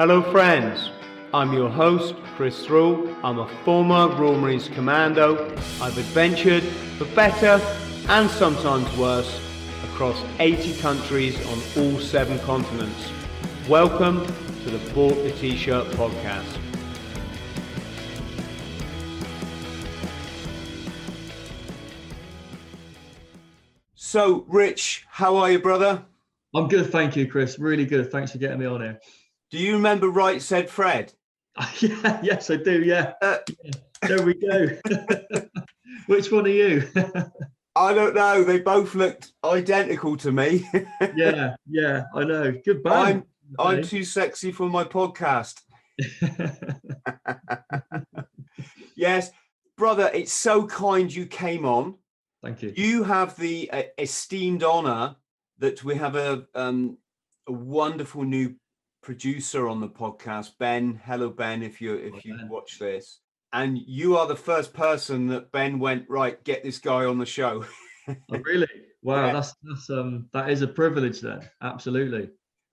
Hello, friends. I'm your host, Chris Thrall. I'm a former Royal Marines Commando. I've adventured for better and sometimes worse across 80 countries on all seven continents. Welcome to the Bought the T-Shirt podcast. So, Rich, how are you, brother? I'm good, thank you, Chris. Really good. Thanks for getting me on here. Do you remember Right Said Fred? yeah, yes, I do. Yeah. Uh, yeah. There we go. Which one are you? I don't know. They both looked identical to me. yeah, yeah, I know. Good band. I'm I'm too sexy for my podcast. yes, brother, it's so kind you came on. Thank you. You have the uh, esteemed honor that we have a um, a wonderful new producer on the podcast, Ben. Hello, Ben. If you if you watch this, and you are the first person that Ben went right. Get this guy on the show. oh, really? Wow, yeah. that's that's um that is a privilege then. Absolutely.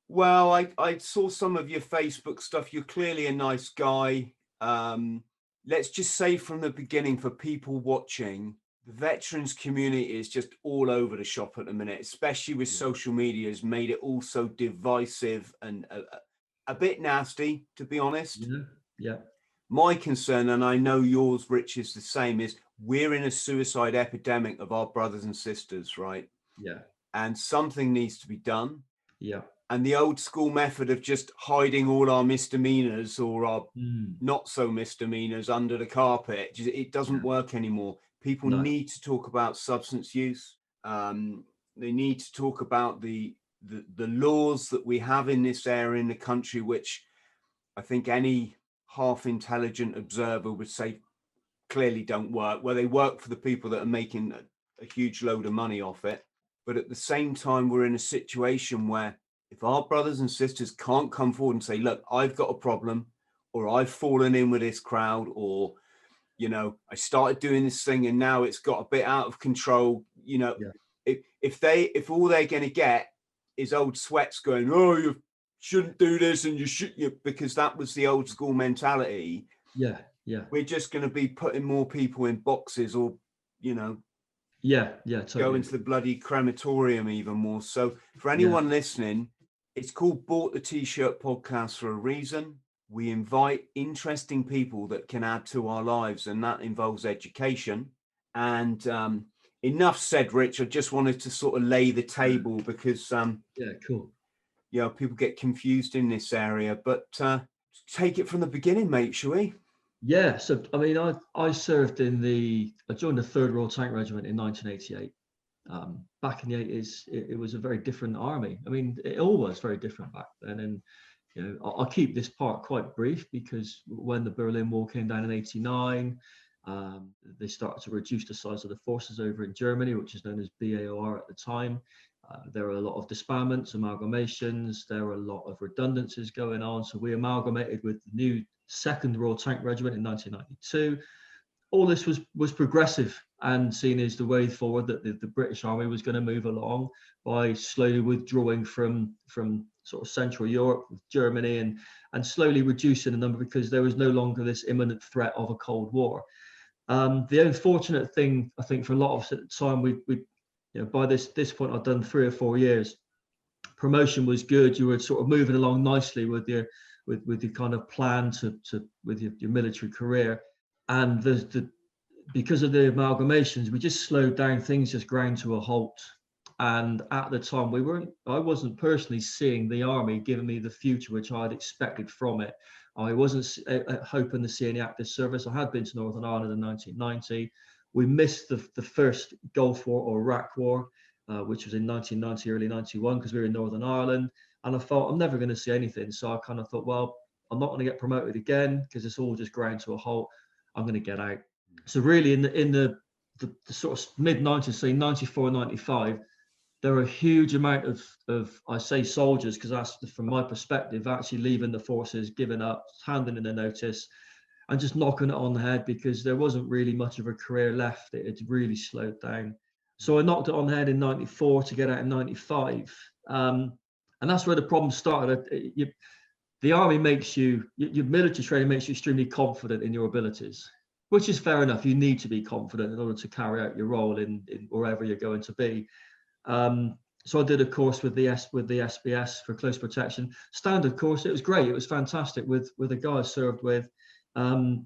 Well, I I saw some of your Facebook stuff. You're clearly a nice guy. Um, let's just say from the beginning for people watching the veterans community is just all over the shop at the minute, especially with social media, has made it all so divisive and a, a bit nasty, to be honest. Yeah. yeah. My concern, and I know yours, Rich, is the same, is we're in a suicide epidemic of our brothers and sisters, right? Yeah. And something needs to be done. Yeah. And the old school method of just hiding all our misdemeanors or our mm. not so misdemeanors under the carpet, it doesn't yeah. work anymore People no. need to talk about substance use. Um, they need to talk about the, the the laws that we have in this area in the country, which I think any half intelligent observer would say clearly don't work. Well, they work for the people that are making a, a huge load of money off it. But at the same time, we're in a situation where if our brothers and sisters can't come forward and say, look, I've got a problem, or I've fallen in with this crowd, or you know i started doing this thing and now it's got a bit out of control you know yeah. if if they if all they're going to get is old sweats going oh you shouldn't do this and you should you because that was the old school mentality yeah yeah we're just going to be putting more people in boxes or you know yeah yeah totally. go into the bloody crematorium even more so for anyone yeah. listening it's called bought the t-shirt podcast for a reason we invite interesting people that can add to our lives, and that involves education. And um, enough said, Rich. I just wanted to sort of lay the table because, um, yeah, cool. Yeah, you know, people get confused in this area, but uh, take it from the beginning, mate. Shall we? Yeah. So, I mean, I I served in the I joined the Third Royal Tank Regiment in 1988. Um, back in the 80s, it, it was a very different army. I mean, it all was very different back then, and you know, I'll, I'll keep this part quite brief because when the Berlin Wall came down in '89, um, they started to reduce the size of the forces over in Germany, which is known as BAOR at the time. Uh, there were a lot of disbandments, amalgamations. There were a lot of redundancies going on. So we amalgamated with the new Second Royal Tank Regiment in 1992. All this was was progressive and seen as the way forward that the, the British Army was going to move along by slowly withdrawing from from sort of Central Europe, Germany, and and slowly reducing the number because there was no longer this imminent threat of a Cold War. Um, the unfortunate thing, I think, for a lot of us at the time, we we you know by this this point I'd done three or four years. Promotion was good. You were sort of moving along nicely with your with with your kind of plan to to with your, your military career, and the the because of the amalgamations, we just slowed down. Things just ground to a halt and at the time, we weren't. I wasn't personally seeing the army giving me the future which I had expected from it. I wasn't uh, uh, hoping to see any active service. I had been to Northern Ireland in 1990. We missed the, the first Gulf War or Iraq War, uh, which was in 1990, early 91, because we were in Northern Ireland. And I thought, I'm never going to see anything. So I kind of thought, well, I'm not going to get promoted again because it's all just ground to a halt. I'm going to get out. So really, in the in the, the, the sort of mid 90s, say 94, 95, there are a huge amount of, of I say soldiers because that's from my perspective actually leaving the forces, giving up, handing in the notice, and just knocking it on the head because there wasn't really much of a career left. It had really slowed down. So I knocked it on the head in '94 to get out in '95, um, and that's where the problem started. You, the army makes you your military training makes you extremely confident in your abilities which is fair enough you need to be confident in order to carry out your role in, in wherever you're going to be um, so I did a course with the S with the SBS for close protection standard course. It was great. It was fantastic with with a guy I served with. Um,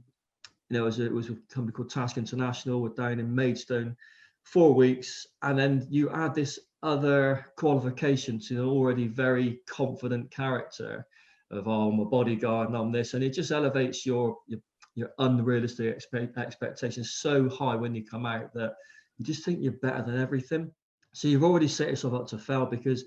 you know, it was, a, it was a company called Task International. We're down in Maidstone, four weeks, and then you add this other qualification to an already very confident character of oh, I'm a bodyguard and I'm this, and it just elevates your your, your unrealistic expect, expectations so high when you come out that you just think you're better than everything. So you've already set yourself up to fail because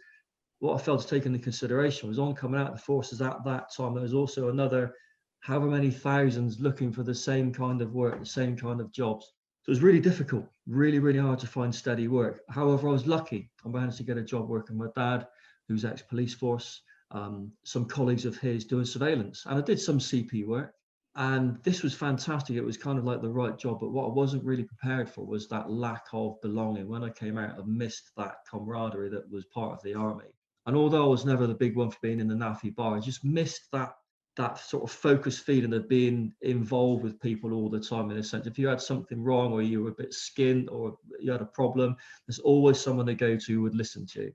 what I failed to take into consideration was on coming out of the forces at that time, there was also another however many thousands looking for the same kind of work, the same kind of jobs. So it was really difficult, really, really hard to find steady work. However, I was lucky. I managed to get a job working with dad, who's ex-police force, um, some colleagues of his doing surveillance. And I did some CP work and this was fantastic. It was kind of like the right job, but what I wasn't really prepared for was that lack of belonging. When I came out, I missed that camaraderie that was part of the army. And although I was never the big one for being in the NAAFI bar, I just missed that that sort of focused feeling of being involved with people all the time in a sense. If you had something wrong or you were a bit skint or you had a problem, there's always someone to go to who would listen to you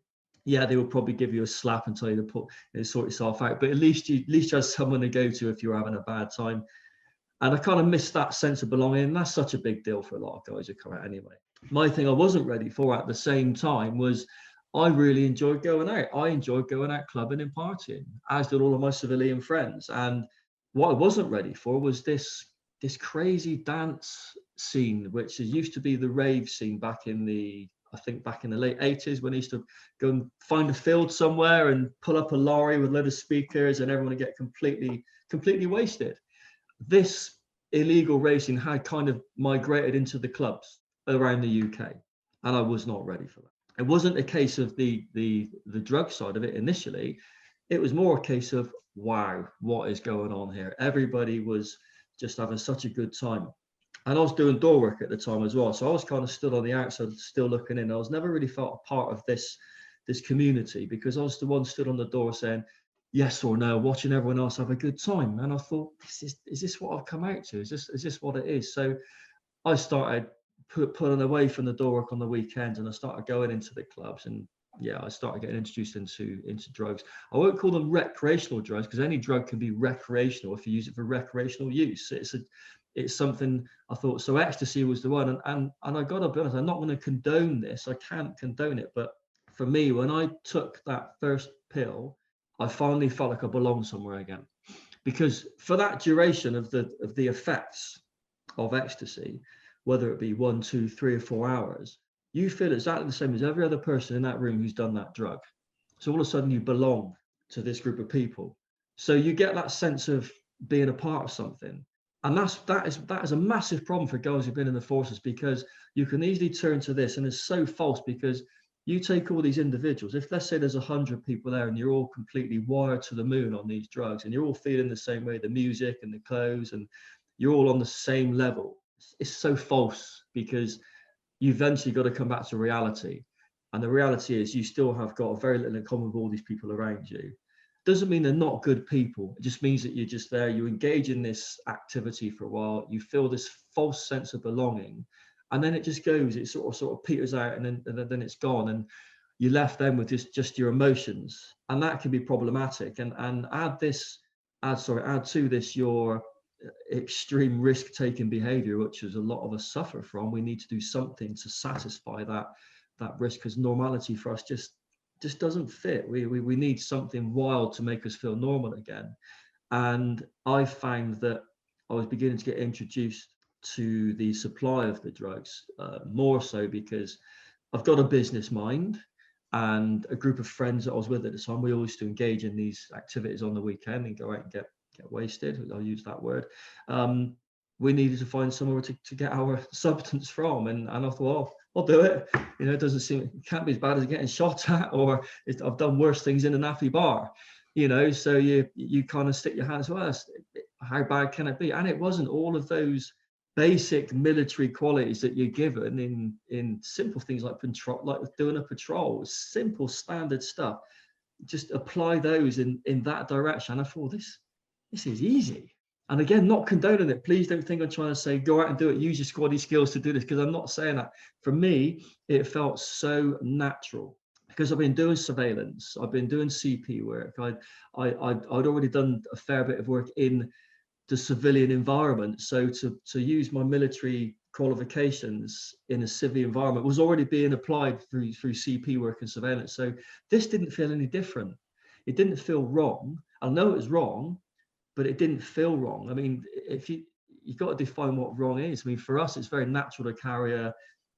yeah, they will probably give you a slap and tell you to put you know, sort yourself out. But at least you at least you have someone to go to if you're having a bad time. And I kind of missed that sense of belonging. That's such a big deal for a lot of guys who come out anyway. My thing I wasn't ready for at the same time was I really enjoyed going out. I enjoyed going out clubbing and partying, as did all of my civilian friends. And what I wasn't ready for was this this crazy dance scene, which used to be the rave scene back in the I think back in the late 80s when he used to go and find a field somewhere and pull up a lorry with a load of speakers and everyone would get completely, completely wasted. This illegal racing had kind of migrated into the clubs around the UK, and I was not ready for that. It wasn't a case of the the the drug side of it initially. It was more a case of wow, what is going on here? Everybody was just having such a good time and I was doing door work at the time as well. So I was kind of stood on the outside, still looking in. I was never really felt a part of this this community because I was the one stood on the door saying yes or no, watching everyone else have a good time. And I thought, is this, is this what I've come out to? Is this is this what it is? So I started put, pulling away from the door work on the weekends and I started going into the clubs and yeah, I started getting introduced into into drugs. I won't call them recreational drugs because any drug can be recreational if you use it for recreational use. It's a it's something I thought so ecstasy was the one. And and, and I gotta be honest I'm not going to condone this I can't condone it but for me when I took that first pill I finally felt like I belonged somewhere again. Because for that duration of the of the effects of ecstasy whether it be one two three or four hours you feel exactly the same as every other person in that room who's done that drug. So all of a sudden you belong to this group of people. So you get that sense of being a part of something and that's that is that is a massive problem for guys who've been in the forces because you can easily turn to this and it's so false because you take all these individuals. If let's say there's a hundred people there and you're all completely wired to the moon on these drugs and you're all feeling the same way the music and the clothes and you're all on the same level it's so false because you eventually got to come back to reality. And the reality is you still have got a very little in common with all these people around you doesn't mean they're not good people. It just means that you're just there, you engage in this activity for a while, you feel this false sense of belonging, and then it just goes, it sort of sort of peters out and then and then it's gone. And you left them with just just your emotions. And that can be problematic. And and add this, add sorry, add to this your uh, extreme risk-taking behavior, which is a lot of us suffer from. We need to do something to satisfy that that risk because normality for us just just doesn't fit. We, we, we need something wild to make us feel normal again. And I found that I was beginning to get introduced to the supply of the drugs uh, more so because I've got a business mind and a group of friends that I was with at the time. We always used to engage in these activities on the weekend and go out and get get wasted. I'll use that word. Um, we needed to find somewhere to, to get our substance from, and, and I thought, oh, I'll do it. You know, it doesn't seem it can't be as bad as getting shot at, or I've done worse things in a NAAFI bar. You know, so you you kind of stick your hands. Well, how bad can it be? And it wasn't all of those basic military qualities that you're given in in simple things like patrol, like doing a patrol, simple standard stuff. just apply those in in that direction. And I thought this this is easy. And again, not condoning it. Please don't think I'm trying to say go out and do it. Use your squaddy skills to do this because I'm not saying that. For me, it felt so natural because I've been doing surveillance. I've been doing CP work. I, I, I'd, I'd already done a fair bit of work in the civilian environment. So to to use my military qualifications in a civil environment was already being applied through through CP work and surveillance. So this didn't feel any different. It didn't feel wrong. I know it was wrong, but it didn't feel wrong. I mean, if you you've got to define what wrong is. I mean, for us, it's very natural to carry a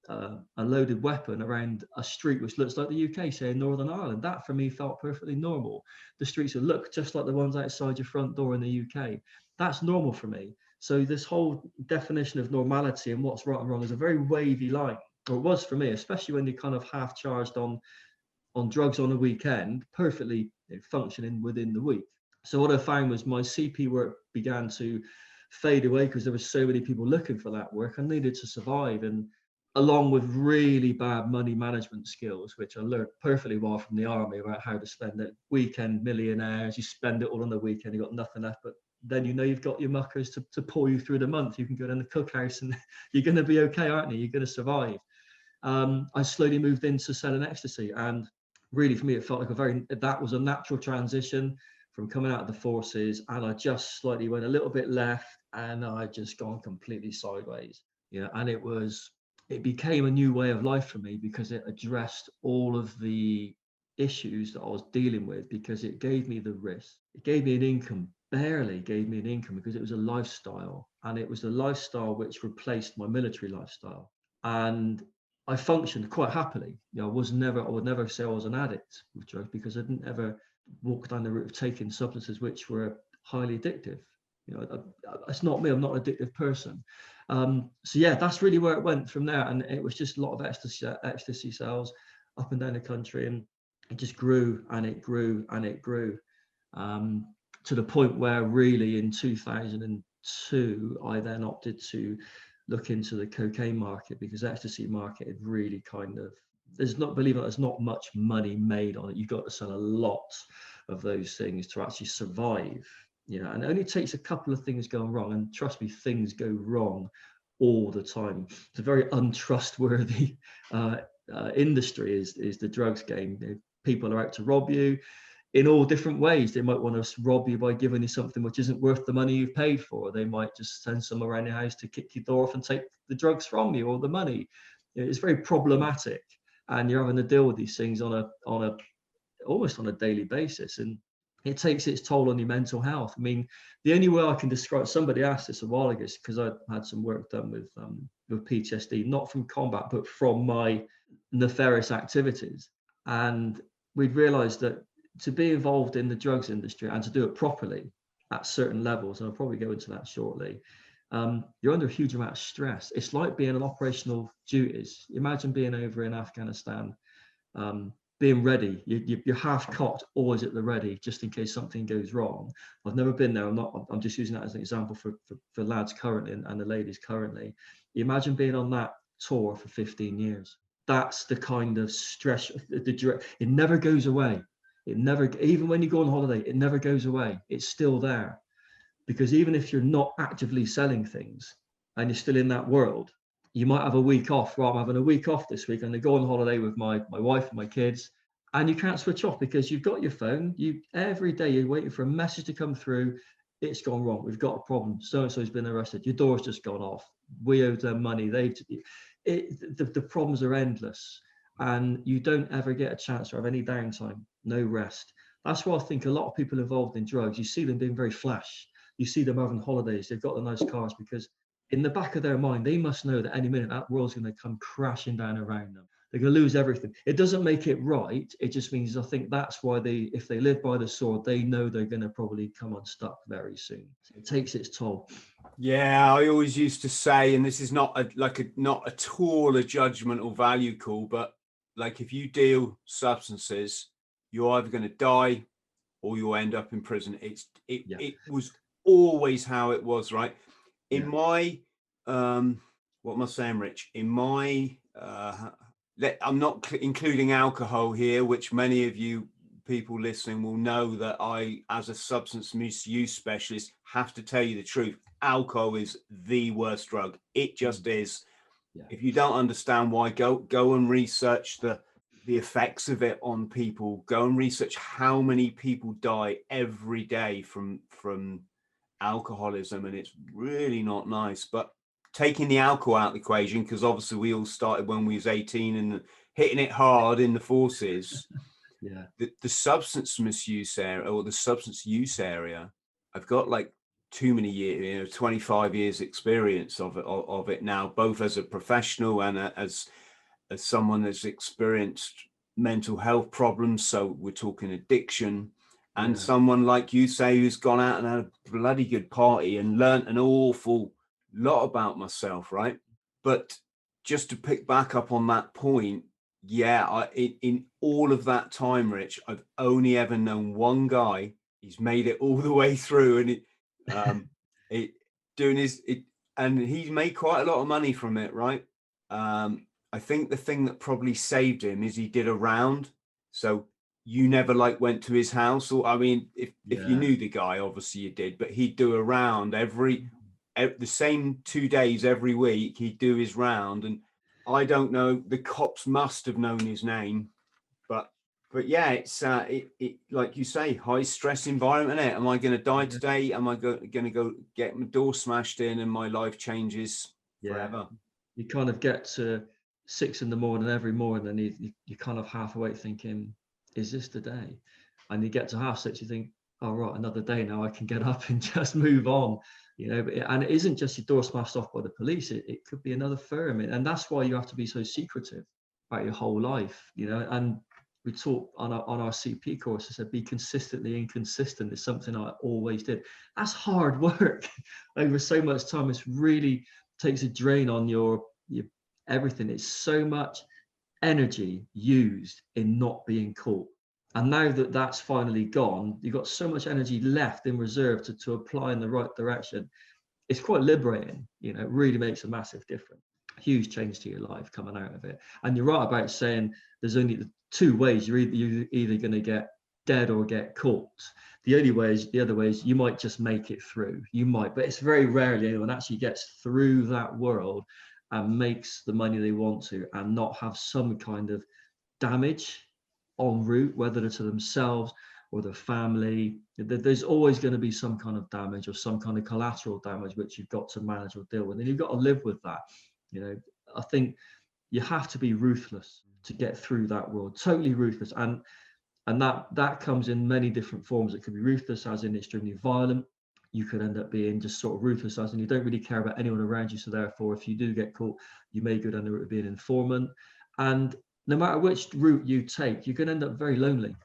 uh, a loaded weapon around a street which looks like the UK, say in Northern Ireland. That for me felt perfectly normal. The streets would look just like the ones outside your front door in the UK. That's normal for me. So this whole definition of normality and what's right and wrong is a very wavy line, or it was for me, especially when you're kind of half charged on on drugs on a weekend, perfectly functioning within the week. So what I found was my CP work began to fade away because there were so many people looking for that work. I needed to survive, and along with really bad money management skills, which I learned perfectly well from the army about how to spend it. Weekend millionaires, you spend it all on the weekend, you got nothing left. But then you know you've got your muckers to, to pull you through the month. You can go down the cookhouse and you're going to be okay, aren't you? You're going to survive. Um, I slowly moved into selling ecstasy, and really for me, it felt like a very that was a natural transition from coming out of the forces and I just slightly went a little bit left and I just gone completely sideways. Yeah. And it was, it became a new way of life for me because it addressed all of the issues that I was dealing with because it gave me the risk. It gave me an income, barely gave me an income because it was a lifestyle and it was a lifestyle which replaced my military lifestyle. And I functioned quite happily. You know, I was never, I would never say I was an addict with drugs because I didn't ever walk down the route of taking substances which were highly addictive. You know, it's not me. I'm not an addictive person. Um, so yeah, that's really where it went from there. And it was just a lot of ecstasy, ecstasy sales up and down the country, and it just grew and it grew and it grew um, to the point where really in 2002 I then opted to look into the cocaine market because ecstasy market had really kind of there's not believe it there's not much money made on it. You've got to sell a lot of those things to actually survive you know and it only takes a couple of things going wrong. And trust me things go wrong all the time. It's a very untrustworthy uh, uh, industry is is the drugs game. People are out to rob you in all different ways. They might want to rob you by giving you something which isn't worth the money you've paid for. They might just send someone around your house to kick your door off and take the drugs from you or the money. It's very problematic and you're having to deal with these things on a on a almost on a daily basis. And it takes its toll on your mental health. I mean the only way i can describe somebody asked this a while ago because i had some work done with um, with ptsd not from combat but from my nefarious activities. And we'd realized that to be involved in the drugs industry and to do it properly at certain levels and i'll probably go into that shortly um, you're under a huge amount of stress. It's like being on operational duties. Imagine being over in Afghanistan, um, being ready. You, are half cocked, always at the ready, just in case something goes wrong. I've never been there. I'm not. I'm just using that as an example for for, for lads currently and, and the ladies currently. You imagine being on that tour for 15 years. That's the kind of stress. The, the it never goes away. It never, even when you go on holiday, it never goes away. It's still there because even if you're not actively selling things and you're still in that world you might have a week off well i'm having a week off this week and i go on holiday with my my wife and my kids and you can't switch off because you've got your phone you every day you're waiting for a message to come through it's gone wrong we've got a problem so and so's been arrested your door's just gone off we owe them money they it, the, the problems are endless and you don't ever get a chance to have any downtime no rest. That's why i think a lot of people involved in drugs you see them being very flash you see them having holidays, they've got the nice cars because in the back of their mind, they must know that any minute that world's going to come crashing down around them. They're going to lose everything. It doesn't make it right. It just means I think that's why they, if they live by the sword, they know they're going to probably come unstuck very soon. It takes its toll. Yeah, I always used to say, and this is not a, like a not at all a judgment or value call, but like if you deal substances, you're either going to die or you'll end up in prison. It's it yeah. it was always how it was, right? In yeah. my um what am I saying, Rich? In my uh let, I'm not cl- including alcohol here, which many of you people listening will know that I, as a substance misuse specialist, have to tell you the truth. Alcohol is the worst drug. It just mm. is. Yeah. If you don't understand why, go go and research the the effects of it on people. Go and research how many people die every day from from alcoholism, and it's really not nice. But taking the alcohol out of the equation, because obviously we all started when we was 18 and hitting it hard in the forces. yeah. The, the substance misuse area or the substance use area, I've got like too many years, you know, 25 years experience of it, of, of it now, both as a professional and a, as as someone that's experienced mental health problems. So we're talking addiction, and yeah. someone like you say who's gone out and had a bloody good party and learnt an awful lot about myself, right? But just to pick back up on that point, yeah, I, in, in all of that time, Rich, I've only ever known one guy. He's made it all the way through, and it, um, it doing his it, and he's made quite a lot of money from it, right? Um, I think the thing that probably saved him is he did a round. So you never like went to his house, or I mean, if yeah. if you knew the guy, obviously you did, but he'd do a round every, the same two days every week. He'd do his round, and I don't know. The cops must have known his name, but but yeah, it's uh, it, it like you say, high stress environment. It am I going to die today? Am I go, going to go get my door smashed in and my life changes yeah. forever? You kind of get to six in the morning every morning, and you, you you kind of half awake thinking, "Is this the day?" And you get to half six, you think, "Oh right, another day now. I can get up and just move on." you know and it isn't just your door smashed off by the police it, it could be another firm and that's why you have to be so secretive about your whole life you know and we taught on our on our CP course I said be consistently inconsistent is something I always did that's hard work over so much time it's really takes a drain on your your everything it's so much energy used in not being caught and now that that's finally gone, you've got so much energy left in reserve to, to apply in the right direction. It's quite liberating, you know, it really makes a massive difference. Huge change to your life coming out of it. And you're right about saying there's only two ways you're either, you're either going to get dead or get caught. The only way is the other way is you might just make it through. You might, but it's very rarely anyone actually gets through that world and makes the money they want to and not have some kind of damage en route, whether to themselves or their family. There's always going to be some kind of damage or some kind of collateral damage which you've got to manage or deal with, and you've got to live with that. You know, I think you have to be ruthless to get through that world, totally ruthless, and and that that comes in many different forms. It could be ruthless, as in extremely violent. You could end up being just sort of ruthless, in you don't really care about anyone around you. So therefore, if you do get caught, you may go down the route of being an informant. And no matter which route you take, you're going to end up very lonely,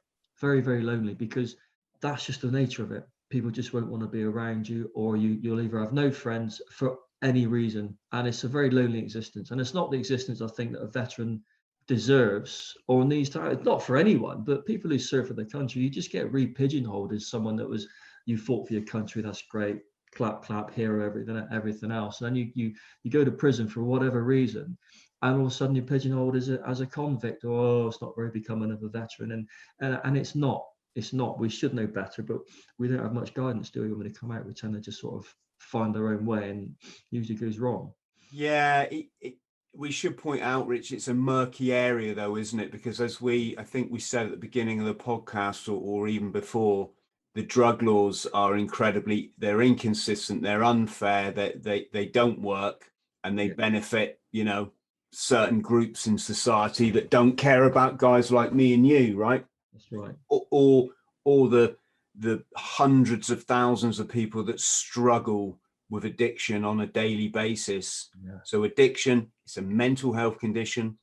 very, very lonely because that's just the nature of it. People just won't want to be around you, or you, you'll either have no friends for any reason. And it's a very lonely existence. And it's not the existence I think that a veteran deserves or needs to. Not for anyone, but people who serve for the country, you just get re pigeonholed as someone that was, you fought for your country, that's great. Clap, clap, hero, everything, everything else. And then you, you, you go to prison for whatever reason and all of a sudden you're pigeonholed as a, as a convict or oh, it's not very becoming of a veteran and, and and it's not it's not we should know better but we don't have much guidance do we when they come out we tend to just sort of find their own way and usually goes wrong yeah it, it, we should point out rich it's a murky area though isn't it because as we i think we said at the beginning of the podcast or, or even before the drug laws are incredibly they're inconsistent they're unfair they they, they don't work and they yeah. benefit you know certain groups in society that don't care about guys like me and you, right? That's right. Or or, or the the hundreds of thousands of people that struggle with addiction on a daily basis. Yeah. So addiction it's a mental health condition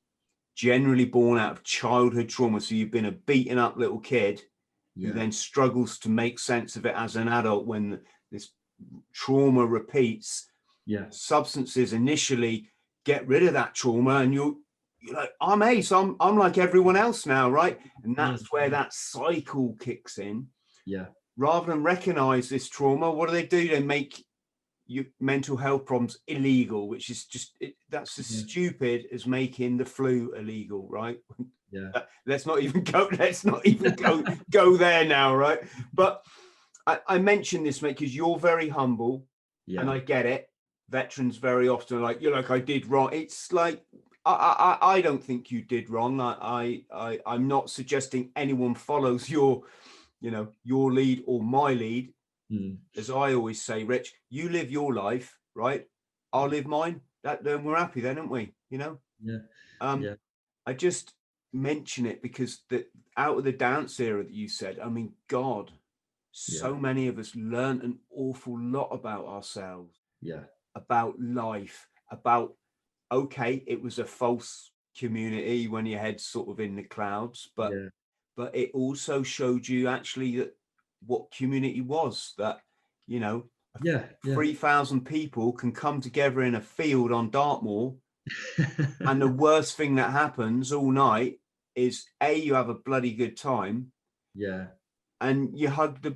generally born out of childhood trauma. So you've been a beaten up little kid yeah. who then struggles to make sense of it as an adult when this trauma repeats. Yeah. Substances initially get rid of that trauma and you're you're like i'm ace i'm i'm like everyone else now right and that's mm. where that cycle kicks in yeah rather than recognize this trauma what do they do they make your mental health problems illegal which is just it, that's as yeah. stupid as making the flu illegal right yeah. Uh, let's not even go. Let's not even go go there now, right? But I, I mentioned this, mate, because you're very humble, yeah. and I get it. Veterans very often like you're like I did wrong. It's like I, I, I don't think you did wrong. I, I, I, am not suggesting anyone follows your, you know, your lead or my lead. Mm. As I always say, Rich, you live your life, right? I'll live mine. That then we're happy, then, aren't we? You know. Yeah. Um, yeah. I just mention it because the out of the dance era that you said, I mean, God, so yeah. many of us learned an awful lot about ourselves. Yeah. About life, about okay, it was a false community when your head's sort of in the clouds, but yeah. but it also showed you actually that what community was that you know yeah, yeah. 3000 people can come together in a field on dartmoor and the worst thing that happens all night is a you have a bloody good time. Yeah. And you hug the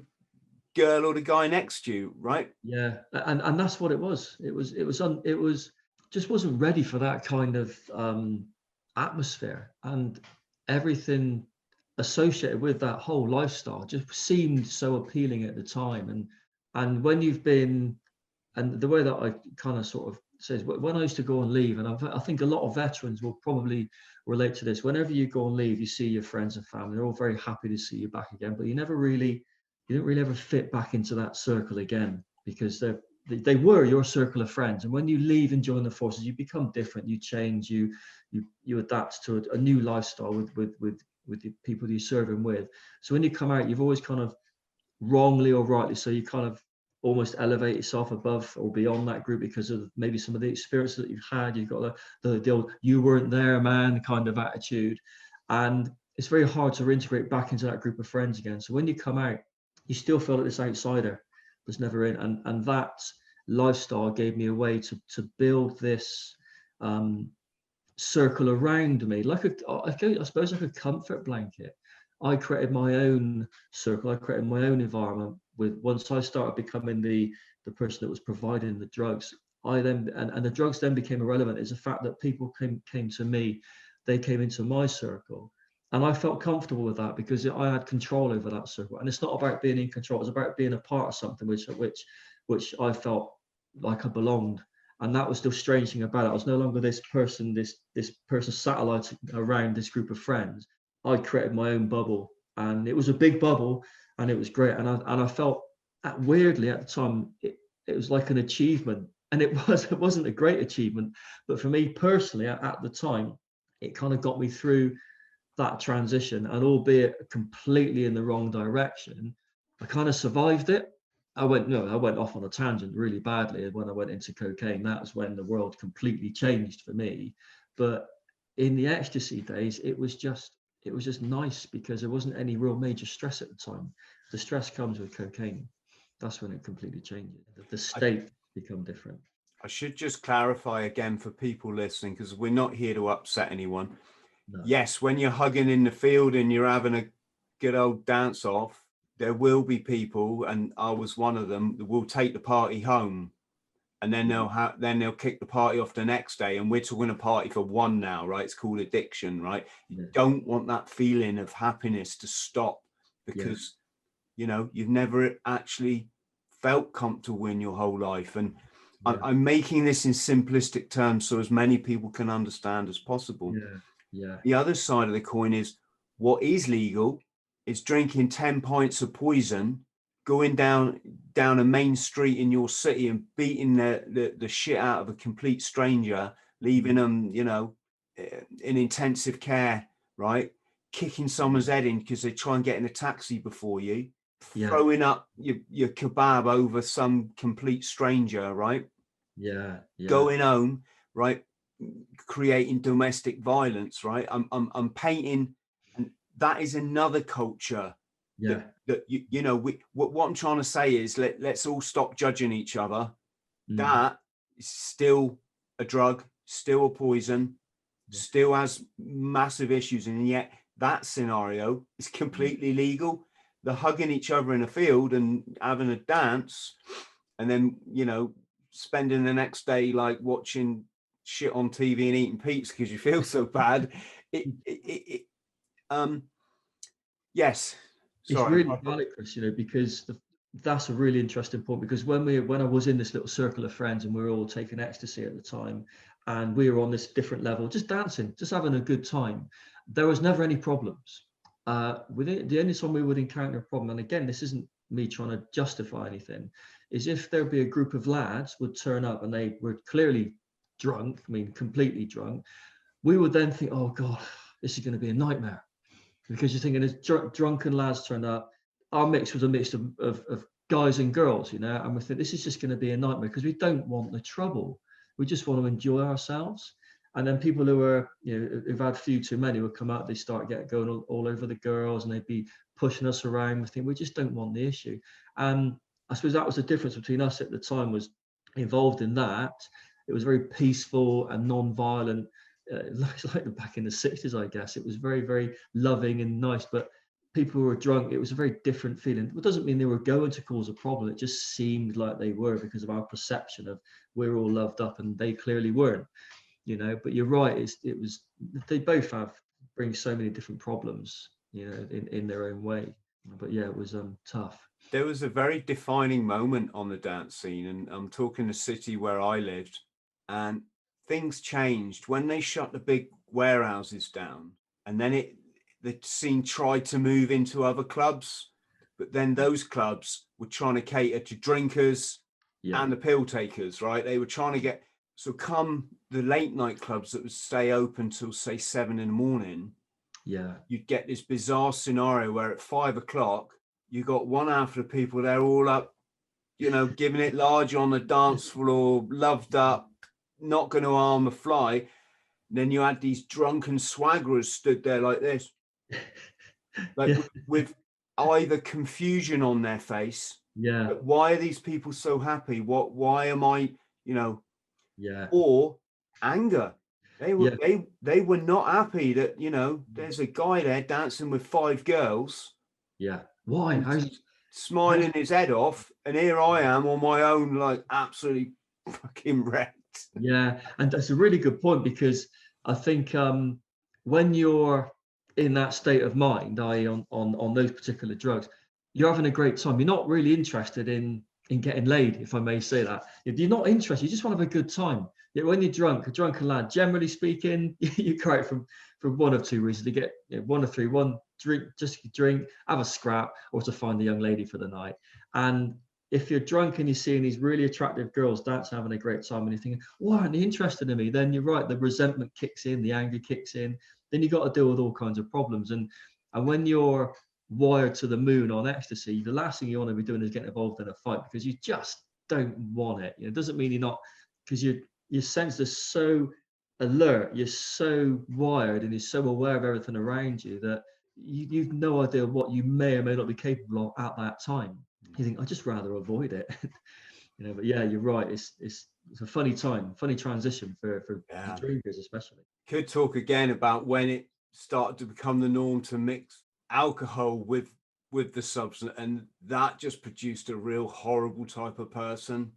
girl or the guy next to you right? Yeah and and that's what it was. It was it was on it was just wasn't ready for that kind of um, atmosphere. And everything associated with that whole lifestyle just seemed so appealing at the time. And and when you've been and the way that i kind of sort of says when i used to go and leave and I've, i think a lot of veterans will probably relate to this whenever you go and leave you see your friends and family they're all very happy to see you back again but you never really you don't really ever fit back into that circle again because they're they were your circle of friends and when you leave and join the forces you become different you change you you you adapt to a, a new lifestyle with with with with the people you're serving with. So when you come out you've always kind of wrongly or rightly so you kind of almost elevate yourself above or beyond that group because of maybe some of the experiences that you've had you've got the, the, the old you weren't there man kind of attitude and it's very hard to reintegrate back into that group of friends again so when you come out you still feel like this outsider was never in. And and that lifestyle gave me a way to to build this um, circle around me, like a I suppose like a comfort blanket. I created my own circle. I created my own environment. With once I started becoming the the person that was providing the drugs, I then and, and the drugs then became irrelevant. Is the fact that people came came to me, they came into my circle, and I felt comfortable with that because I had control over that circle. And it's not about being in control; it's about being a part of something which which which I felt like I belonged. And that was the strange thing about it. I was no longer this person, this this person satellite around this group of friends. I created my own bubble, and it was a big bubble, and it was great. And I and I felt that weirdly at the time it, it was like an achievement, and it was it wasn't a great achievement, but for me personally at, at the time, it kind of got me through that transition and albeit completely in the wrong direction i kind of survived it i went no i went off on a tangent really badly when i went into cocaine that was when the world completely changed for me but in the ecstasy days it was just it was just nice because there wasn't any real major stress at the time. The stress comes with cocaine. That's when it completely changes. The state I, become different. I should just clarify again for people listening because we're not here to upset anyone. No. Yes, when you're hugging in the field and you're having a good old dance off, there will be people, and I was one of them, that will take the party home, and then they'll mm-hmm. have then they'll kick the party off the next day. And we're talking a party for one now, right? It's called addiction, right? You yeah. don't want that feeling of happiness to stop because yeah. you know you've never actually felt comfortable in your whole life and yeah. I'm, making this in simplistic terms so as many people can understand as possible yeah yeah. The other side of the coin is what is legal is drinking 10 pints of poison, going down down a main street in your city and beating the, the, the shit out of a complete stranger, leaving them, you know, eh, in intensive care, right? Kicking someone's head in because they try and get in a taxi before you, yeah. throwing up your, your kebab over some complete stranger, right? Yeah, yeah. Going home, right? creating domestic violence, right? I'm I'm I'm painting, and that is another culture. Yeah. That, that you, you know, we what, what I'm trying to say is let let's all stop judging each other. Mm. That is still a drug, still a poison, yeah. still has massive issues, and yet that scenario is mm. completely legal. The hugging each other in a field and having a dance, and then you know spending the next day like watching shit on TV and eating pizza because you feel so bad. It, it, it, Um, yes, Sorry. it's really valid, Chris. You know, because the, that's a really interesting point. Because when we when I was in this little circle of friends and we were all taking ecstasy at the time, and we were on this different level, just dancing, just having a good time, there was never any problems. Uh, with it, the only time we would encounter a problem, and again, this isn't me trying to justify anything, is if there'd be a group of lads would turn up and they were clearly drunk, I mean, completely drunk, we would then think, oh God, this is going to be a nightmare. Because you're thinking, as dr- drunken lads turned up, our mix was a mix of, of, of guys and girls, you know, and we think this is just going to be a nightmare because we don't want the trouble. We just want to enjoy ourselves. And then people who are, you know, who've had few too many would come out, they start get going all, all over the girls and they'd be pushing us around. We think we just don't want the issue. And I suppose that was the difference between us at the time was involved in that. It was very peaceful and non-violent. Uh, it looks like back in the 60s, I guess. It was very, very loving and nice. But people were drunk, it was a very different feeling. It doesn't mean they were going to cause a problem. It just seemed like they were because of our perception of we're all loved up and they clearly weren't. You know, but you're right. It's, it was they both have bring so many different problems. You know, in in their own way. But yeah, it was um tough there was a very defining moment on the dance scene, and I'm talking the city where I lived, and things changed when they shut the big warehouses down, and then it the scene tried to move into other clubs, but then those clubs were trying to cater to drinkers yeah. and the pill takers, right? They were trying to get so come the late night clubs that would stay open till say seven in the morning. Yeah, you'd get this bizarre scenario where at five o'clock you got one half of the people they're all up, you know, giving it large on the dance floor, loved up, not going to harm a fly. then you had these drunken swaggerers stood there like this, like yeah. with, either confusion on their face. Yeah. why are these people so happy? What? Why am I? You know. Yeah. Or anger. They were yeah. they they were not happy that you know mm. there's a guy there dancing with five girls. Yeah. Why? How's smiling his head off, and here I am on my own, like absolutely fucking wrecked. Yeah, and that's a really good point because I think um, when you're in that state of mind, i.e., on, on on those particular drugs, you're having a great time. You're not really interested in in getting laid, if I may say that. You're not interested, you just want to have a good time. Yet when you're drunk, a drunken lad, generally speaking, you go from from one of two reasons to get you know, one of three. One, drink, just drink, have a scrap, or to find a young lady for the night. And if you're drunk and you're seeing these really attractive girls dancing, having a great time, and you're thinking, why aren't they interested in me? Then you're right, the resentment kicks in, the anger kicks in. Then you've got to deal with all kinds of problems. And and when you're wired to the moon on ecstasy, the last thing you want to be doing is getting involved in a fight because you just don't want it. You know, it doesn't mean you're not because you your senses are so alert, you're so wired and you're so aware of everything around you that you, you've no idea what you may or may not be capable of at that time. You think, I'd just rather avoid it. you know, but yeah, you're right. It's it's it's a funny time, funny transition for for yeah. drinkers especially. Could talk again about when it started to become the norm to mix alcohol with with the substance, and that just produced a real horrible type of person.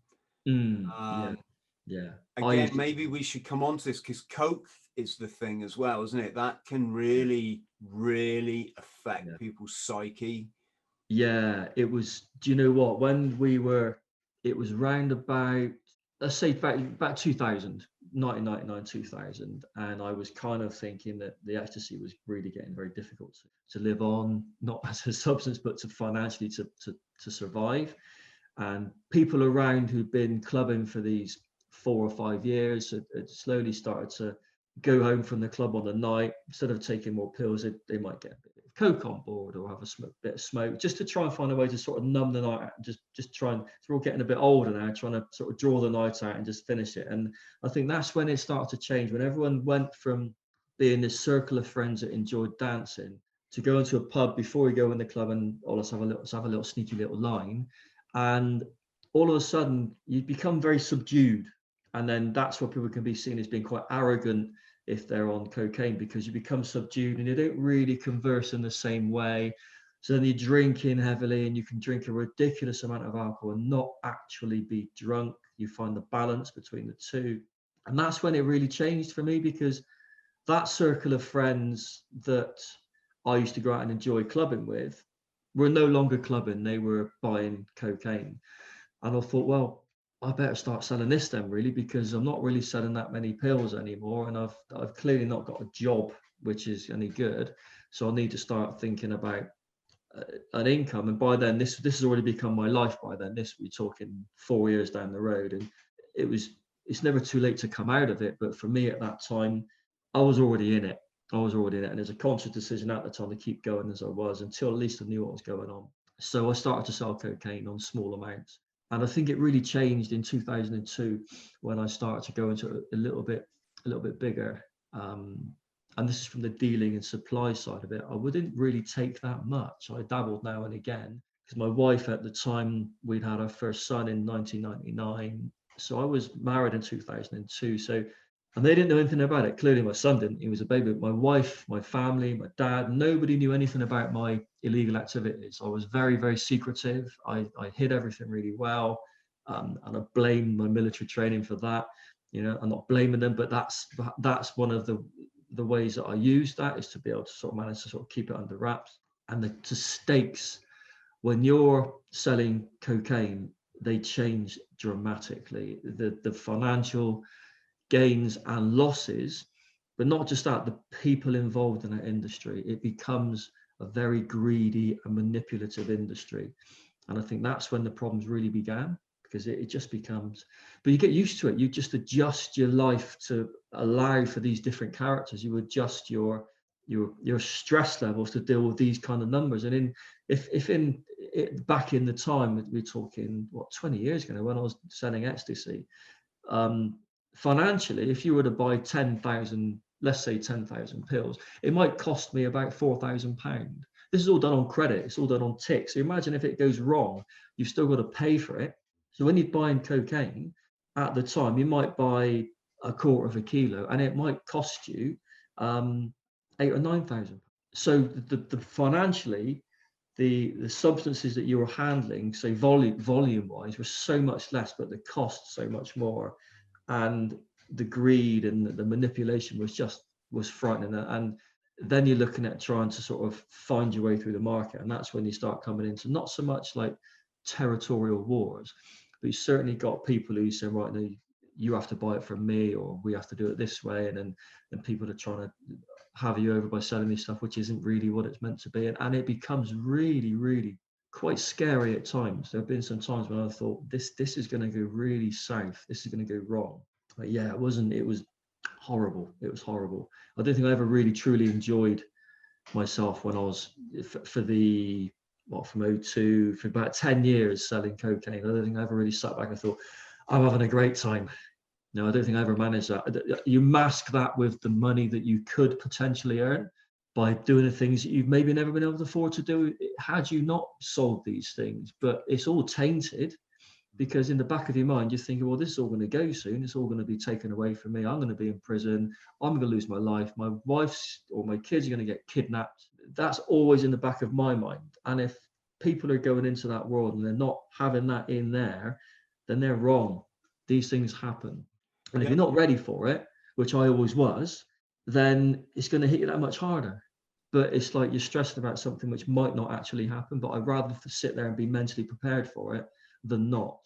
Mm, um, yeah. yeah. Again, maybe we should come on to this because Coke is the thing as well, isn't it? That can really, really affect yeah. people's psyche. Yeah, it was. Do you know what? When we were, it was round about, let's say about, about 2000, 1999, 2000. And I was kind of thinking that the ecstasy was really getting very difficult to, to live on, not as a substance, but to financially to, to, to survive. And people around who'd been clubbing for these four or five years had, had slowly started to go home from the club on the night instead of taking more pills they, they might get a bit coke on board or have a bit of smoke just to try and find a way to sort of numb the night out just just try and we're all getting a bit older now trying to sort of draw the night out and just finish it. And i think that's when it started to change when everyone went from being this circle of friends that enjoyed dancing to go into a pub before we go in the club and all let's have a little let's have a little sneaky little line. And all of a sudden you become very subdued. And then that's where people can be seen as being quite arrogant if they're on cocaine because you become subdued and you don't really converse in the same way. So then you're drinking heavily and you can drink a ridiculous amount of alcohol and not actually be drunk. You find the balance between the two. And that's when it really changed for me because that circle of friends that I used to go out and enjoy clubbing with were no longer clubbing, they were buying cocaine. And I thought, well, I better start selling this then, really, because I'm not really selling that many pills anymore, and I've I've clearly not got a job which is any good. So I need to start thinking about uh, an income. And by then, this this has already become my life. By then, this we're talking four years down the road, and it was it's never too late to come out of it. But for me at that time, I was already in it. I was already in it, and there's a conscious decision at the time to keep going as I was until at least I knew what was going on. So I started to sell cocaine on small amounts, and I think it really changed in 2002 when I started to go into a little bit, a little bit bigger. Um, and this is from the dealing and supply side of it. I wouldn't really take that much. I dabbled now and again because my wife at the time we'd had our first son in 1999. So I was married in 2002. So and they didn't know anything about it. Clearly, my son didn't. He was a baby. My wife, my family, my dad, nobody knew anything about my illegal activities. I was very, very secretive. I, I hid everything really well, um, and I blame my military training for that. You know, I'm not blaming them, but that's that's one of the the ways that I use that is to be able to sort of manage to sort of keep it under wraps. And the, the stakes when you're selling cocaine, they change dramatically. The the financial gains and losses, but not just that, the people involved in that industry, it becomes a very greedy and manipulative industry. And I think that's when the problems really began because it, it, just becomes, but you get used to it. You just adjust your life to allow for these different characters. You adjust your your your stress levels to deal with these kind of numbers. And in if if in it, back in the time we're talking what 20 years ago when I was selling ecstasy, um, financially, if you were to buy 10,000, let's say 10,000 pills, it might cost me about 4,000 pound. This is all done on credit. It's all done on tick. So imagine if it goes wrong, you've still got to pay for it. So when you're buying cocaine at the time, you might buy a quarter of a kilo and it might cost you um, eight or 9,000. So the, the financially, the, the substances that you were handling, say volume volume wise, were so much less, but the cost so much more and the greed and the manipulation was just was frightening. And then you're looking at trying to sort of find your way through the market and that's when you start coming into not so much like territorial wars but you certainly got people who say right now you have to buy it from me or we have to do it this way and then and people are trying to have you over by selling me stuff which isn't really what it's meant to be. And, and it becomes really really quite scary at times. There have been some times when I thought this this is going to go really south. This is going to go wrong. But yeah, it wasn't. It was horrible. It was horrible. I don't think I ever really truly enjoyed myself when I was for the what from 02 for about 10 years selling cocaine. I don't think I ever really sat back and thought I'm having a great time. No, I don't think I ever managed that. You mask that with the money that you could potentially earn by doing the things that you've maybe never been able to afford to do had you not sold these things. But it's all tainted because in the back of your mind, you're thinking, well, this is all going to go soon. It's all going to be taken away from me. I'm going to be in prison. I'm going to lose my life. My wife's or my kids are going to get kidnapped. That's always in the back of my mind. And if people are going into that world and they're not having that in there, then they're wrong. These things happen. And if you're not ready for it, which I always was, then it's going to hit you that much harder. But it's like you're stressed about something which might not actually happen. But I'd rather sit there and be mentally prepared for it than not.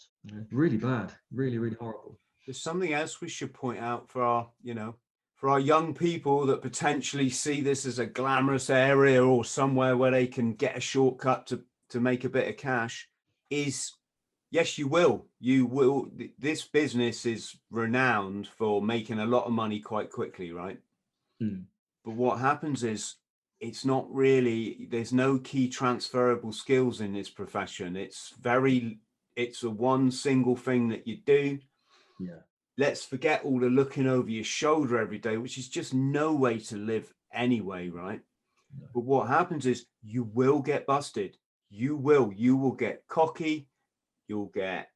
Really bad, really, really horrible. There's something else we should point out for our, you know, for our young people that potentially see this as a glamorous area or somewhere where they can get a shortcut to to make a bit of cash is yes you will you will this business is renowned for making a lot of money quite quickly right Mm. But what happens is it's not really there's no key transferable skills in this profession. It's very it's a one single thing that you do. Yeah. Let's forget all the looking over your shoulder every day, which is just no way to live anyway, right? Yeah. But what happens is you will get busted. You will. You will get cocky. You'll get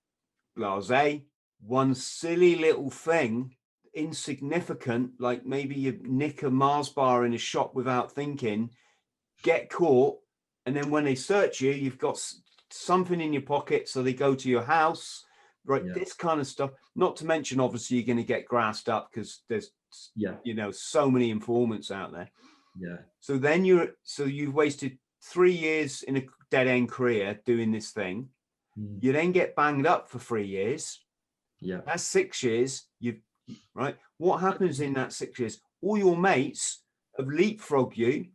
blase. One silly little thing insignificant, like maybe you nick a Mars bar in a shop without thinking, get caught, and then when they search you, you've got something in your pocket, so they go to your house, right? Yeah. This kind of stuff. Not to mention, obviously, you're going to get grassed up because there's, yeah, you know, so many informants out there. Yeah. So then you're so you've wasted three years in a dead end career doing this thing. Mm. You then get banged up for three years. Yeah. That's six years. You right. What happens in that six years? All your mates have leapfrogged you.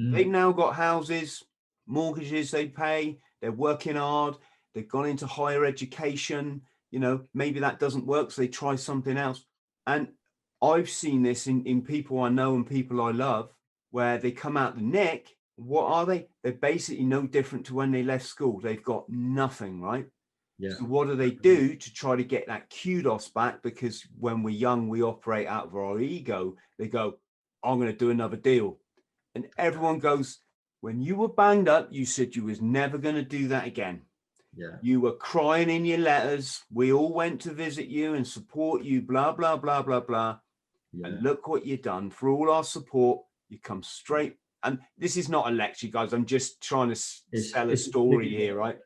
Mm. They've now got houses, mortgages they pay. They're working hard. They've gone into higher education. You know, maybe that doesn't work, so they try something else. And I've seen this in, in people I know and people I love, where they come out the neck. What are they? They're basically no different to when they left school. They've got nothing, right? Yeah. So what do they do to try to get that kudos back? Because when we're young, we operate out of our ego. They go, I'm going to do another deal. And everyone goes, when you were banged up, you said you was never going to do that again. Yeah. You were crying in your letters. We all went to visit you and support you, blah, blah, blah, blah, blah. Yeah. And look what you've done for all our support. You come straight. And this is not a lecture, guys. I'm just trying to It's- sell a story here, right?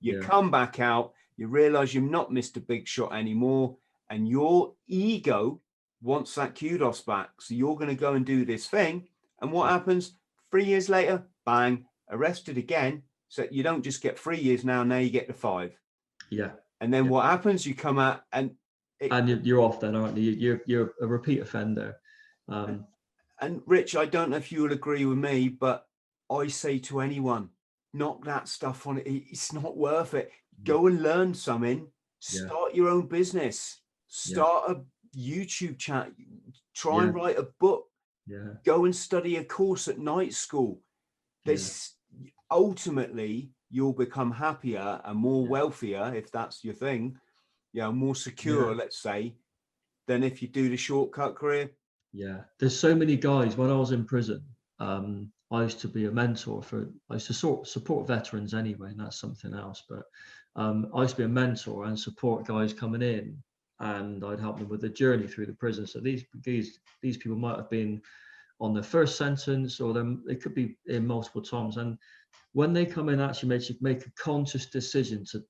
You Yeah. come back out, you realize you're not Mr. Big Shot anymore, and your ego wants that kudos back. So you're going to go and do this thing. And what happens? Three years later, bang, arrested again. So you don't just get three years now, now you get the five. Yeah. And then Yeah. what happens? You come out and it, And you're, off then, aren't you? You're you're a repeat offender. Um, and Rich, I don't know if you will agree with me, but I say to anyone, knock that stuff on it. It's not worth it. Go and learn something. Yeah. Start your own business. Yeah. Start a YouTube channel. Try and write a book. yeah. Go and study a course at night school. Yeah. This ultimately you'll become happier and more Yeah. wealthier if that's your thing. You know, more secure, let's say, than if you do the shortcut career. Yeah, there's so many guys. When I was in prison, um, I used to be a mentor for. I used to sort support veterans anyway, and that's something else. But um, I used to be a mentor and support guys coming in, and I'd help them with the journey through the prison. So these these these people might have been on their first sentence, or they could be in multiple times. And when they come in, actually make make a conscious decision to,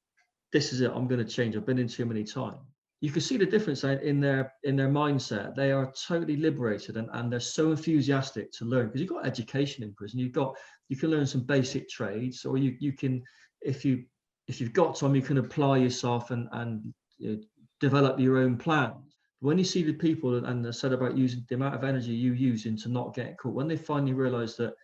this is it. I'm going to change. I've been in too many times you can see the difference in- their in their mindset. They are totally liberated and, and they're so enthusiastic to learn because you've got education in prison. You've got you can learn some basic trades, or you you can if you if you've got time, you can apply yourself and and you know, develop your own plans. When you see the people and I said about using the amount of energy you use into not get caught, when they finally realize that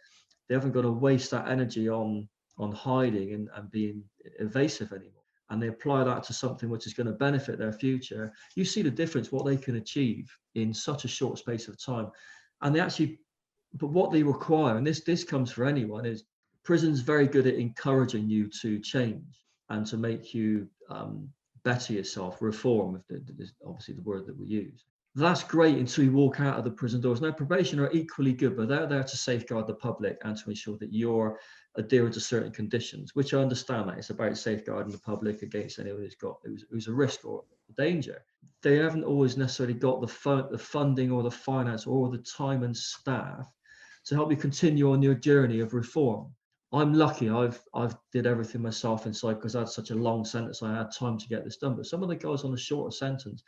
they haven't got to waste that energy on on hiding and, and being evasive anymore and they apply that to something which is going to benefit their future, you see the difference what they can achieve in such a short space of time. And they actually, but what they require, and this this comes for anyone, is prison's very good at encouraging you to change and to make you um, better yourself, reform, if the, obviously the word that we use. That's great until you walk out of the prison doors. Now, probation are equally good, but they're there to safeguard the public and to ensure that you're adhering to certain conditions, which I understand that it's about safeguarding the public against anyone who's got who's, who's a risk or a danger. They haven't always necessarily got the the funding or the finance or the time and staff to help you continue on your journey of reform. I'm lucky. I've I've did everything myself inside because I had such a long sentence. I had time to get this done. But some of the guys on the shorter sentence,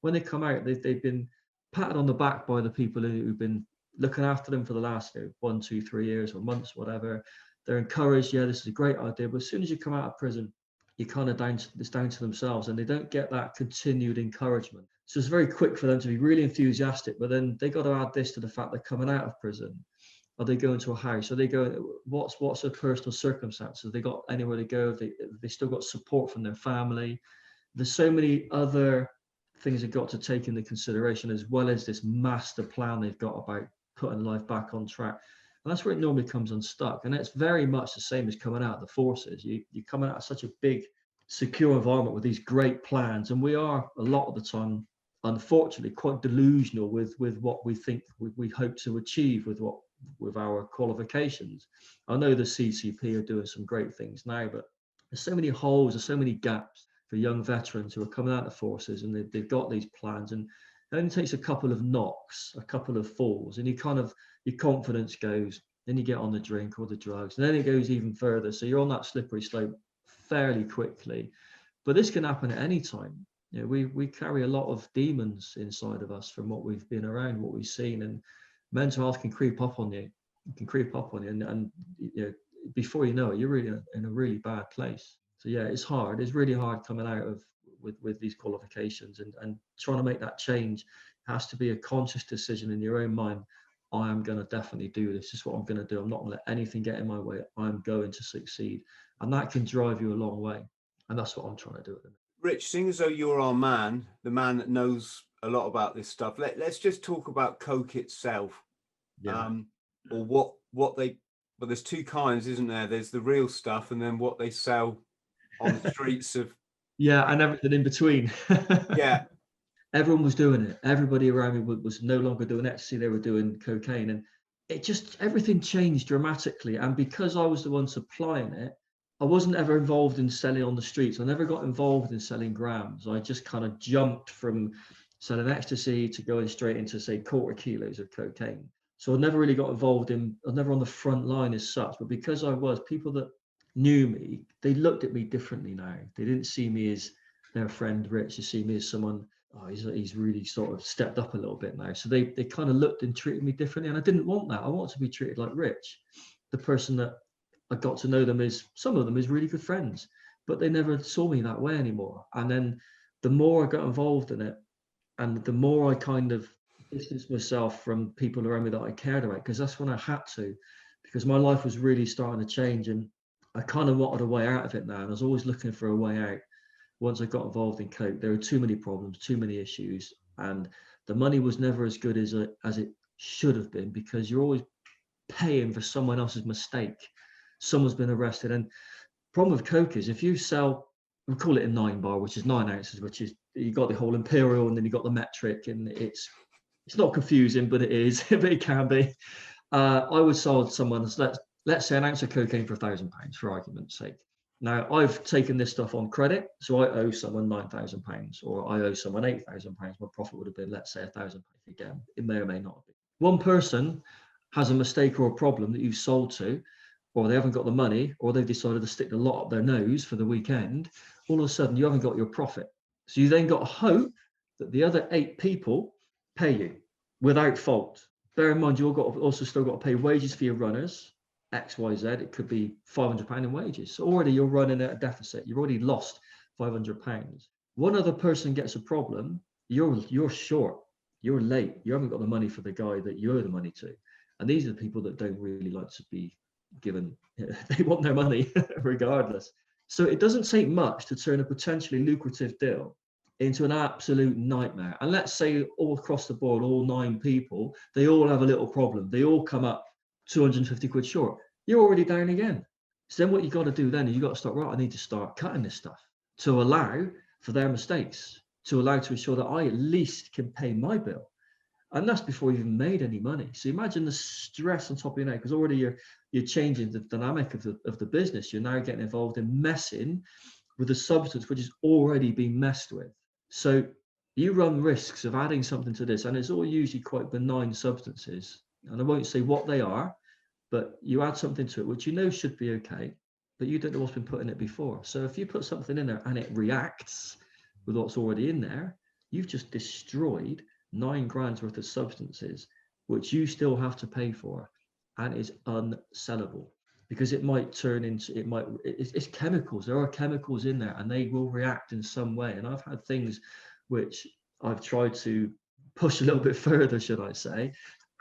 when they come out, they've, they've been patted on the back by the people who, who've been looking after them for the last you know, one, two, three years or months, whatever they're encouraged yeah this is a great idea but as soon as you come out of prison you kind of down to, it's down to themselves and they don't get that continued encouragement. So it's very quick for them to be really enthusiastic but then they got to add this to the fact they're coming out of prison. Are they going to a house? Are they going what's what's their personal circumstances? They got anywhere to go? They, they still got support from their family? There's so many other things they've got to take into consideration as well as this master plan they've got about putting life back on track that's where it normally comes unstuck. And it's very much the same as coming out of the forces. You, you're coming out of such a big, secure environment with these great plans. And we are a lot of the time, unfortunately, quite delusional with, with what we think we, we hope to achieve with what with our qualifications. I know the CTP are doing some great things now, but there's so many holes, there's so many gaps for young veterans who are coming out of the forces and they've, they've got these plans. And it only takes a couple of knocks, a couple of falls, and you kind of your confidence goes. Then you get on the drink or the drugs, and then it goes even further. So you're on that slippery slope fairly quickly. But this can happen at any time. You know, we we carry a lot of demons inside of us from what we've been around, what we've seen, and mental health can creep up on you it can creep up on you, and, and you know, before you know it, you're really in a really bad place. So yeah, it's hard. It's really hard coming out of with with these qualifications and and trying to make that change has to be a conscious decision in your own mind. I am going to definitely do this. This is what I'm going to do. I'm not going to let anything get in my way. I'm going to succeed, and that can drive you a long way. And that's what I'm trying to do. Rich, seeing as though you're our man, the man that knows a lot about this stuff, let, let's just talk about Coke itself. Yeah. Um, or what what they but there's two kinds, isn't there? There's the real stuff and then what they sell on the streets of yeah, and everything in between. yeah. Everyone was doing it. Everybody around me was no longer doing ecstasy, they were doing cocaine. And it just everything changed dramatically. And because I was the one supplying it, I wasn't ever involved in selling on the streets. I never got involved in selling grams. I just kind of jumped from selling ecstasy to going straight into say quarter kilos of cocaine. So I never really got involved in, I never on the front line as such. But because I was, people that knew me, they looked at me differently now. They didn't see me as their friend Rich. They see me as someone. Oh, he's he's really sort of stepped up a little bit now. So they they kind of looked and treated me differently, and I didn't want that. I want to be treated like Rich, the person that I got to know them as some of them as really good friends, but they never saw me that way anymore. And then the more I got involved in it, and the more I kind of distanced myself from people around me that I cared about, because that's when I had to, because my life was really starting to change and I kind of wanted a way out of it now, and I was always looking for a way out. Once I got involved in coke, there were too many problems, too many issues, and the money was never as good as it as it should have been because you're always paying for someone else's mistake. Someone's been arrested, and problem with coke is if you sell, we call it a nine bar, which is nine ounces, which is you got the whole imperial, and then you got the metric, and it's it's not confusing, but it is, but it can be. Uh, I would sell someone let's let's say an ounce of cocaine for a thousand pounds for argument's sake. Now I've taken this stuff on credit, so I owe someone nine thousand pounds, or I owe someone eight thousand pounds. My profit would have been, let's say, a thousand pounds again. It may or may not be. One person has a mistake or a problem that you've sold to, or they haven't got the money, or they've decided to stick the lot up their nose for the weekend. All of a sudden, you haven't got your profit. So you then got to hope that the other eight people pay you without fault. Bear in mind, you've got also still got to pay wages for your runners, X, Y, Z, it could be 500 pound in wages. So already you're running at a deficit. You've already lost 500 pounds. One other person gets a problem, you're you're short. You're late. You haven't got the money for the guy that you owe the money to. And these are the people that don't really like to be given. they want their money regardless. So it doesn't take much to turn a potentially lucrative deal into an absolute nightmare. And let's say all across the board, all nine people, they all have a little problem. They all come up 250 quid short, you're already down again. So then what you got to do then is you got to start, right, I need to start cutting this stuff to allow for their mistakes, to allow to ensure that I at least can pay my bill. And that's before you even made any money. So imagine the stress on top of your neck, because already you're you're changing the dynamic of the of the business. You're now getting involved in messing with a substance which has already been messed with. So you run risks of adding something to this, and it's all usually quite benign substances. And I won't say what they are, but you add something to it which you know should be okay, but you don't know what's been put in it before. So if you put something in there and it reacts with what's already in there, you've just destroyed nine grand's worth of substances which you still have to pay for and is unsellable because it might turn into it might it's, it's, chemicals there are chemicals in there and they will react in some way and i've had things which i've tried to push a little bit further should i say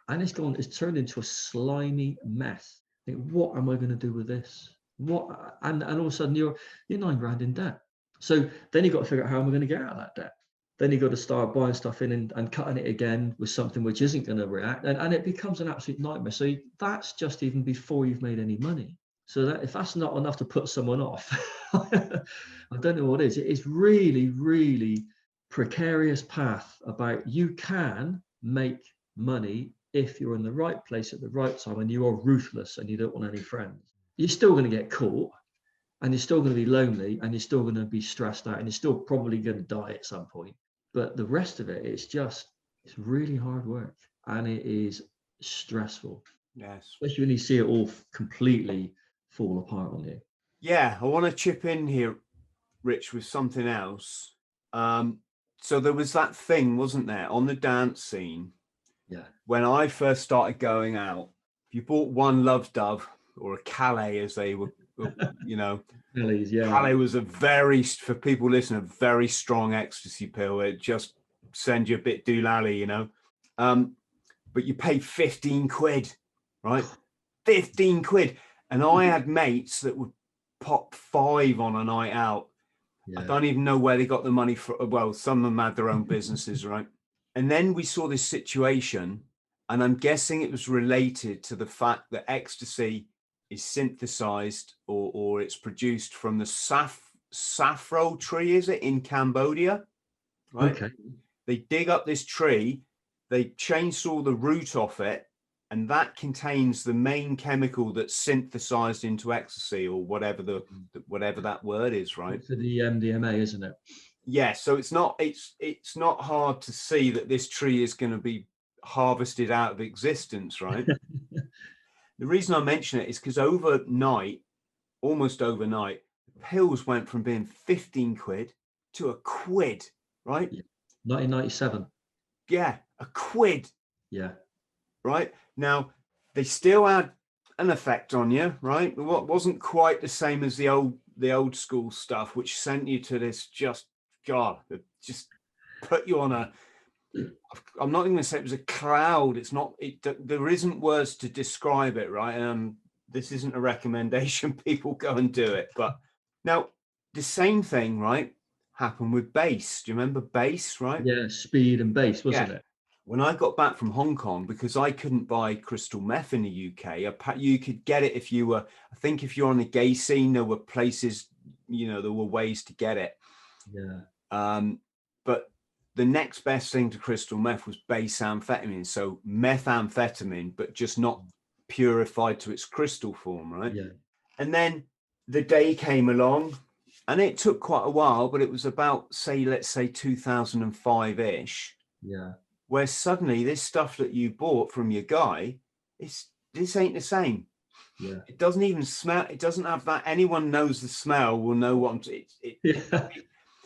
and it's gone it's turned into a slimy mess. What am i going to do with this? What and and all of a sudden you're you're nine grand in debt. So then you've got to figure out how am i going to get out of that debt? Then you've got to start buying stuff in and, and cutting it again with something which isn't going to react and, and it becomes an absolute nightmare. So that's just even before you've made any money. So that if that's not enough to put someone off i don't know what is. It is really really precarious path about you can make money if you're in the right place at the right time and you are ruthless and you don't want any friends. You're still going to get caught and you're still going to be lonely and you're still going to be stressed out and you're still probably going to die at some point. But the rest of it, it's just, it's really hard work and it is stressful. Yes. Especially when you see it all completely fall apart on you. Yeah, I want to chip in here, Rich, with something else. Um, so there was that thing, wasn't there, on the dance scene yeah. When I first started going out, if you bought one love dove or a Calais as they were, you know, Calais, yeah. Calais was a very, for people listening, a very strong ecstasy pill. It just sends you a bit doolally, you know. Um, but you paid 15 quid, right? 15 quid. And I had mates that would pop five on a night out. Yeah. I don't even know where they got the money for. Well, some of them had their own businesses, right? And then we saw this situation, and I'm guessing it was related to the fact that ecstasy is synthesized or, or it's produced from the saf, saffro tree, is it, in Cambodia? Right. Okay. They dig up this tree, they chainsaw the root off it, and that contains the main chemical that's synthesized into ecstasy or whatever the mm. whatever that word is right for the mdma isn't it yeah so it's not it's it's not hard to see that this tree is going to be harvested out of existence right? The reason i mention it is because overnight almost overnight pills went from being 15 quid to a quid right? Yeah. 1997 yeah a quid. Yeah. Right? Now, they still had an effect on you, right? What wasn't quite the same as the old the old school stuff, which sent you to this just God, it just put you on a. I'm not even going to say it was a cloud. It's not. It there isn't words to describe it, right? Um, this isn't a recommendation. People go and do it. But now the same thing, right, happened with base. Do you remember base, right? Yeah, speed and base, wasn't yeah. it? when I got back from Hong Kong, because I couldn't buy crystal meth in the UK, you could get it if you were, I think if you're on the gay scene, there were places, you know, there were ways to get it. Yeah. Um, but the next best thing to crystal meth was base amphetamine. So methamphetamine, but just not purified to its crystal form, right? Yeah. And then the day came along and it took quite a while, but it was about, say, let's say 2005 ish. Yeah where suddenly this stuff that you bought from your guy, it's this ain't the same. Yeah. It doesn't even smell. It doesn't have that. Anyone knows the smell will know what I'm. It, it, yeah.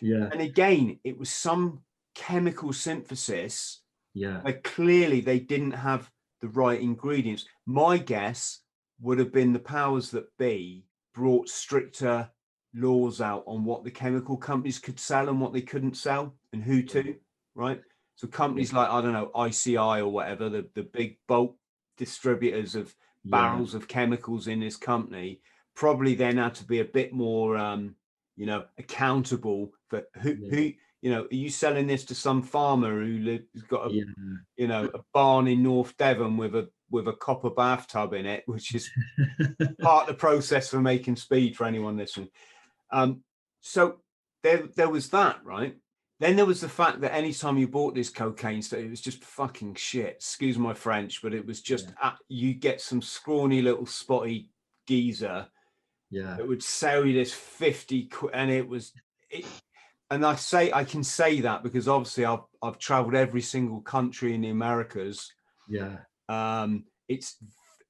Yeah. And again, it was some chemical synthesis. Yeah. Where clearly they didn't have the right ingredients. My guess would have been the powers that be brought stricter laws out on what the chemical companies could sell and what they couldn't sell and who to, right? So companies like I don't know ICI or whatever, the the big bulk distributors of barrels yeah. of chemicals in this company, probably then had to be a bit more, um, you know, accountable for who yeah. who you know, are you selling this to some farmer who's got a, yeah. you know, a barn in North Devon with a with a copper bathtub in it, which is part of the process for making speed for anyone listening. Um, so there, there was that, right? Then there was the fact that anytime you bought this cocaine stuff, it was just fucking shit. Excuse my French, but it was just yeah. you get some scrawny little spotty geezer. Yeah. It would sell you this 50 quid and it was it, and I say I can say that because obviously I've I've traveled every single country in the Americas. Yeah. Um it's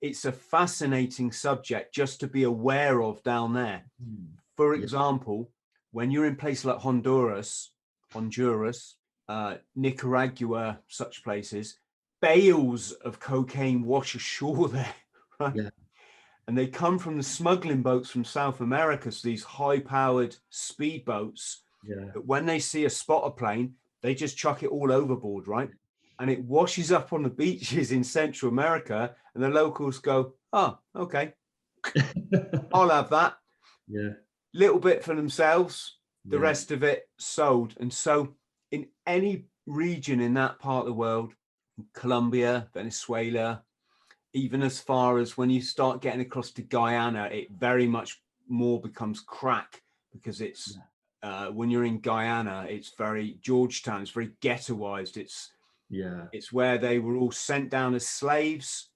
it's a fascinating subject just to be aware of down there. Mm. For example, yeah. when you're in places like Honduras, Honduras, uh, Nicaragua, such places, bales of cocaine wash ashore there, right? Yeah. And they come from the smuggling boats from South America, so these high-powered speedboats. Yeah. That when they see a spotter plane, they just chuck it all overboard, right? And it washes up on the beaches in Central America, and the locals go, "Oh, okay, I'll have that." Yeah. Little bit for themselves, the yeah. rest of it sold. And so, in any region in that part of the world, Colombia, Venezuela, even as far as when you start getting across to Guyana, it very much more becomes crack because it's yeah. Uh, when you're in Guyana, it's very Georgetown, it's very ghettoized. It's yeah, it's where they were all sent down as slaves,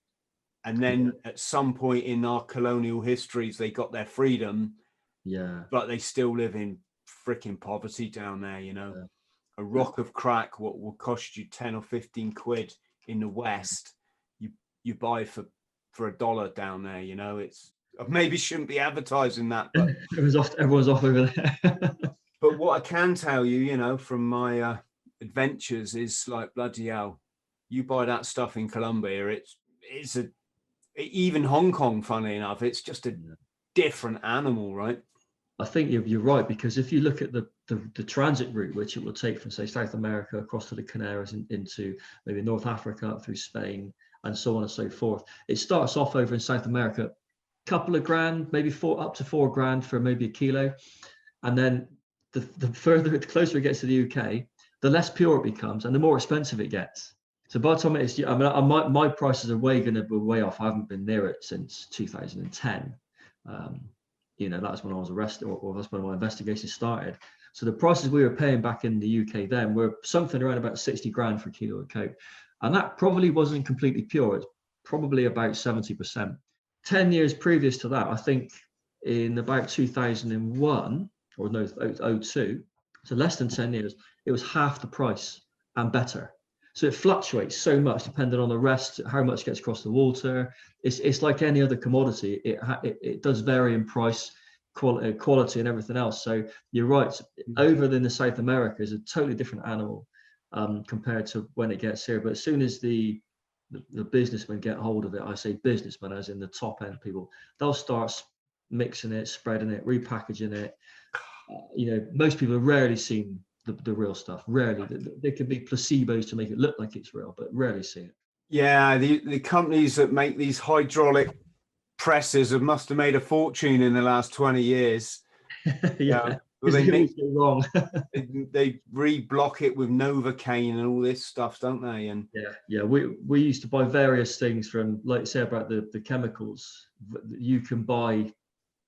and then yeah. at some point in our colonial histories, they got their freedom. Yeah, but they still live in freaking poverty down there, you know. Yeah. A rock of crack, what will cost you 10 or 15 quid in the West, you you buy for for a dollar down there, you know. It's maybe shouldn't be advertising that, but it was off everyone's off over there. what I can tell you, you know, from my uh, adventures is like bloody hell, you buy that stuff in Colombia, it's it's a even Hong Kong, funny enough, it's just a different animal, right? I think you're, you're right because if you look at the, the, the transit route which it will take from say South America across to the Canaries and into maybe North Africa up through Spain and so on and so forth, it starts off over in South America, a couple of grand, maybe four up to four grand for maybe a kilo, and then the, the further the closer it gets to the UK, the less pure it becomes and the more expensive it gets. So by the time it's, I mean, I, my, my prices are way going to be way off. I haven't been near it since 2010. Um, you know, that's when I was arrested, or, or that's when my investigation started. So the prices we were paying back in the UK then were something around about 60 grand for a kilo of coke. And that probably wasn't completely pure. It's probably about 70%. 10 years previous to that, I think in about 2001 or no, 02, so less than 10 years, it was half the price and better. So it fluctuates so much depending on the rest, how much gets across the water. It's, it's like any other commodity. It, it, it does vary in price, quality, quality and everything else. So you're right. Mm-hmm. Over in the South America is a totally different animal um, compared to when it gets here. But as soon as the, the, the businessmen get hold of it, I say businessmen as in the top end people, they'll start mixing it, spreading it, repackaging it. Uh, you know, most people have rarely seen the, the real stuff. Rarely, there can be placebos to make it look like it's real, but rarely see it. Yeah, the the companies that make these hydraulic presses have must have made a fortune in the last twenty years. yeah. well, they make it wrong. they, they reblock it with Novocaine and all this stuff, don't they? And yeah, yeah, we we used to buy various things from, like you say about the the chemicals. You can buy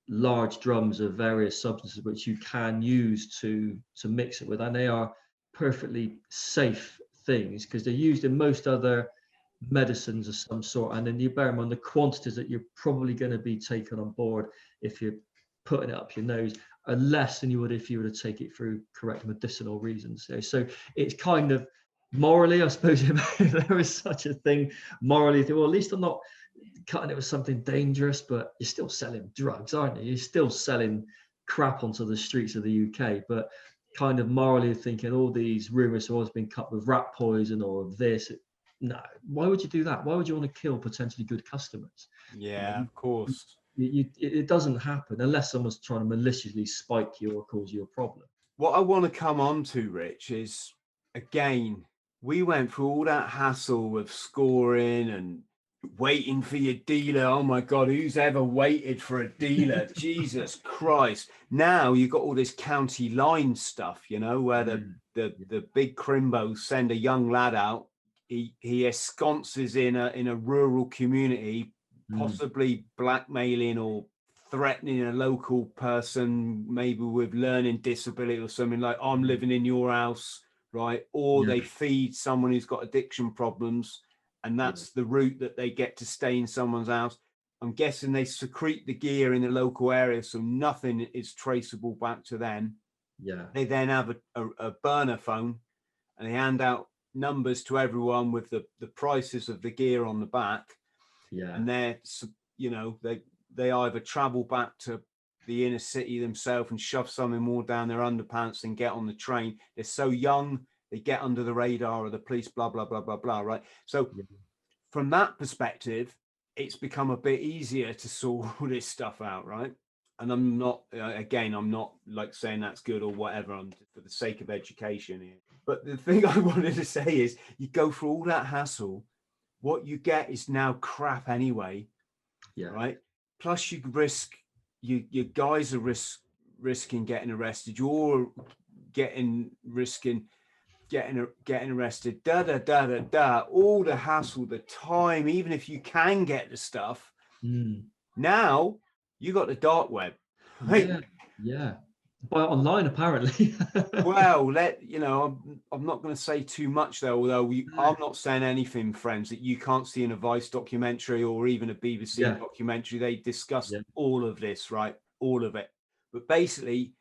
large drums of various substances which you can use to to mix it with and they are perfectly safe things because they're used in most other medicines of some sort and then you bear in mind the quantities that you're probably going to be taking on board if you're putting it up your nose are less than you would if you were to take it through correct medicinal reasons eh? so it's kind of morally i suppose there is such a thing morally well at least i'm not cutting it with something dangerous, but you're still selling drugs, aren't you? You're still selling crap onto the streets of the UK, but kind of morally thinking all these rumors have always been cut with rat poison or this. No, why would you do that? Why would you want to kill potentially good customers? Yeah, of course. You, you, it doesn't happen unless someone's trying to maliciously spike you or cause you a problem. What I want to come on to, Rich, is again, we went through all that hassle of scoring and waiting for your dealer. Oh my God, who's ever waited for a dealer? Jesus Christ. Now you've got all this county line stuff, you know, where the, mm. the, the big crimbos send a young lad out. He, he esconces in a, in a rural community, mm. possibly blackmailing or threatening a local person, maybe with learning disability or something like, I'm living in your house, right? Or yeah. they feed someone who's got addiction problems and that's the route that they get to stay in someone's house. I'm guessing they secrete the gear in the local area, so nothing is traceable back to them. Yeah. They then have a, a, a burner phone, and they hand out numbers to everyone with the the prices of the gear on the back. Yeah. And they're you know they they either travel back to the inner city themselves and shove something more down their underpants and get on the train. They're so young they get under the radar of the police, blah, blah, blah, blah, blah, right? So from that perspective, it's become a bit easier to sort all this stuff out, right? And I'm not, uh, again, I'm not like saying that's good or whatever. I'm for the sake of education here. But the thing I wanted to say is, you go through all that hassle. What you get is now crap anyway. Yeah. Right. Plus, you risk you your guys are risk risking getting arrested. You're getting risking getting getting arrested, da da da da da, all the hassle, the time, even if you can get the stuff. Mm. Now you got the dark web. Right? Yeah, yeah. But online apparently. well, let you know. I'm, I'm not going to say too much though. Although we, I'm not saying anything, friends, that you can't see in a Vice documentary or even a BBC yeah. documentary. They discuss yeah. all of this, right? All of it. But basically,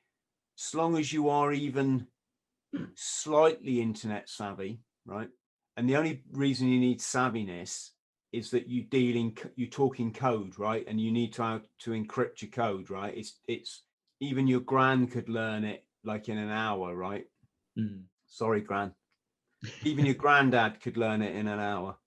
as long as you are even slightly internet savvy, right? And the only reason you need savviness is that you deal in you talk in code, right? And you need to have to encrypt your code, right? It's it's even your gran could learn it like in an hour, right? Mm. Sorry, gran. Even your granddad could learn it in an hour.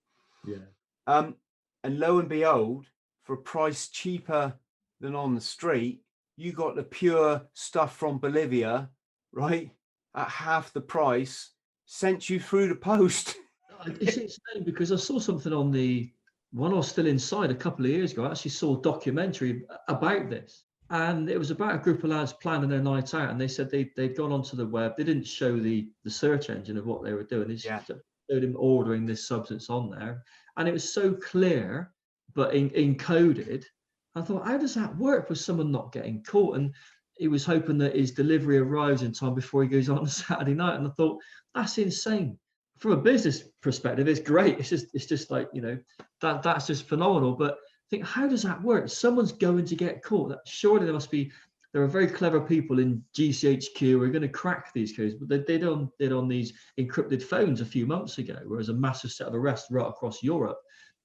Yeah. Um, And lo and behold, for a price cheaper than on the street, you got the pure stuff from Bolivia, right? At half the price, sent you through the post. it's insane because I saw something on the when I was still inside a couple of years ago. I actually saw a documentary about this, and it was about a group of lads planning their night out, and they said they they'd gone onto the web. They didn't show the the search engine of what they were doing. They just yeah. showed him ordering this substance on there, and it was so clear, but in, encoded. I thought, how does that work with someone not getting caught? And he was hoping that his delivery arrives in time before he goes on Saturday night. And I thought, that's insane. From a business perspective, it's great. It's just, it's just like, you know, that that's just phenomenal. But think, how does that work? Someone's going to get caught. Surely there must be. There are very clever people in GCHQ who are going to crack these codes, but they did on did on these encrypted phones a few months ago, whereas a massive set of arrests right across Europe.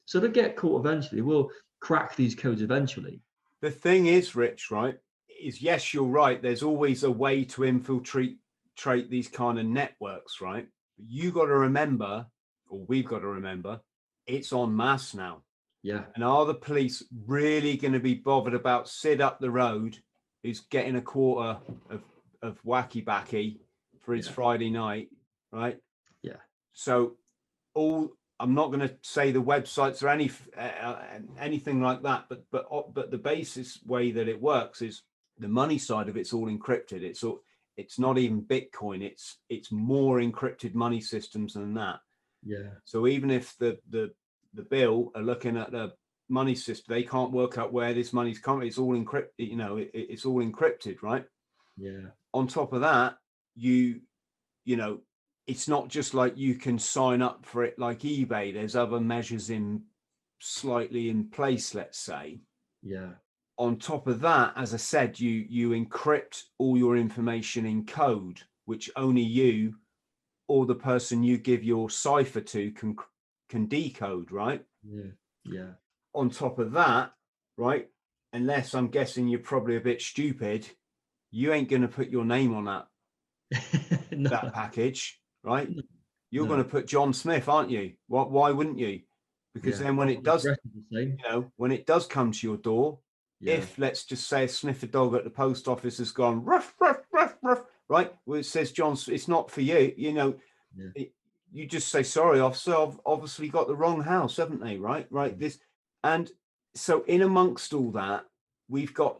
So they get caught eventually. We'll crack these codes eventually. The thing is, Rich, right? Is yes, you're right. There's always a way to infiltrate trade these kind of networks, right? But you got to remember, or we've got to remember, it's on mass now. Yeah. And are the police really going to be bothered about Sid up the road who's getting a quarter of, of wacky backy for his yeah. Friday night, right? Yeah. So all I'm not going to say the websites or any uh, anything like that, but but uh, but the basis way that it works is the money side of it's all encrypted. It's all it's not even Bitcoin. It's it's more encrypted money systems than that. Yeah. So even if the the the bill are looking at the money system, they can't work out where this money's coming. It's all encrypted. You know, it, it's all encrypted, right? Yeah. On top of that, you you know, it's not just like you can sign up for it like eBay. There's other measures in slightly in place. Let's say. Yeah on top of that, as I said, you you encrypt all your information in code, which only you or the person you give your cipher to can can decode, right? Yeah, yeah. On top of that, right? Unless I'm guessing you're probably a bit stupid, you ain't going to put your name on that no. that package, right? You're no. going to put John Smith, aren't you? What? Why wouldn't you? Because yeah. then when it does, you know, when it does come to your door, yeah. If let's just say a sniffer dog at the post office has gone ruff ruff ruff ruff, right? Well, it says John, it's not for you. You know, yeah. it, you just say sorry, officer. I've obviously got the wrong house, haven't they? Right, right. This and so in amongst all that, we've got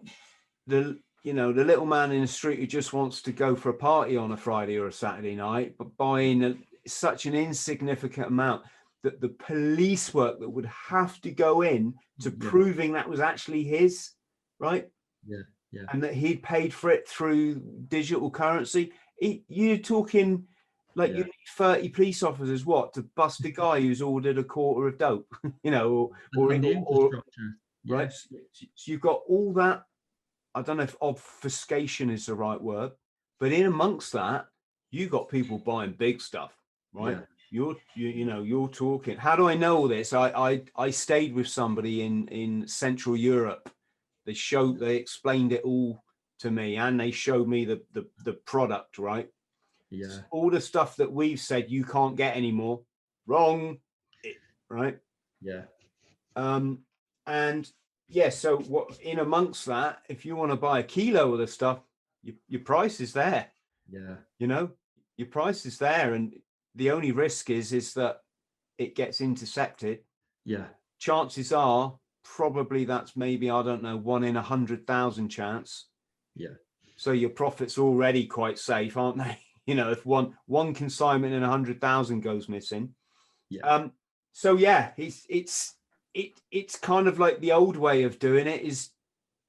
the you know the little man in the street who just wants to go for a party on a Friday or a Saturday night, but buying a, such an insignificant amount that the police work that would have to go in to yeah. proving that was actually his, right? Yeah, yeah. And that he'd paid for it through digital currency. He, you're talking like yeah. you need 30 police officers, what, to bust a guy who's ordered a quarter of dope, you know, or, or, or, or right? Yes. So you've got all that. I don't know if obfuscation is the right word, but in amongst that, you've got people buying big stuff, right? You're you, you know you're talking. How do i know all this? I, I i stayed with somebody in in central europe. They showed they explained it all to me and they showed me the the, the product right? Yeah. All the stuff that we've said you can't get anymore. Wrong. Right? Yeah. Um and yeah so what in amongst that if you want to buy a kilo of the stuff your, your price is there. Yeah. You know? Your price is there and the only risk is is that it gets intercepted. Yeah. Chances are probably that's maybe I don't know one in a hundred thousand chance. Yeah. So your profits already quite safe, aren't they? You know, if one one consignment in a hundred thousand goes missing. Yeah. Um. So yeah, it's it's it it's kind of like the old way of doing it is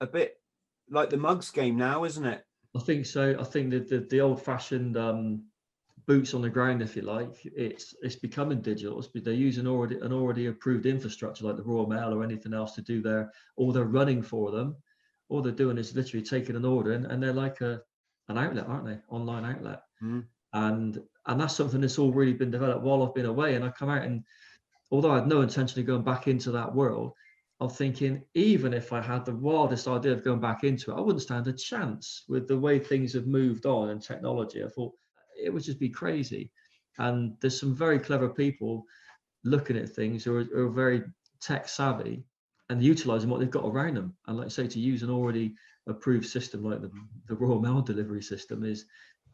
a bit like the mugs game now, isn't it? I think so. I think that the, the old fashioned um boots on the ground, if you like. It's it's becoming digital. It's, they're using already an already approved infrastructure like the Royal Mail or anything else to do their, or they're running for them. All they're doing is literally taking an order and, and they're like a an outlet, aren't they? Online outlet. Mm. And and that's something that's all really been developed while I've been away. And I come out and although I had no intention of going back into that world, I'm thinking even if I had the wildest idea of going back into it, I wouldn't stand a chance with the way things have moved on and technology. I thought it would just be crazy. And there's some very clever people looking at things who are, who are very tech savvy and utilizing what they've got around them. And like I say, to use an already approved system like the, the Royal Mail delivery system is,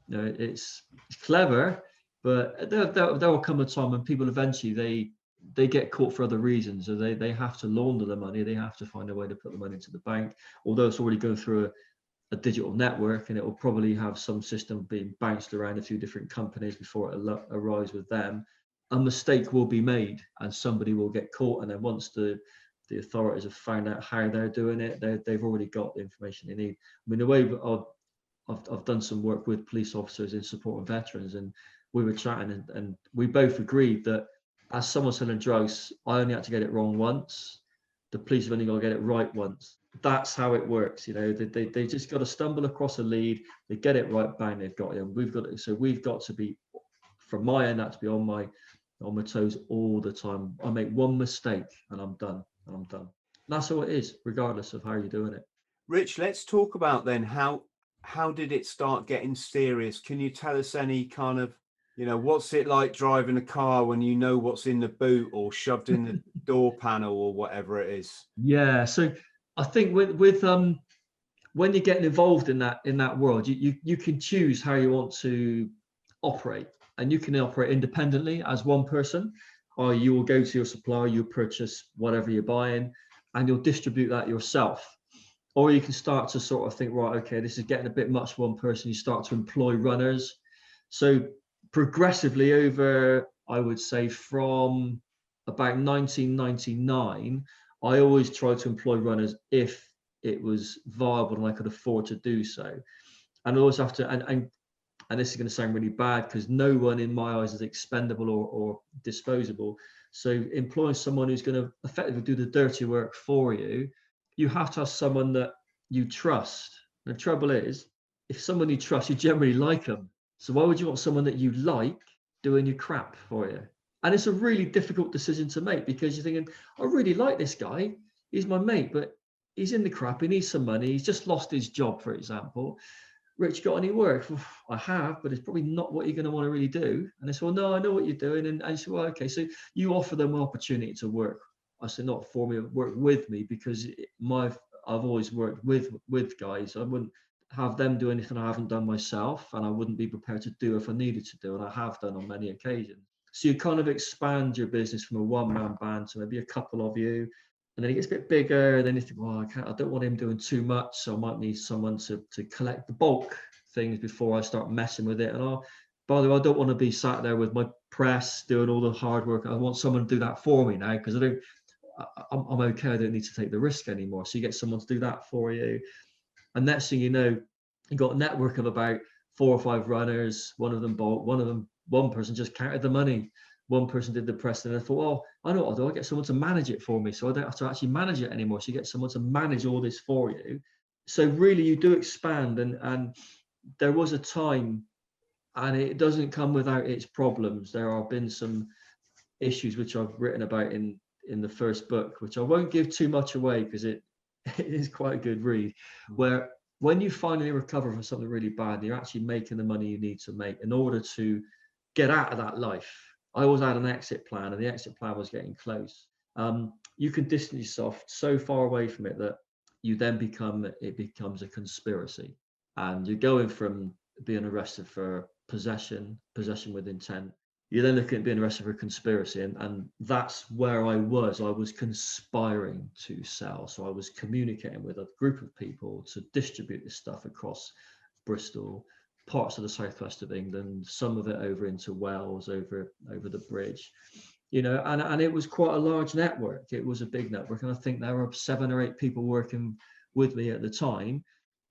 you know, it's, it's clever, but there, there, there will come a time when people eventually they they get caught for other reasons or they, they have to launder the money they have to find a way to put the money into the bank although it's already going through a, a digital network and it will probably have some system being bounced around a few different companies before it arrives with them a mistake will be made and somebody will get caught and then once the the authorities have found out how they're doing it they've already got the information they need i mean the way I've, I've, I've done some work with police officers in supporting veterans and we were chatting and, and we both agreed that as someone selling drugs, I only had to get it wrong once. The police have only got to get it right once. That's how it works. You know, they, they, they just got to stumble across a lead, they get it right, bang, they've got it. And we've got it. So we've got to be, from my end, that to be on my on my toes all the time. I make one mistake and I'm done. And I'm done. And that's all it is, regardless of how you're doing it. Rich, let's talk about then how how did it start getting serious? Can you tell us any kind of you know, what's it like driving a car when you know what's in the boot or shoved in the door panel or whatever it is? Yeah. So I think with with um when you're getting involved in that in that world, you you, you can choose how you want to operate. And you can operate independently as one person, or you will go to your supplier, you purchase whatever you're buying, and you'll distribute that yourself. Or you can start to sort of think, right, okay, this is getting a bit much one person. You start to employ runners. So progressively over, I would say, from about 1999, I always tried to employ runners if it was viable and I could afford to do so. And I always have to, and, and, and this is going to sound really bad because no one in my eyes is expendable or, or disposable. So employing someone who's going to effectively do the dirty work for you, you have to have someone that you trust. The trouble is, if someone you trust, you generally like them. So why would you want someone that you like doing your crap for you? And it's a really difficult decision to make because you're thinking, I really like this guy. He's my mate, but he's in the crap. He needs some money. He's just lost his job, for example. Rich, got any work? I have, but it's probably not what you're going to want to really do. And they said, Well, no, I know what you're doing. And I said, Well, okay. So you offer them an opportunity to work. I said, not for me, work with me because my I've always worked with with guys. I wouldn't have them do anything I haven't done myself, and I wouldn't be prepared to do if I needed to do, and I have done on many occasions. So you kind of expand your business from a one-man band to maybe a couple of you, and then it gets a bit bigger. And then you think, well, I can't, I don't want him doing too much, so I might need someone to to collect the bulk things before I start messing with it. And I, by the way, I don't want to be sat there with my press doing all the hard work. I want someone to do that for me now because I don't. I'm, I'm okay. I don't need to take the risk anymore. So you get someone to do that for you and next thing you know, you got a network of about four or five runners. One of them bought, one of them, one person just counted the money. One person did the press, and I thought, oh, I know what I'll do. I get someone to manage it for me, so I don't have to actually manage it anymore. So you get someone to manage all this for you. So really, you do expand, and and there was a time, and it doesn't come without its problems. There have been some issues which I've written about in in the first book, which I won't give too much away because it it is quite a good read hmm. where when you finally recover from something really bad you're actually making the money you need to make in order to get out of that life. I always had an exit plan and the exit plan was getting close. Um, you can distance yourself so far away from it that you then become it becomes a conspiracy. And you're going from being arrested for possession possession with intent you're then looking at being arrested for conspiracy and, and that's where i was. I was conspiring to sell. So i was communicating with a group of people to distribute this stuff across bristol parts of the southwest of england some of it over into wales over over the bridge you know and, and it was quite a large network it was a big network and i think there were seven or eight people working with me at the time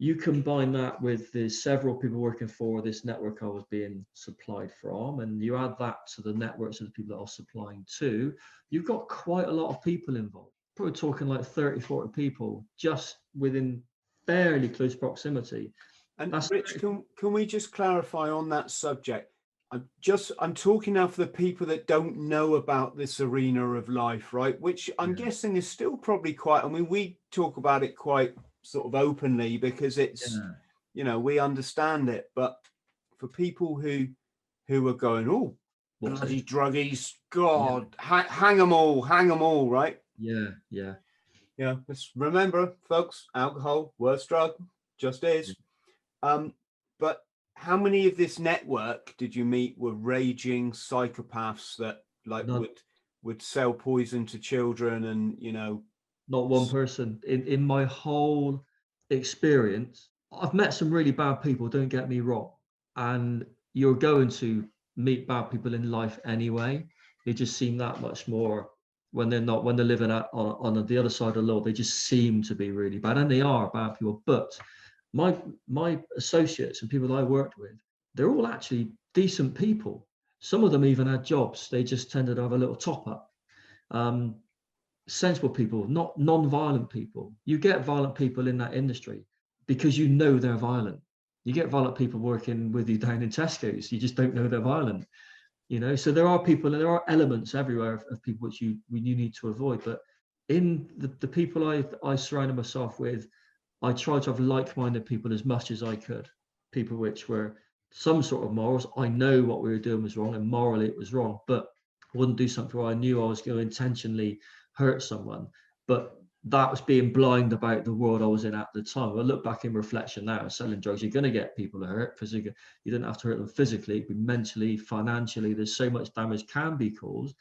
you combine that with the several people working for this network I was being supplied from, and you add that to the networks of the people that I was supplying to, you've got quite a lot of people involved. Probably talking like 30, 40 people just within fairly close proximity. And That's Rich, can, can we just clarify on that subject? I'm just I'm talking now for the people that don't know about this arena of life, right? Which I'm yeah. guessing is still probably quite. I mean, we talk about it quite sort of openly because it's yeah. you know we understand it but for people who who are going oh bloody druggies god yeah. ha- hang them all hang them all right Yeah, yeah. Yeah, let's remember, folks, alcohol, worst drug, just is. Um, but how many of this network did you meet were raging psychopaths that like None. would would sell poison to children and you know not one person in in my whole experience i've met some really bad people don't get me wrong and you're going to meet bad people in life anyway they just seem that much more when they're not when they're living at, on, on the other side of the law they just seem to be really bad and they are bad people but my my associates and people that i worked with they're all actually decent people. Some of them even had jobs. They just tended to have a little top up. Um, sensible people not non-violent people. You get violent people in that industry because you know they're violent. You get violent people working with you down in tesco's. You just don't know they're violent you know? So there are people and there are elements everywhere of, of people which you you need to avoid. But in the, the people i i surrounded myself with i tried to have like-minded people as much as i could people which were some sort of morals i know what we were doing was wrong and morally it was wrong but I wouldn't do something where i knew i was going to intentionally hurt someone but that was being blind about the world I was in at the time. I look back in reflection now, selling drugs, you're going to get people hurt you, you don't have to hurt them physically, but mentally, financially. There's so much damage can be caused.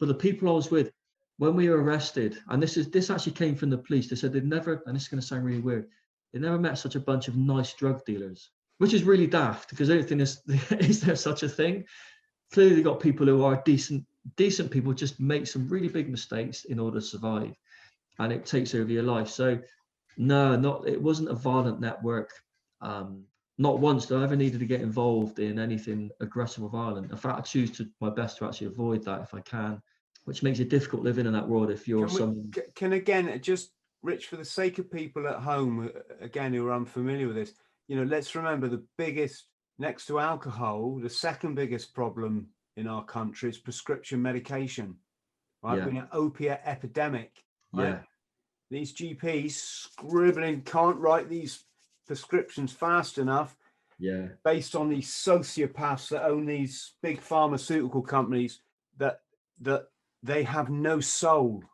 But the people I was with, when we were arrested, and this is this actually came from the police. They said they'd never, and this is going to sound really weird, they never met such a bunch of nice drug dealers, which is really daft because I is is there such a thing. Clearly, they got people who are decent, decent people just make some really big mistakes in order to survive and it takes over your life. So no, not it wasn't a violent network. Um, not once did I ever needed to get involved in anything aggressive or violent. In fact, I choose to my best to actually avoid that if I can, which makes it difficult living in that world if you're can someone. can again just Rich, for the sake of people at home, uh, again who are unfamiliar with this, you know, let's remember the biggest next to alcohol, the second biggest problem in our country is prescription medication. Right, yeah. an opiate epidemic. Right? Yeah these GPs scribbling can't write these prescriptions fast enough. Yeah. Based on these sociopaths that own these big pharmaceutical companies that that they have no soul.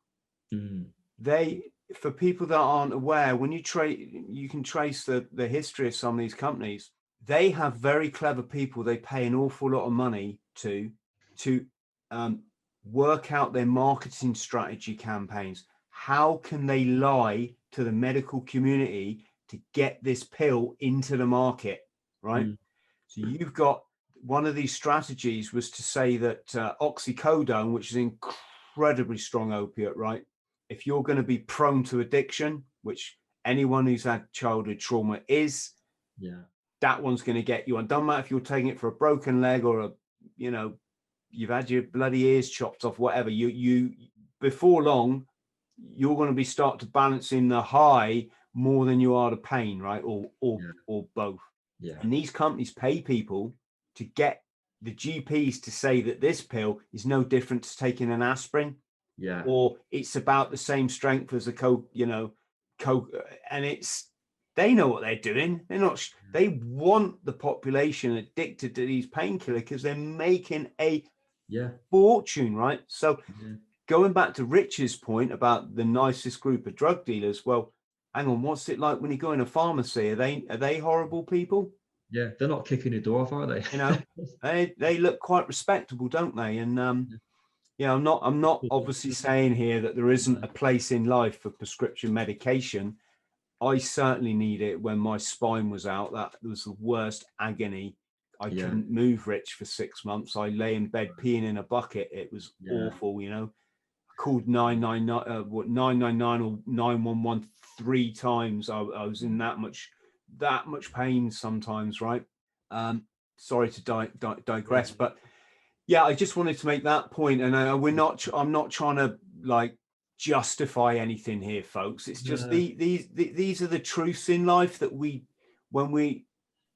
Mm. They for people that aren't aware, when you trace you can trace the, the history of some of these companies, they have very clever people they pay an awful lot of money to to um, work out their marketing strategy campaigns how can they lie to the medical community to get this pill into the market right mm. so you've got one of these strategies was to say that uh, oxycodone which is incredibly strong opiate right if you're going to be prone to addiction which anyone who's had childhood trauma is yeah that one's going to get you on don't matter if you're taking it for a broken leg or a you know you've had your bloody ears chopped off whatever you you before long you're going to be start to balance in the high more than you are the pain, right? Or or yeah. or both. Yeah. And these companies pay people to get the GPs to say that this pill is no different to taking an aspirin. Yeah. Or it's about the same strength as a coke, you know, coke, and it's they know what they're doing. They're not. Mm. They want the population addicted to these painkillers because they're making a yeah fortune, right? So yeah going back to Rich's point about the nicest group of drug dealers, well, hang on, what's it like when you go in a pharmacy? Are they are they horrible people? Yeah, they're not kicking the door off, are they? you know, they they look quite respectable, don't they? And um, yeah, I'm not I'm not obviously saying here that there isn't a place in life for prescription medication. I certainly need it when my spine was out. That was the worst agony. I yeah. couldn't move, Rich, for six months. I lay in bed peeing in a bucket. It was yeah. awful, you know called 999 uh, what 999 or 911 three times I, I, was in that much that much pain sometimes right? Um sorry to di- di- digress but yeah i just wanted to make that point and uh, we're not i'm not trying to like justify anything here folks. It's just the, these the, these are the truths in life that we when we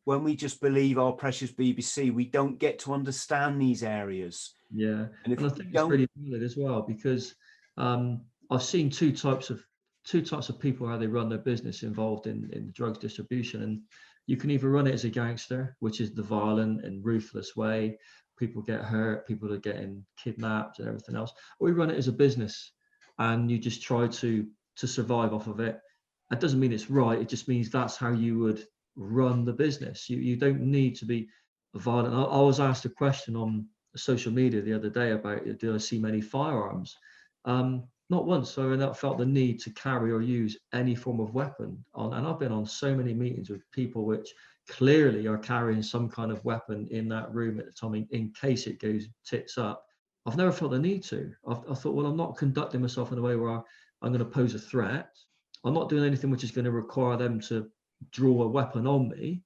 when we just believe our precious bbc we don't get to understand these areas. Yeah, and, and I think it's really valid as well because um, I've seen two types of two types of people how they run their business involved in in drugs distribution, and you can either run it as a gangster, which is the violent and ruthless way. People get hurt, people are getting kidnapped, and everything else, or we run it as a business, and you just try to to survive off of it. That doesn't mean it's right. It just means that's how you would run the business. You you don't need to be violent. I, I was asked a question on social media the other day about do I see many firearms? Um, not once have I not felt the need to carry or use any form of weapon. On, and I've been on so many meetings with people which clearly are carrying some kind of weapon in that room at the time in, in case it goes tits up. I've never felt the need to. I've, I thought, well, I'm not conducting myself in a way where I, I'm going to pose a threat. I'm not doing anything which is going to require them to draw a weapon on me.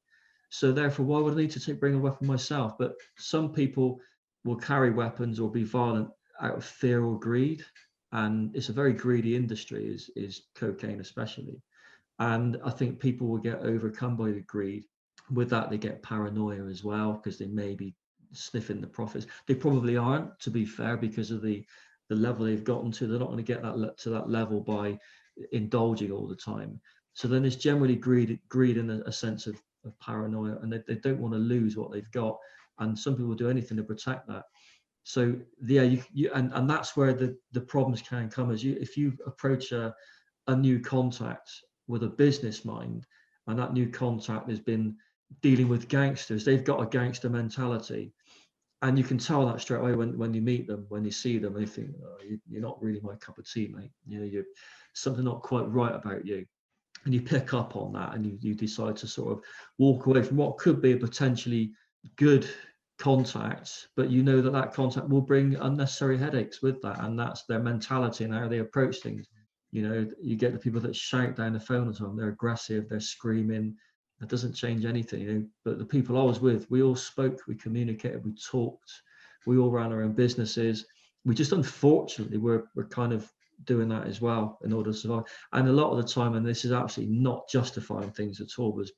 So therefore, why would I need to take, bring a weapon myself? But some people will carry weapons or be violent out of fear or greed and it's a very greedy industry is is cocaine especially. And i think people will get overcome by the greed. With that they get paranoia as well because they may be sniffing the profits. They probably aren't to be fair because of the the level they've gotten to. They're not going to get that to that level by indulging all the time. So then there's generally greed greed and a, a sense of, of paranoia and they, they don't want to lose what they've got. And some people do anything to protect that so yeah you, you and, and that's where the the problems can come as you if you approach a, a new contact with a business mind and that new contact has been dealing with gangsters they've got a gangster mentality. And you can tell that straight away when, when you meet them when you see them they think oh, you, are not really my cup of tea mate. You know you're something not quite right about you. And you pick up on that and you, you decide to sort of walk away from what could be a potentially good contact, but you know that that contact will bring unnecessary headaches with that, and that's their mentality and how they approach things. You know, you get the people that shout down the phone at them, they're aggressive, they're screaming. That doesn't change anything, you know. But the people I was with, we all spoke, we communicated, we talked, we all ran our own businesses. We just unfortunately we're we're kind of doing that as well in order to survive. And a lot of the time, and this is absolutely not justifying things at all, was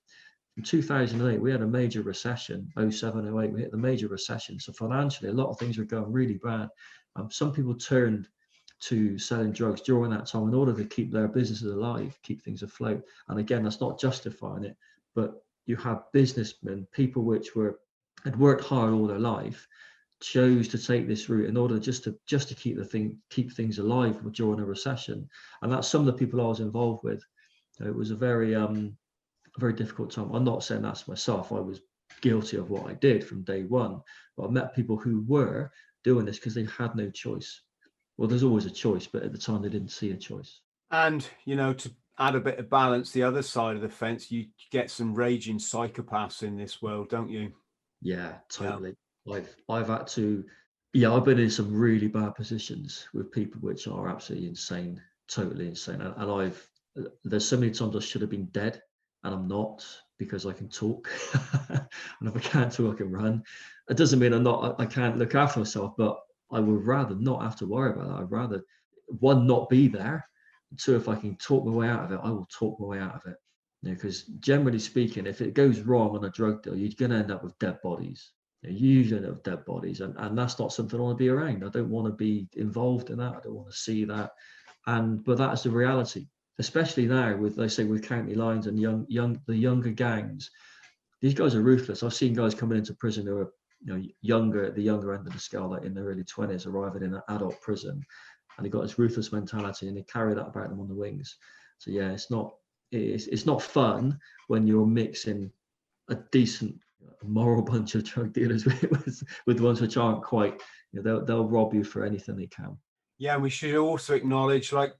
in 2008 we had a major recession. 07 08 we hit the major recession. So financially a lot of things were going really bad. Um, some people turned to selling drugs during that time in order to keep their businesses alive keep things afloat. And again that's not justifying it but you have businessmen people which were had worked hard all their life chose to take this route in order just to just to keep the thing keep things alive during a recession. And that's some of the people i was involved with. It was a very um a very difficult time. I'm not saying that's myself. I was guilty of what I did from day one, but I met people who were doing this because they had no choice. Well, there's always a choice, but at the time they didn't see a choice. And you know, to add a bit of balance, the other side of the fence, you get some raging psychopaths in this world, don't you? Yeah, totally. Yeah. I've I've had to yeah, I've been in some really bad positions with people which are absolutely insane, totally insane. And, and I've uh, there's so many times I should have been dead and I'm not because I can talk. and if I can't talk, can run. It doesn't mean I'm not, I can't look after myself, but I would rather not have to worry about that. I'd rather, one, not be there. Two, if I can talk my way out of it, I will talk my way out of it. Because you know, generally speaking, if it goes wrong on a drug deal, you're going to end up with dead bodies. You, know, you usually end up with dead bodies. And, and that's not something I want to be around. I don't want to be involved in that. I don't want to see that. And, but that's the reality especially now with they say with county lines and young young the younger gangs these guys are ruthless. I've seen guys coming into prison who are you know younger at the younger end of the scale like in their early 20s arriving in an adult prison and they got this ruthless mentality and they carry that about them on the wings. So yeah it's not it's, it's not fun when you're mixing a decent moral bunch of drug dealers with, with, with ones which aren't quite you know they'll, they'll rob you for anything they can. Yeah we should also acknowledge like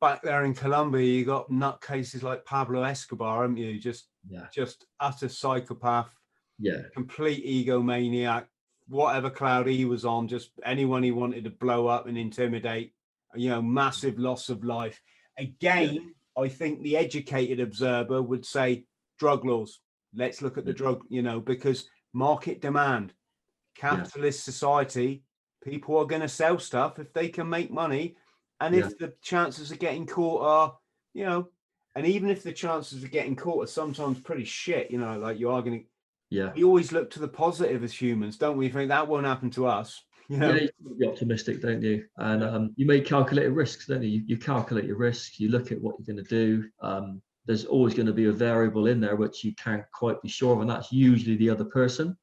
back there in Colombia, you got nutcases like Pablo Escobar, haven't you? Just yeah. just utter psychopath, yeah, complete egomaniac. Whatever cloud he was on, just anyone he wanted to blow up and intimidate. You know, massive loss of life. Again, yeah. I think the educated observer would say drug laws. Let's look at the drug, you know, because market demand, capitalist yeah. society, people are going to sell stuff if they can make money and if the chances of getting caught are, you know, and even if the chances of getting caught are sometimes pretty shit, you know, like you are going to, yeah, we always look to the positive as humans, don't we? Think that won't happen to us. You know, yeah, you be optimistic, don't you? And um, you make calculated risks, don't you? you? You calculate your risks. You look at what you're going to do. Um, there's always going to be a variable in there which you can't quite be sure of, and that's usually the other person.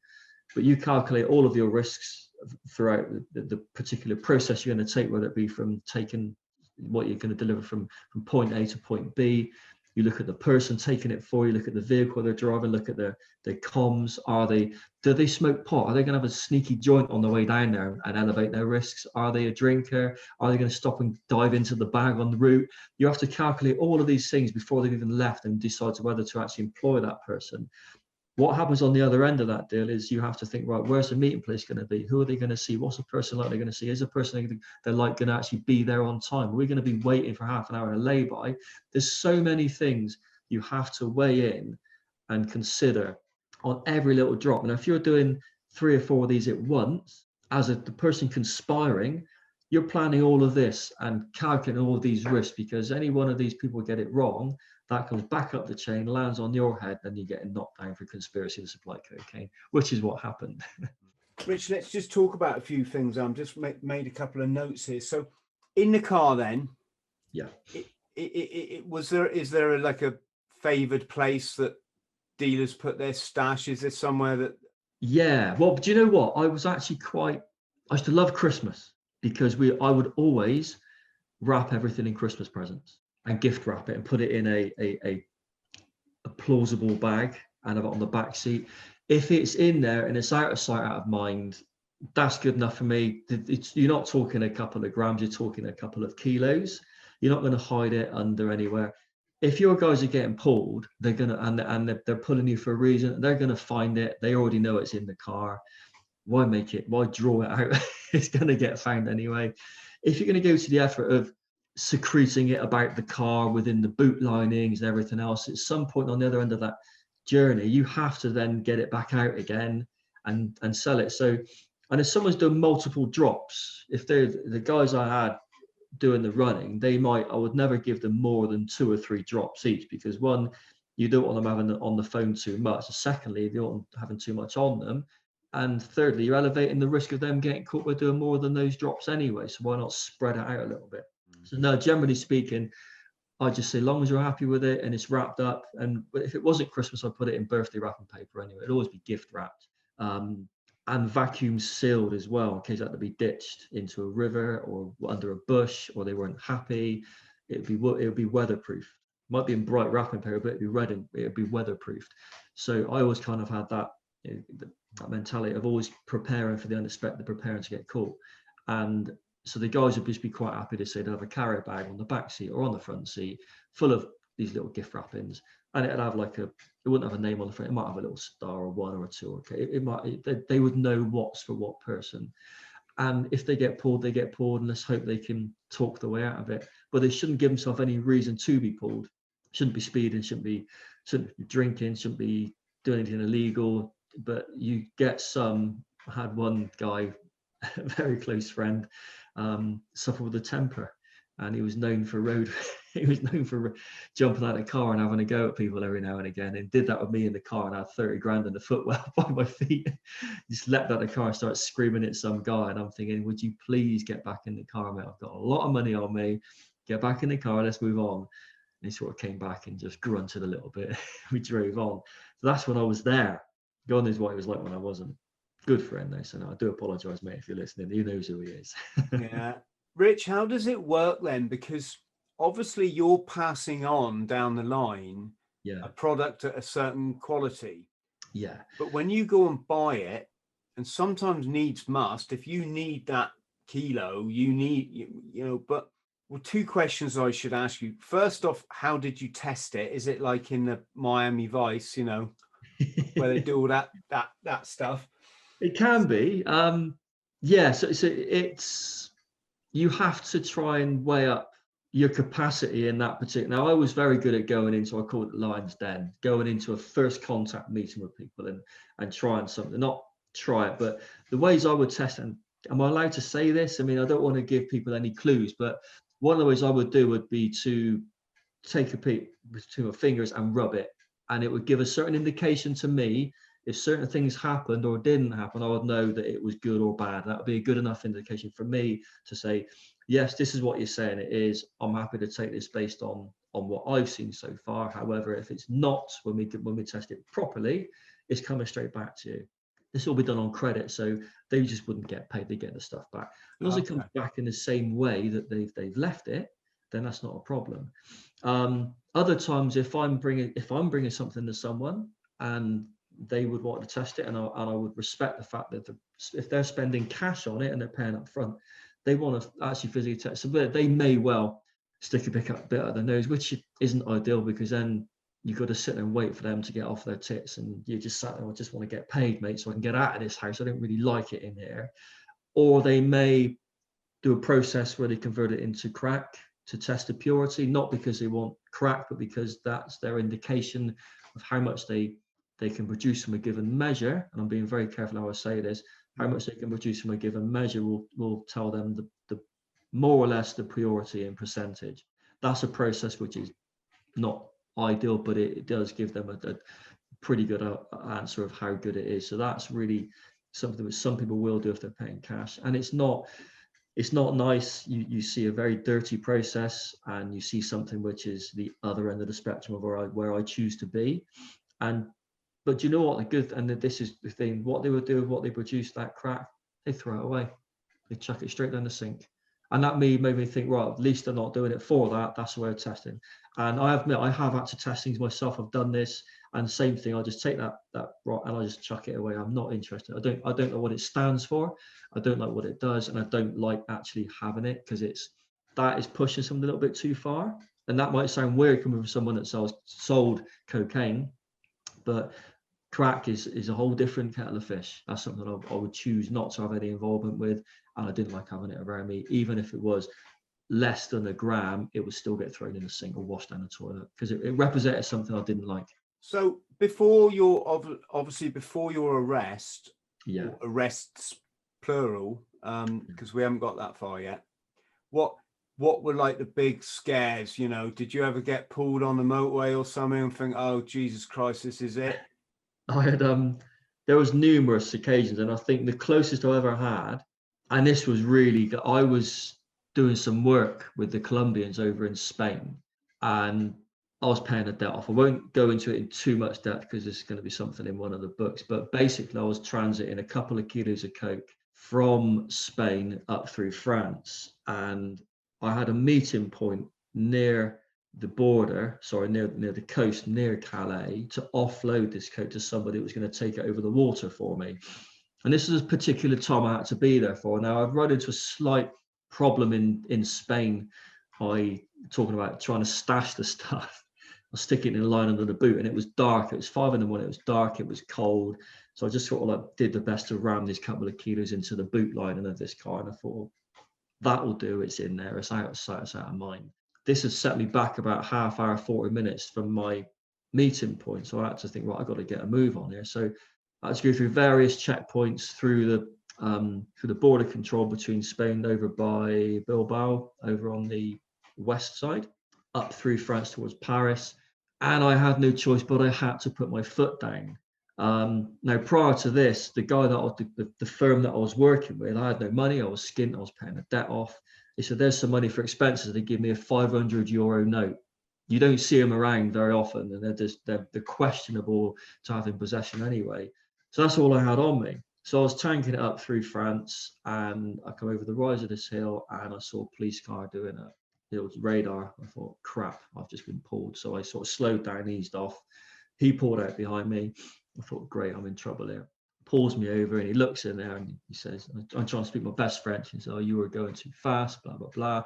But you calculate all of your risks throughout the, the, particular process you're going to take, whether it be from taking what you're going to deliver from from point A to point B. You look at the person taking it for you. Look at the vehicle they're driving. Look at their their comms. Are they do they smoke pot? Are they going to have a sneaky joint on the way down there and elevate their risks? Are they a drinker? Are they going to stop and dive into the bag on the route? You have to calculate all of these things before they've even left and decide whether to actually employ that person what happens on the other end of that deal is you have to think right where's the meeting place going to be? Who are they going to see? What's the person like they're going to see? Is the person they're like going to actually be there on time? We're we going to be waiting for half an hour in a lay-by. There's so many things you have to weigh in and consider on every little drop. And if you're doing three or four of these at once as a the person conspiring you're planning all of this and calculating all of these risks because any one of these people get it wrong that comes back up the chain, lands on your head, then you're getting knocked down for conspiracy to supply cocaine, which is what happened. Rich, let's just talk about a few things. I'm just make, made a couple of notes here. So, in the car, then, yeah, it, it, it, it was there. Is there a, like a favoured place that dealers put their stash? Is there somewhere that? Yeah. Well, do you know what? I was actually quite. I used to love Christmas because we. I would always wrap everything in Christmas presents and gift wrap it and put it in a, a, a, a plausible bag and have it on the back seat. If it's in there and it's out of sight, out of mind, that's good enough for me. It's, you're not talking a couple of grams, you're talking a couple of kilos. You're not going to hide it under anywhere. If your guys are getting pulled, they're gonna and and they're, they're pulling you for a reason. They're gonna find it. They already know it's in the car. Why make it? Why draw it out? it's gonna get found anyway. If you're gonna go to the effort of secreting it about the car within the boot linings and everything else. At some point on the other end of that journey, you have to then get it back out again and and sell it. So, and if someone's done multiple drops, if they're the guys I had doing the running, they might I would never give them more than two or three drops each because one, you don't want them having on the phone too much. Secondly, you don't want having too much on them. And thirdly, you're elevating the risk of them getting caught by doing more than those drops anyway. So why not spread it out a little bit? So no, generally speaking, I just say, long as you're happy with it and it's wrapped up. And if it wasn't Christmas, I'd put it in birthday wrapping paper anyway. It'd always be gift wrapped um, and vacuum sealed as well, in case it had to be ditched into a river or under a bush or they weren't happy. It'd be it would be weatherproof. Might be in bright wrapping paper, but it'd be red and it'd be weatherproofed. So I always kind of had that, you know, that mentality of always preparing for the unexpected, preparing to get caught. And so the guys would just be quite happy to say they have a carrier bag on the back seat or on the front seat full of these little gift wrappings. And it'd have like a it wouldn't have a name on the front it might have a little star or one or a two okay? It, it might it, they, they would know what's for what person. And if they get pulled they get pulled and let's hope they can talk the way out of it. But they shouldn't give themselves any reason to be pulled. Shouldn't be speeding shouldn't be shouldn't be drinking shouldn't be doing anything illegal. But you get some I had one guy a very close friend um, suffered with a temper, and he was known for road. he was known for jumping out of the car and having a go at people every now and again, and did that with me in the car, and I had thirty grand in the footwell by my feet. Just leapt out of the car and started screaming at some guy, and I'm thinking, would you please get back in the car, mate? I've got a lot of money on me. Get back in the car. Let's move on. And he sort of came back and just grunted a little bit. we drove on. So that's when I was there. God knows what it was like when I wasn't good friend though, so no, I do apologise, mate, if you're listening. He knows who he is. yeah, Rich, how does it work then? Because obviously you're passing on down the line yeah. a product at a certain quality. Yeah. But when you go and buy it, and sometimes needs must, if you need that kilo, you need you, you know, but well, two questions I should ask you. First off, how did you test it? Is it like in the Miami Vice, you know, where they do all that that that stuff? It can be. Um, yeah, so, so it's you have to try and weigh up your capacity in that particular. Now, I was very good at going into I call it lines den, going into a first contact meeting with people and and trying something. Not try it, but the ways I would test. And am I allowed to say this? I mean, I don't want to give people any clues, but one of the ways I would do would be to take a peek between my fingers and rub it, and it would give a certain indication to me if certain things happened or didn't happen, I would know that it was good or bad. That would be a good enough indication for me to say, yes, this is what you're saying it is. I'm happy to take this based on on what I've seen so far. However, if it's not, when we when we test it properly, it's coming straight back to you. This will be done on credit, so they just wouldn't get paid. They get the stuff back. Long as it comes back in the same way that they've they've left it, then that's not a problem. Um, other times, if I'm bringing if I'm bringing something to someone and they would want to test it, and I, and I would respect the fact that the, if they're spending cash on it and they're paying up front, they want to actually physically test. But they may well stick a bit up bit at the nose, which isn't ideal because then you've got to sit there and wait for them to get off their tits, and you just sat there. I just want to get paid, mate, so I can get out of this house. I don't really like it in here. Or they may do a process where they convert it into crack to test the purity, not because they want crack, but because that's their indication of how much they they can produce from a given measure. And I'm being very careful how I say this. How much they can produce from a given measure will will tell them the, the more or less the priority in percentage. That's a process which is not ideal, but it, it does give them a, a pretty good uh, answer of how good it is. So that's really something that some people will do if they're paying cash. And it's not it's not nice. You you see a very dirty process, and you see something which is the other end of the spectrum of where I where I choose to be. And but do you know what the good and the, this is the thing. What they would do with what they produce that crack, they throw it away. They chuck it straight down the sink. And that me made me think, right, at least they're not doing it for that. That's the way of testing. And I admit I have had to test things myself. I've done this, and same thing. I just take that that rock and I just chuck it away. I'm not interested. I don't I don't know what it stands for. I don't like what it does, and I don't like actually having it because it's that is pushing something a little bit too far. And that might sound weird coming from someone that sells sold cocaine, but crack is is a whole different kettle of fish. That's something I, I would choose not to have any involvement with, and I didn't like having it around me, even if it was less than a gram, it would still get thrown in the sink or washed down the toilet because it, it, represented something I didn't like. So before your obviously before your arrest, yeah, arrests plural, um, because we haven't got that far yet. What what were like the big scares? You know, did you ever get pulled on the motorway or something and think, "Oh Jesus Christ, this is it"? I had um, there was numerous occasions, and I think the closest I ever had, and this was really, I was doing some work with the Colombians over in Spain, and I was paying a debt off. I won't go into it in too much depth because this is going to be something in one of the books. But basically, I was transiting a couple of kilos of coke from Spain up through France, and I had a meeting point near the border, sorry, near near the coast, near Calais, to offload this coat to somebody who was going to take it over the water for me. And this is a particular time I had to be there for. Now I've run into a slight problem in in Spain by talking about trying to stash the stuff. I stick it in a line under the boot, and it was dark. It was five in the morning. It was dark. It was cold. So I just sort of like did the best to ram these couple of kilos into the boot lining of this car, and I thought that will do. It's in there. It's out of sight. It's out of mind. This has set me back about half hour, forty minutes from my meeting point. So I had to think, right, I've got to get a move on here. So I had to go through various checkpoints through the um, through the border control between Spain over by Bilbao, over on the west side, up through France towards Paris. And I had no choice, but I had to put my foot down. Um, now, prior to this, the guy that the, the firm that I was working with, I had no money. I was skint. I was paying a debt off. They said, "There's some money for expenses." They give me a 500 euro note. You don't see them around very often, and they're just they're, they're questionable to have in possession anyway. So that's all I had on me. So I was tanking it up through France and I come over the rise of this hill and I saw a police car doing a it was radar. I thought, crap, I've just been pulled. So I sort of slowed down, eased off. He pulled out behind me. I thought, great, I'm in trouble here. Pulls me over and he looks in there and he says, I'm trying to speak my best French. He says, Oh, you were going too fast, blah, blah, blah.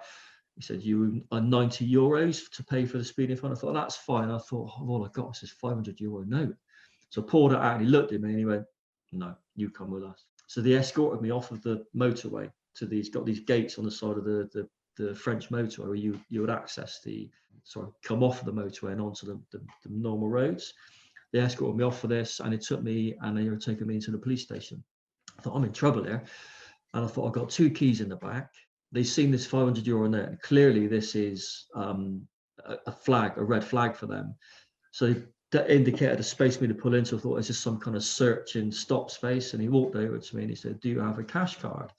He said, You are 90 euros to pay for the speeding fine. I thought, That's fine. I thought, oh, All I got is this 500 euro note. So I pulled it out and he looked at me and he went, No, you come with us. So they escorted me off of the motorway to these, got these gates on the side of the, the, the French motorway where you, you would access the, sorry, come off of the motorway and onto the, the, the normal roads. They escorted me off for this and it took me and they were taking me into the police station. I thought, I'm in trouble here. And I thought, I've got two keys in the back. They've seen this 500 euro note. and Clearly, this is um, a, a flag, a red flag for them. So that indicated a space for me to pull into. I thought it's just some kind of search and stop space. And he walked over to me and he said, Do you have a cash card?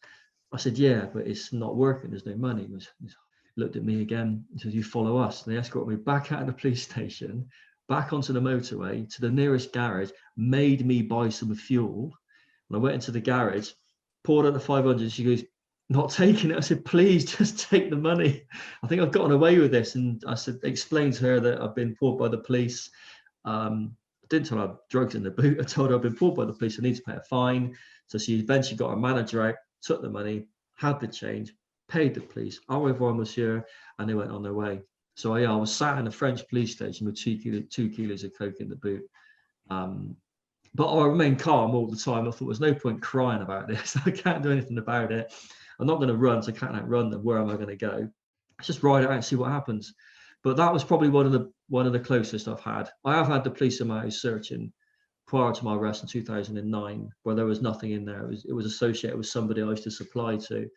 I said, Yeah, but it's not working. There's no money. He, was, he looked at me again and said, You follow us. And they escorted me back out of the police station, back onto the motorway to the nearest garage, made me buy some fuel. And I went into the garage, poured out the 500. She goes, not taking it. I said, please just take the money. I think I've gotten away with this. And I said, explained to her that I've been pulled by the police. Um, I didn't tell her drugs in the boot. I told her I've been pulled by the police. I need to pay a fine. So she eventually got her manager out, took the money, had the change, paid the police. Au revoir, monsieur. And they went on their way. So yeah, I was sat in a French police station with two, kilo, two kilos of coke in the boot. Um, but I remained calm all the time. I thought there's no point crying about this. I can't do anything about it. I'm not going to run, so I can't outrun them. Where am I going to go? Let's just ride it out and see what happens. But that was probably one of the one of the closest I've had. I have had the police in my house searching prior to my arrest in 2009, where there was nothing in there. It was, it was associated with somebody I used to supply to,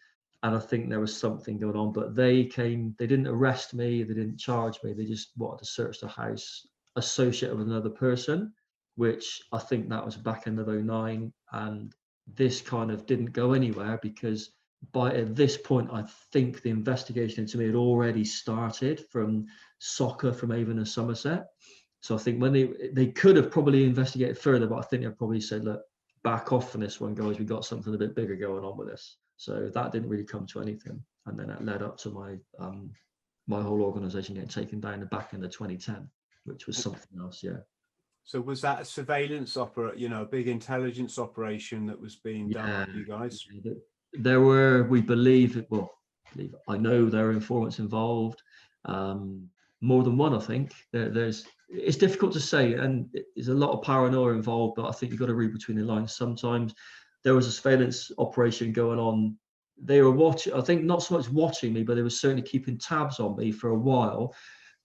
and I think there was something going on. But they came, they didn't arrest me, they didn't charge me, they just wanted to search the house associated with another person, which I think that was back in the 09, and this kind of didn't go anywhere because by at this point, I think the investigation into me had already started from SOCA from Avon and Somerset. So I think when they they could have probably investigated further, but I think they probably said, look, back off from this one, guys. We got something a bit bigger going on with this. So that didn't really come to anything, and then that led up to my um, my whole organisation getting taken down the back in the 2010, which was something else. Yeah. So was that a surveillance opera, you know, a big intelligence operation that was being done yeah, you guys? there were, we believe, well, I know there are informants involved, um, more than one, I think. There, there's, it's difficult to say, and there's a lot of paranoia involved, but I think you've got to read between the lines sometimes. There was a surveillance operation going on. They were watching, I think not so much watching me, but they were certainly keeping tabs on me for a while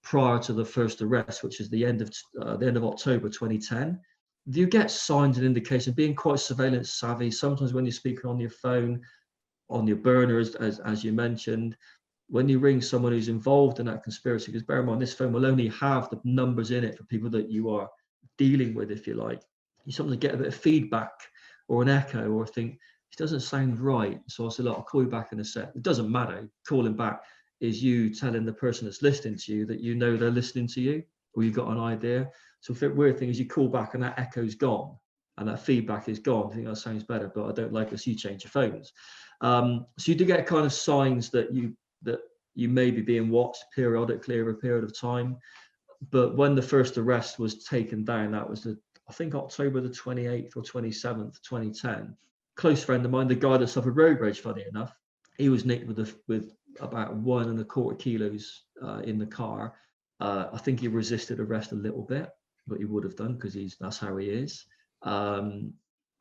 prior to the first arrest, which is the end of uh, the end of October 2010 you get signs and indications being quite surveillance savvy sometimes when you're speaking on your phone on your burners as, as you mentioned when you ring someone who's involved in that conspiracy? Because bear in mind this phone will only have the numbers in it for people that you are dealing with if you like. You sometimes get a bit of feedback or an echo or I think it doesn't sound right so i said look i'll call you back in a sec it doesn't matter calling back is you telling the person that's listening to you that you know they're listening to you or you've got an idea so the weird thing is you call back and that echo's gone and that feedback is gone. I think that sounds better, but I don't like this. You change your phones. Um, so you do get kind of signs that you that you may be being watched periodically over a period of time. But when the first arrest was taken down, that was the I think October the 28th or 27th, 2010. Close friend of mine, the guy that suffered road rage, funny enough, he was nicked with a, with about one and a quarter kilos uh, in the car. Uh, I think he resisted arrest a little bit but he would have done because he's that's how he is. Um,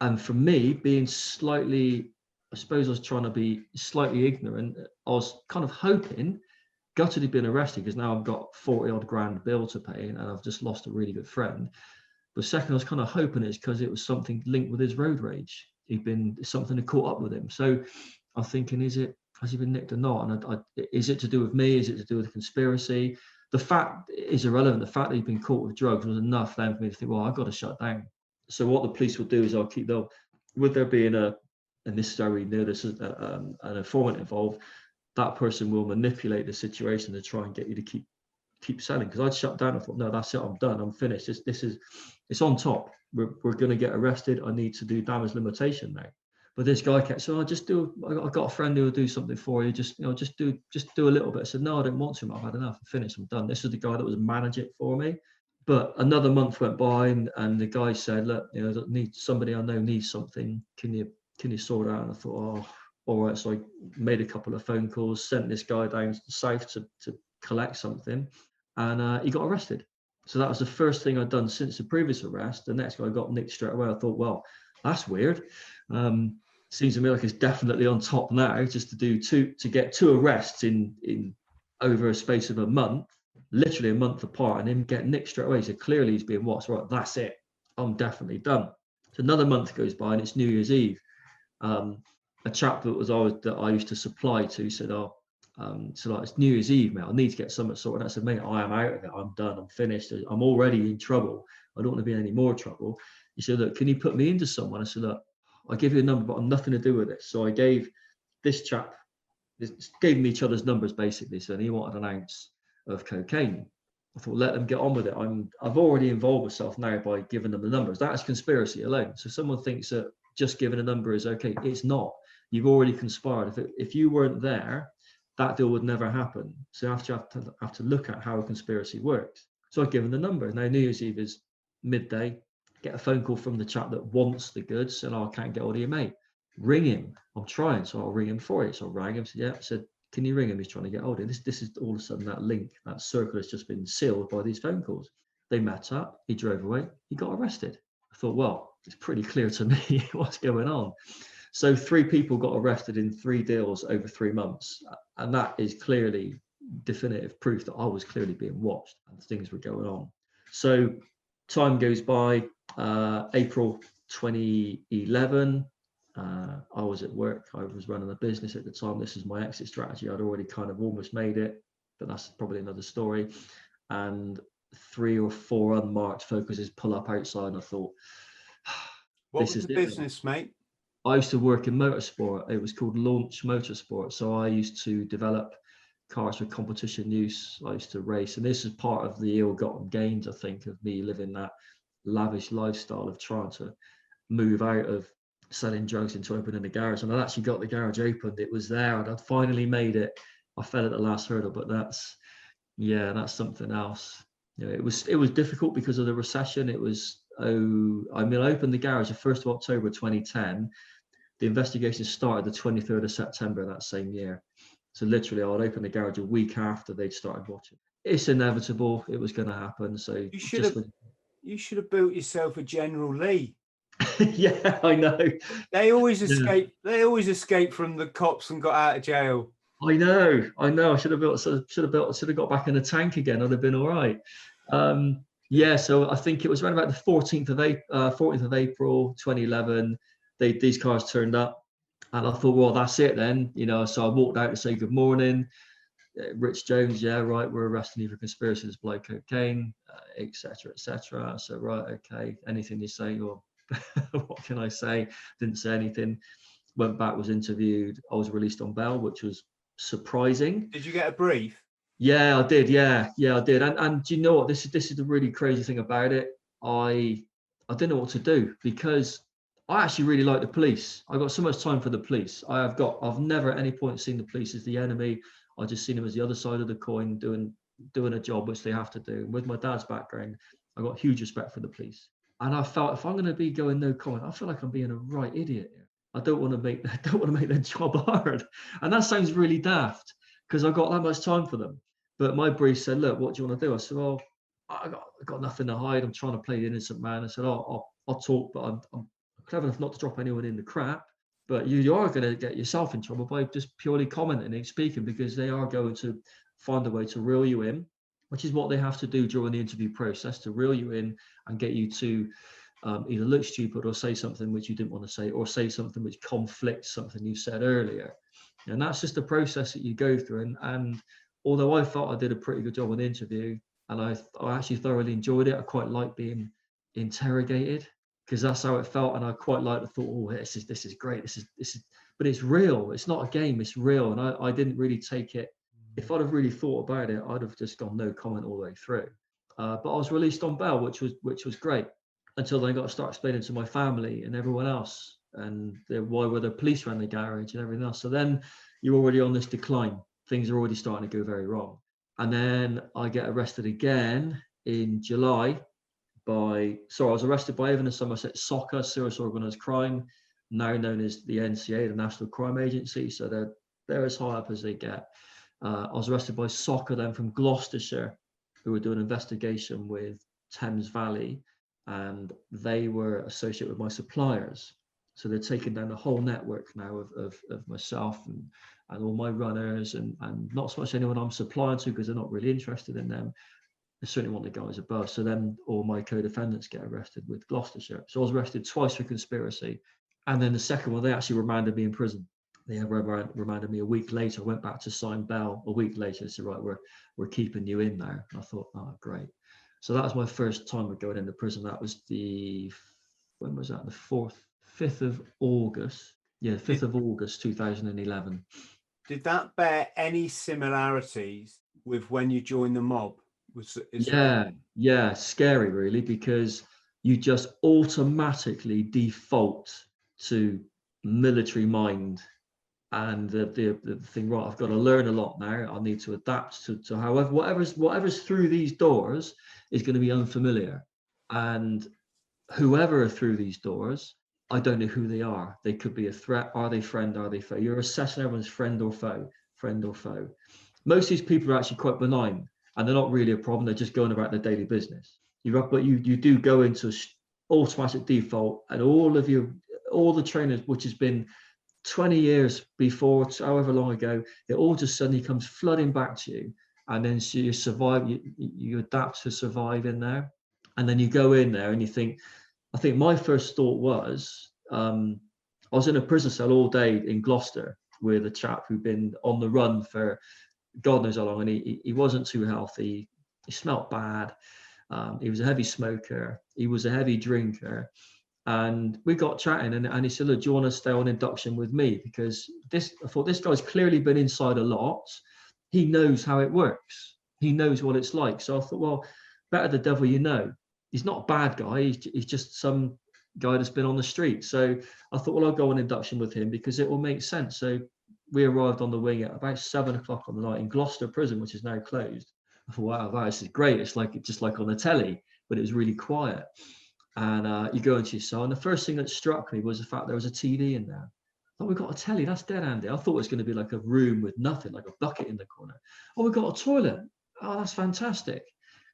and for me, being slightly, I suppose I was trying to be slightly ignorant. I was kind of hoping, gutted he'd been arrested because now I've got 40 odd grand bill to pay and I've just lost a really good friend. But second, I was kind of hoping it's because it was something linked with his road rage. He'd been something had caught up with him. So I'm thinking, is it has he been nicked or not? And I, I, is it to do with me? Is it to do with the conspiracy? the fact is irrelevant. The fact that he'd been caught with drugs was enough then for me to think, well, I've got to shut down. So what the police will do is I'll keep them. Would there being a, and this is how we know this is a, um, an informant involved, that person will manipulate the situation to try and get you to keep keep selling. Because I'd shut down. I thought, no, that's it. I'm done. I'm finished. This, this is, it's on top. We're, we're going to get arrested. I need to do damage limitation now. But this guy kept saying, "I oh, just do. I got a friend who will do something for you. Just you know, just do, just do a little bit." I said, "No, I don't want to. I've had enough. I'm finished. I'm done." This is the guy that was manage it for me. But another month went by, and, and the guy said, "Look, you know, need somebody I know needs something. Can you can you sort out?" And I thought, "Oh, all right." So I made a couple of phone calls, sent this guy down south to to collect something, and uh, he got arrested. So that was the first thing I'd done since the previous arrest. The next guy got nicked straight away. I thought, well, that's weird. Um, seems to me like it's definitely on top now just to do two to get two arrests in in over a space of a month literally a month apart and him get nicked straight away so clearly he's being watched right that's it i'm definitely done so another month goes by and it's new year's eve um, a chap that was always that i used to supply to said oh um, so like it's new year's eve mate i need to get something sorted i said mate i am out of it i'm done i'm finished i'm already in trouble i don't want to be in any more trouble he said look can you put me into someone i said look I give you a number, but I'm nothing to do with it. So I gave this chap, this, gave them each other's numbers basically. So he wanted an ounce of cocaine. I thought, let them get on with it. I'm, I've already involved myself now by giving them the numbers. That is conspiracy alone. So someone thinks that just giving a number is okay. It's not. you've already conspired. If it, if you weren't there, that deal would never happen. So after you have to have to look at how a conspiracy works. So I've given the number. Now New Year's Eve is midday. Get a phone call from the chap that wants the goods, and oh, I can't get hold of your mate. Ring him. I'm trying, so I'll ring him for it. So I rang him. Said, yeah. I said, can you ring him? He's trying to get hold of him. This this is all of a sudden that link, that circle has just been sealed by these phone calls. They met up. He drove away. He got arrested. I thought, well, it's pretty clear to me what's going on. So three people got arrested in three deals over three months, and that is clearly definitive proof that I was clearly being watched and things were going on. So time goes by. Uh, April 2011, uh, I was at work. I was running a business at the time. This is my exit strategy. I'd already kind of almost made it, but that's probably another story. And three or four unmarked focuses pull up outside, and I thought, "What was the business, mate?" I used to work in motorsport. It was called Launch Motorsport. So I used to develop cars for competition use. I used to race, and this is part of the ill-gotten gains, I think, of me living that lavish lifestyle of trying to move out of selling drugs into opening a garage. And I'd actually got the garage opened. It was there, and I'd finally made it. I fell at the last hurdle, but that's yeah, that's something else. You know, it was it was difficult because of the recession. It was oh, I mean, I opened the garage the first of October 2010. The investigation started the 23rd of September that same year. So literally, I'd open the garage a week after they'd started watching. It's inevitable. It was going to happen. So you should have. You should have built yourself a General Lee. yeah, I know. They always escape. Yeah. They always escape from the cops and got out of jail. I know. I know. I should have built. Should have built. Should have got back in the tank again. I'd have been all right. Um, yeah. So I think it was around about the 14th of April, uh, 14th of April, 2011. They these cars turned up, and I thought, well, that's it then. You know. So I walked out to say good morning. Uh, Rich Jones, yeah, right. We're arresting you for conspiracy to blow cocaine, etc., uh, etc. Et so right, okay. Anything you say, or what can I say? Didn't say anything. Went back, was interviewed. I was released on bail, which was surprising. Did you get a brief? Yeah, I did. Yeah, yeah, I did. And and do you know what? This is this is the really crazy thing about it. I I didn't know what to do because I actually really like the police. I've got so much time for the police. I have got. I've never at any point seen the police as the enemy. I just seen them as the other side of the coin, doing doing a job which they have to do. With my dad's background, I got huge respect for the police. And I felt if I'm going to be going no comment, I feel like I'm being a right idiot. I don't want to make I don't want to make their job hard, and that sounds really daft because I've got that much time for them. But my brief said, "Look, what do you want to do?" I said, "Well, I got I got nothing to hide. I'm trying to play the innocent man." I said, "Oh, I'll, I'll talk, but I'm, I'm clever enough not to drop anyone in the crap." But you, you are going to get yourself in trouble by just purely commenting and speaking because they are going to find a way to reel you in which is what they have to do during the interview process to reel you in and get you to um, either look stupid or say something which you didn't want to say or say something which conflicts something you said earlier. And that's just the process that you go through. And, and although I thought I did a pretty good job on the interview and I, I actually thoroughly enjoyed it, I quite like being interrogated because that's how it felt. And I quite liked the thought, oh, this is, this is great. This is, this is, but it's real. It's not a game. It's real. And I, I didn't really take it if I'd have really thought about it, I'd have just gone no comment all the way through. Uh, but I was released on bail, which was which was great, until then I got to start explaining to my family and everyone else, and why were the police around the garage and everything else. So then you're already on this decline. Things are already starting to go very wrong. And then I get arrested again in July by sorry, I was arrested by Avon and Somerset SOCA, Serious Organised Crime, now known as the NCA, the National Crime Agency. So they're they're as high up as they get. Uh, I was arrested by SOCA then from Gloucestershire, who were doing an investigation with Thames Valley, and they were associated with my suppliers. So they're taking down the whole network now of, of, of myself and, and all my runners and, and not so much anyone I'm supplying to because they're not really interested in them. Certainly want the guys above. So then all my co-defendants get arrested with Gloucestershire. So I was arrested twice for conspiracy. And then the second one, they actually remanded me in prison they reminded me a week later. I went back to sign Bell a week later. They said, right, we're we're keeping you in there. And I thought, oh, great. So that was my first time of going into prison. That was the when was that? The fourth, fifth of August. Yeah, fifth of August, two thousand and eleven. Did that bear any similarities with when you joined the mob? Was yeah, yeah, scary really because you just automatically default to military mind and the, the, the thing right i've got to learn a lot now. I need to adapt to, to however whatever's whatever's through these doors is going to be unfamiliar. And whoever are through these doors i don't know who they are. They could be a threat. Are they friend? Are they foe? You're assessing everyone's friend or foe friend or foe. Most of these people are actually quite benign and they're not really a problem they're just going about their daily business you but you you do go into automatic default and all of your all the trainers which has been 20 years before, however long ago, it all just suddenly comes flooding back to you. And then so you survive, you, you adapt to survive in there. And then you go in there and you think, I think my first thought was, um, I was in a prison cell all day in Gloucester with a chap who'd been on the run for God knows how long, and he, he wasn't too healthy. He smelt bad. Um, he was a heavy smoker. He was a heavy drinker. And we got chatting and, and he said look do you want to stay on induction with me? Because this i thought this guy's clearly been inside a lot. He knows how it works. He knows what it's like. So i thought well better the devil you know. He's not a bad guy. He's, he's just some guy that's been on the street. So i thought well i'll go on induction with him because it will make sense. So we arrived on the wing at about seven o'clock on the night in gloucester prison which is now closed i thought wow, wow this is great it's like just like on the telly but it was really quiet and uh, you go into your cell. And the first thing that struck me was the fact there was a TV in there. Oh, we've got a telly. That's dead, Andy. I thought it was going to be like a room with nothing, like a bucket in the corner. Oh, we've got a toilet. Oh, that's fantastic.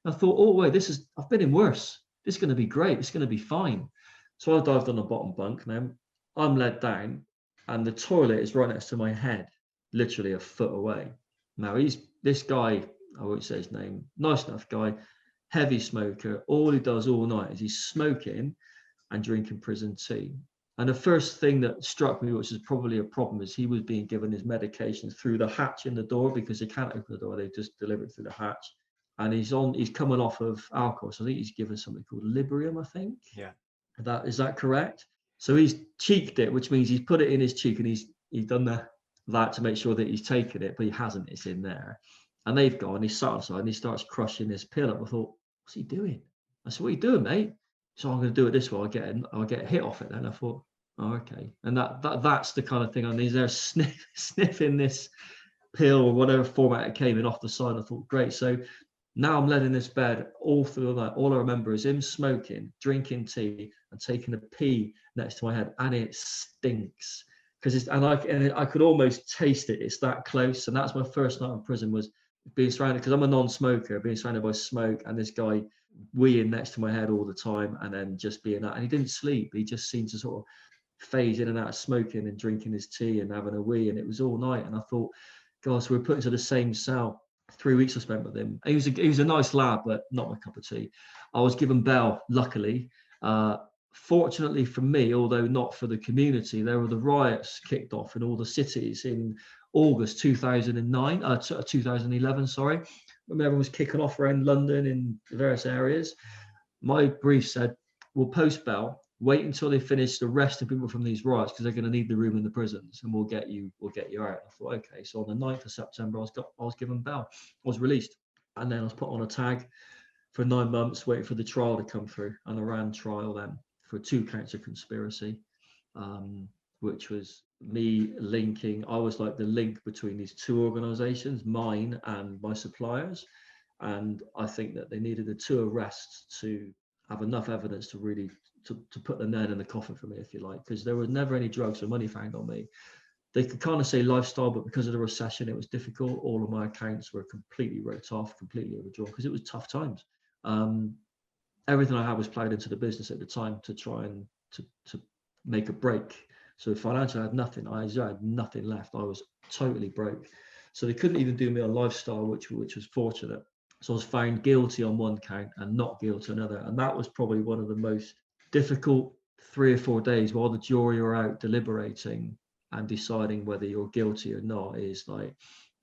And I thought, oh, wait, this is, I've been in worse. This is going to be great. It's going to be fine. So I dived on the bottom bunk. Now I'm led down, and the toilet is right next to my head, literally a foot away. Now he's this guy, I won't say his name, nice enough guy, heavy smoker. All he does all night is he's smoking and drinking prison tea. And the first thing that struck me, which is probably a problem, is he was being given his medication through the hatch in the door because they can't open the door; they just deliver it through the hatch. And he's on, he's coming off of alcohol, so I think he's given something called Librium. I think. Yeah. That is that correct? So he's cheeked it, which means he's put it in his cheek and he's he's done the, that to make sure that he's taken it, but he hasn't. It's in there. And they've gone. He's sat aside and he starts crushing this pill up. I thought, what's he doing? I said, what are you doing, mate? So I'm going to do it this way. I'll get, I'll get a hit off it then. I thought, oh, okay. And that, that that's the kind of thing. I mean, they're sniff, sniffing this pill or whatever format it came in off the side. I thought, great. So now I'm led in this bed all through the night. All I remember is him smoking, drinking tea, and taking a pee next to my head, and it stinks because it's and I and I could almost taste it. It's that close, and that's my first night in prison was being surrounded because I'm a non-smoker, being surrounded by smoke and this guy weeing next to my head all the time, and then just being that. And he didn't sleep. He just seemed to sort of phase in and out of smoking and drinking his tea and having a wee, and it was all night. And I thought, gosh, we are put into the same cell. Three weeks I spent with him. He was a, he was a nice lad, but not my cup of tea. I was given bail, luckily. Uh, fortunately for me, although not for the community, there were the riots kicked off in all the cities in August 2009, uh, 2011, sorry, when everyone was kicking off around London in various areas. My brief said, we'll post bail, wait until they finish arresting people from these riots because they're going to need the room in the prisons and we'll get you, we'll get you out. I thought, okay. So on the 9th of September, I was got, I was given bail, I was released. And then I was put on a tag for nine months, waiting for the trial to come through. And I ran trial then for two counts of conspiracy, um, which was me linking, I was like the link between these two organizations, mine and my suppliers. And I think that they needed the two arrests to have enough evidence to really to, to put the nail in the coffin for me, if you like, because there was never any drugs or money found on me. They could kind of say lifestyle, but because of the recession, it was difficult. All of my accounts were completely wrote off, completely overdrawn because it was tough times. Um, everything I had was played into the business at the time to try and to, to make a break so financially, I had nothing. I had nothing left. I was totally broke. So they couldn't even do me on lifestyle, which which was fortunate. So I was found guilty on one count and not guilty on another, and that was probably one of the most difficult three or four days while the jury are out deliberating and deciding whether you're guilty or not. Is like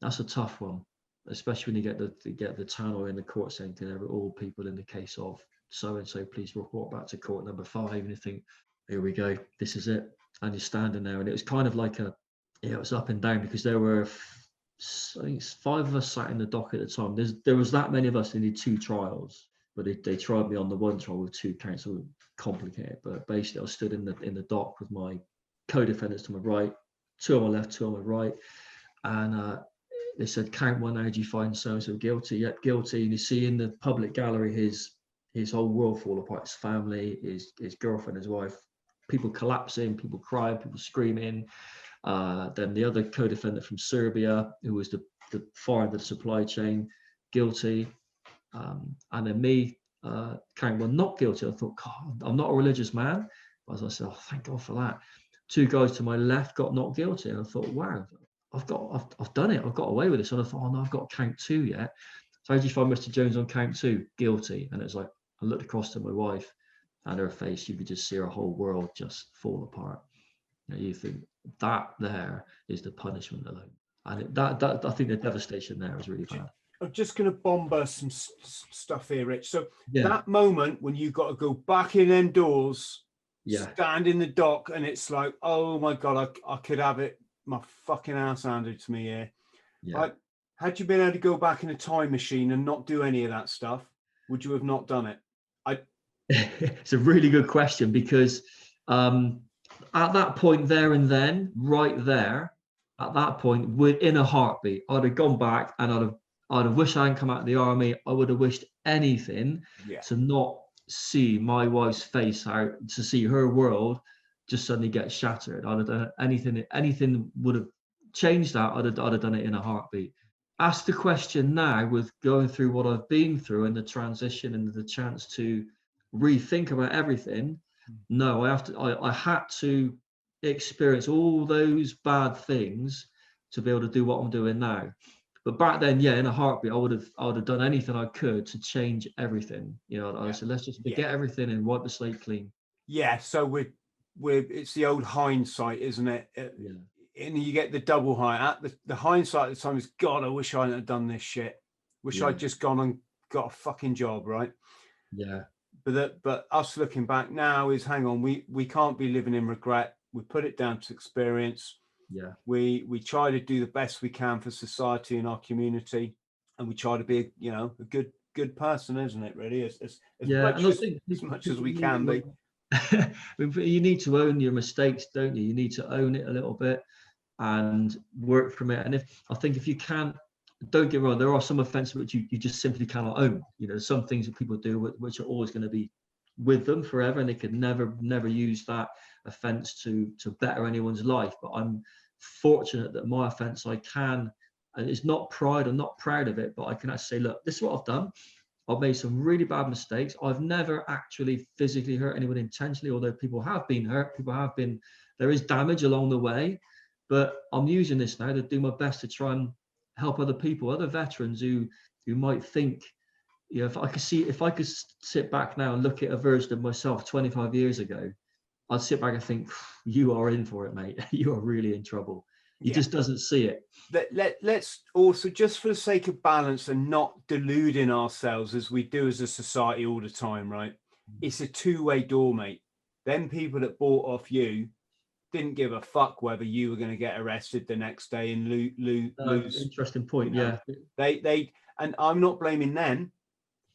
that's a tough one, especially when you get the you get the tannoy in the court saying to all people in the case of so and so, please report back to court number five, and you think, here we go, this is it and you're standing there, and it was kind of like a, yeah, it was up and down because there were, I think five of us sat in the dock at the time. There's there was that many of us who did two trials, but they, they tried me on the one trial with two counts, so complicated. But basically, I stood in the in the dock with my co-defendants to my right, two on my left, two on my right, and uh, they said, "Count one. How do you find so so guilty? Yet guilty." And you see in the public gallery his his whole world fall apart. His family, his his girlfriend, his wife, people collapsing, people crying, people screaming. Uh, then the other co-defendant from Serbia, who was the the far end of the supply chain, guilty. Um, and then me, uh, count one not guilty. I thought, God, I'm not a religious man. But as I said, oh, thank God for that. Two guys to my left got not guilty. And I thought, wow, I've got, I've, I've done it. I've got away with this. And I thought, oh no, I've got count two yet. So did you find Mr. Jones on count two? Guilty. And it's like, I looked across to my wife and her face, you could just see her whole world just fall apart. You, know, you think that there is the punishment alone. And it, that, that, I think the devastation there is really bad. I'm just going to bombast some stuff here, Rich. So yeah. that moment when you got to go back in indoors, yeah. stand in the dock, and it's like, oh my god, I, I could have it, my fucking ass handed to me here. Yeah. Like, had you been able to go back in a time machine and not do any of that stuff, would you have not done it? It's a really good question because um, at that point there and then, right there, at that point, within a heartbeat, I'd have gone back and I'd have I'd have wished I hadn't come out of the army. I would have wished anything yeah. to not see my wife's face out, to see her world just suddenly get shattered. I'd have done anything, anything would have changed that. I'd have, I'd have done it in a heartbeat. Ask the question now with going through what I've been through and the transition and the chance to rethink about everything. Hmm. No, I have to, I, I had to experience all those bad things to be able to do what I'm doing now. But back then, yeah, in a heartbeat, I would have I would have done anything I could to change everything. You know, I yeah. said, let's just forget yeah. everything and wipe the slate clean. Yeah. So we're we're it's the old hindsight, isn't it? it yeah. And you get the double high at the, the hindsight at the time is God, I wish I hadn't done this shit. Wish yeah. I'd just gone and got a fucking job, right? Yeah. But that but us looking back now is hang on, we we can't be living in regret. We put it down to experience. Yeah. We we try to do the best we can for society and our community. And we try to be you know a good good person isn't it really? As, as, as yeah much, as, as, much as we can be. you need to own your mistakes don't you? You need to own it a little bit and work from it. And if i think if you can't don't get wrong there are some offenses which you, you just simply cannot own. You know some things that people do which are always going to be with them forever and they could never never use that offense to to better anyone's life. But i'm fortunate that my offense i can and it's not pride i'm not proud of it but i can actually say look this is what i've done. I've made some really bad mistakes. I've never actually physically hurt anyone intentionally although people have been hurt people have been there is damage along the way but i'm using this now to do my best to try and help other people other veterans who who might think you know, if I could see, if I could sit back now and look at a version of myself 25 years ago, I'd sit back and think, you are in for it, mate. you are really in trouble. He yeah. just doesn't see it. Let, let, let's also, just for the sake of balance and not deluding ourselves as we do as a society all the time, right? Mm. It's a two way door, mate. Them people that bought off you didn't give a fuck whether you were going to get arrested the next day and lo- lo- lose. interesting point. Yeah. They, they, and I'm not blaming them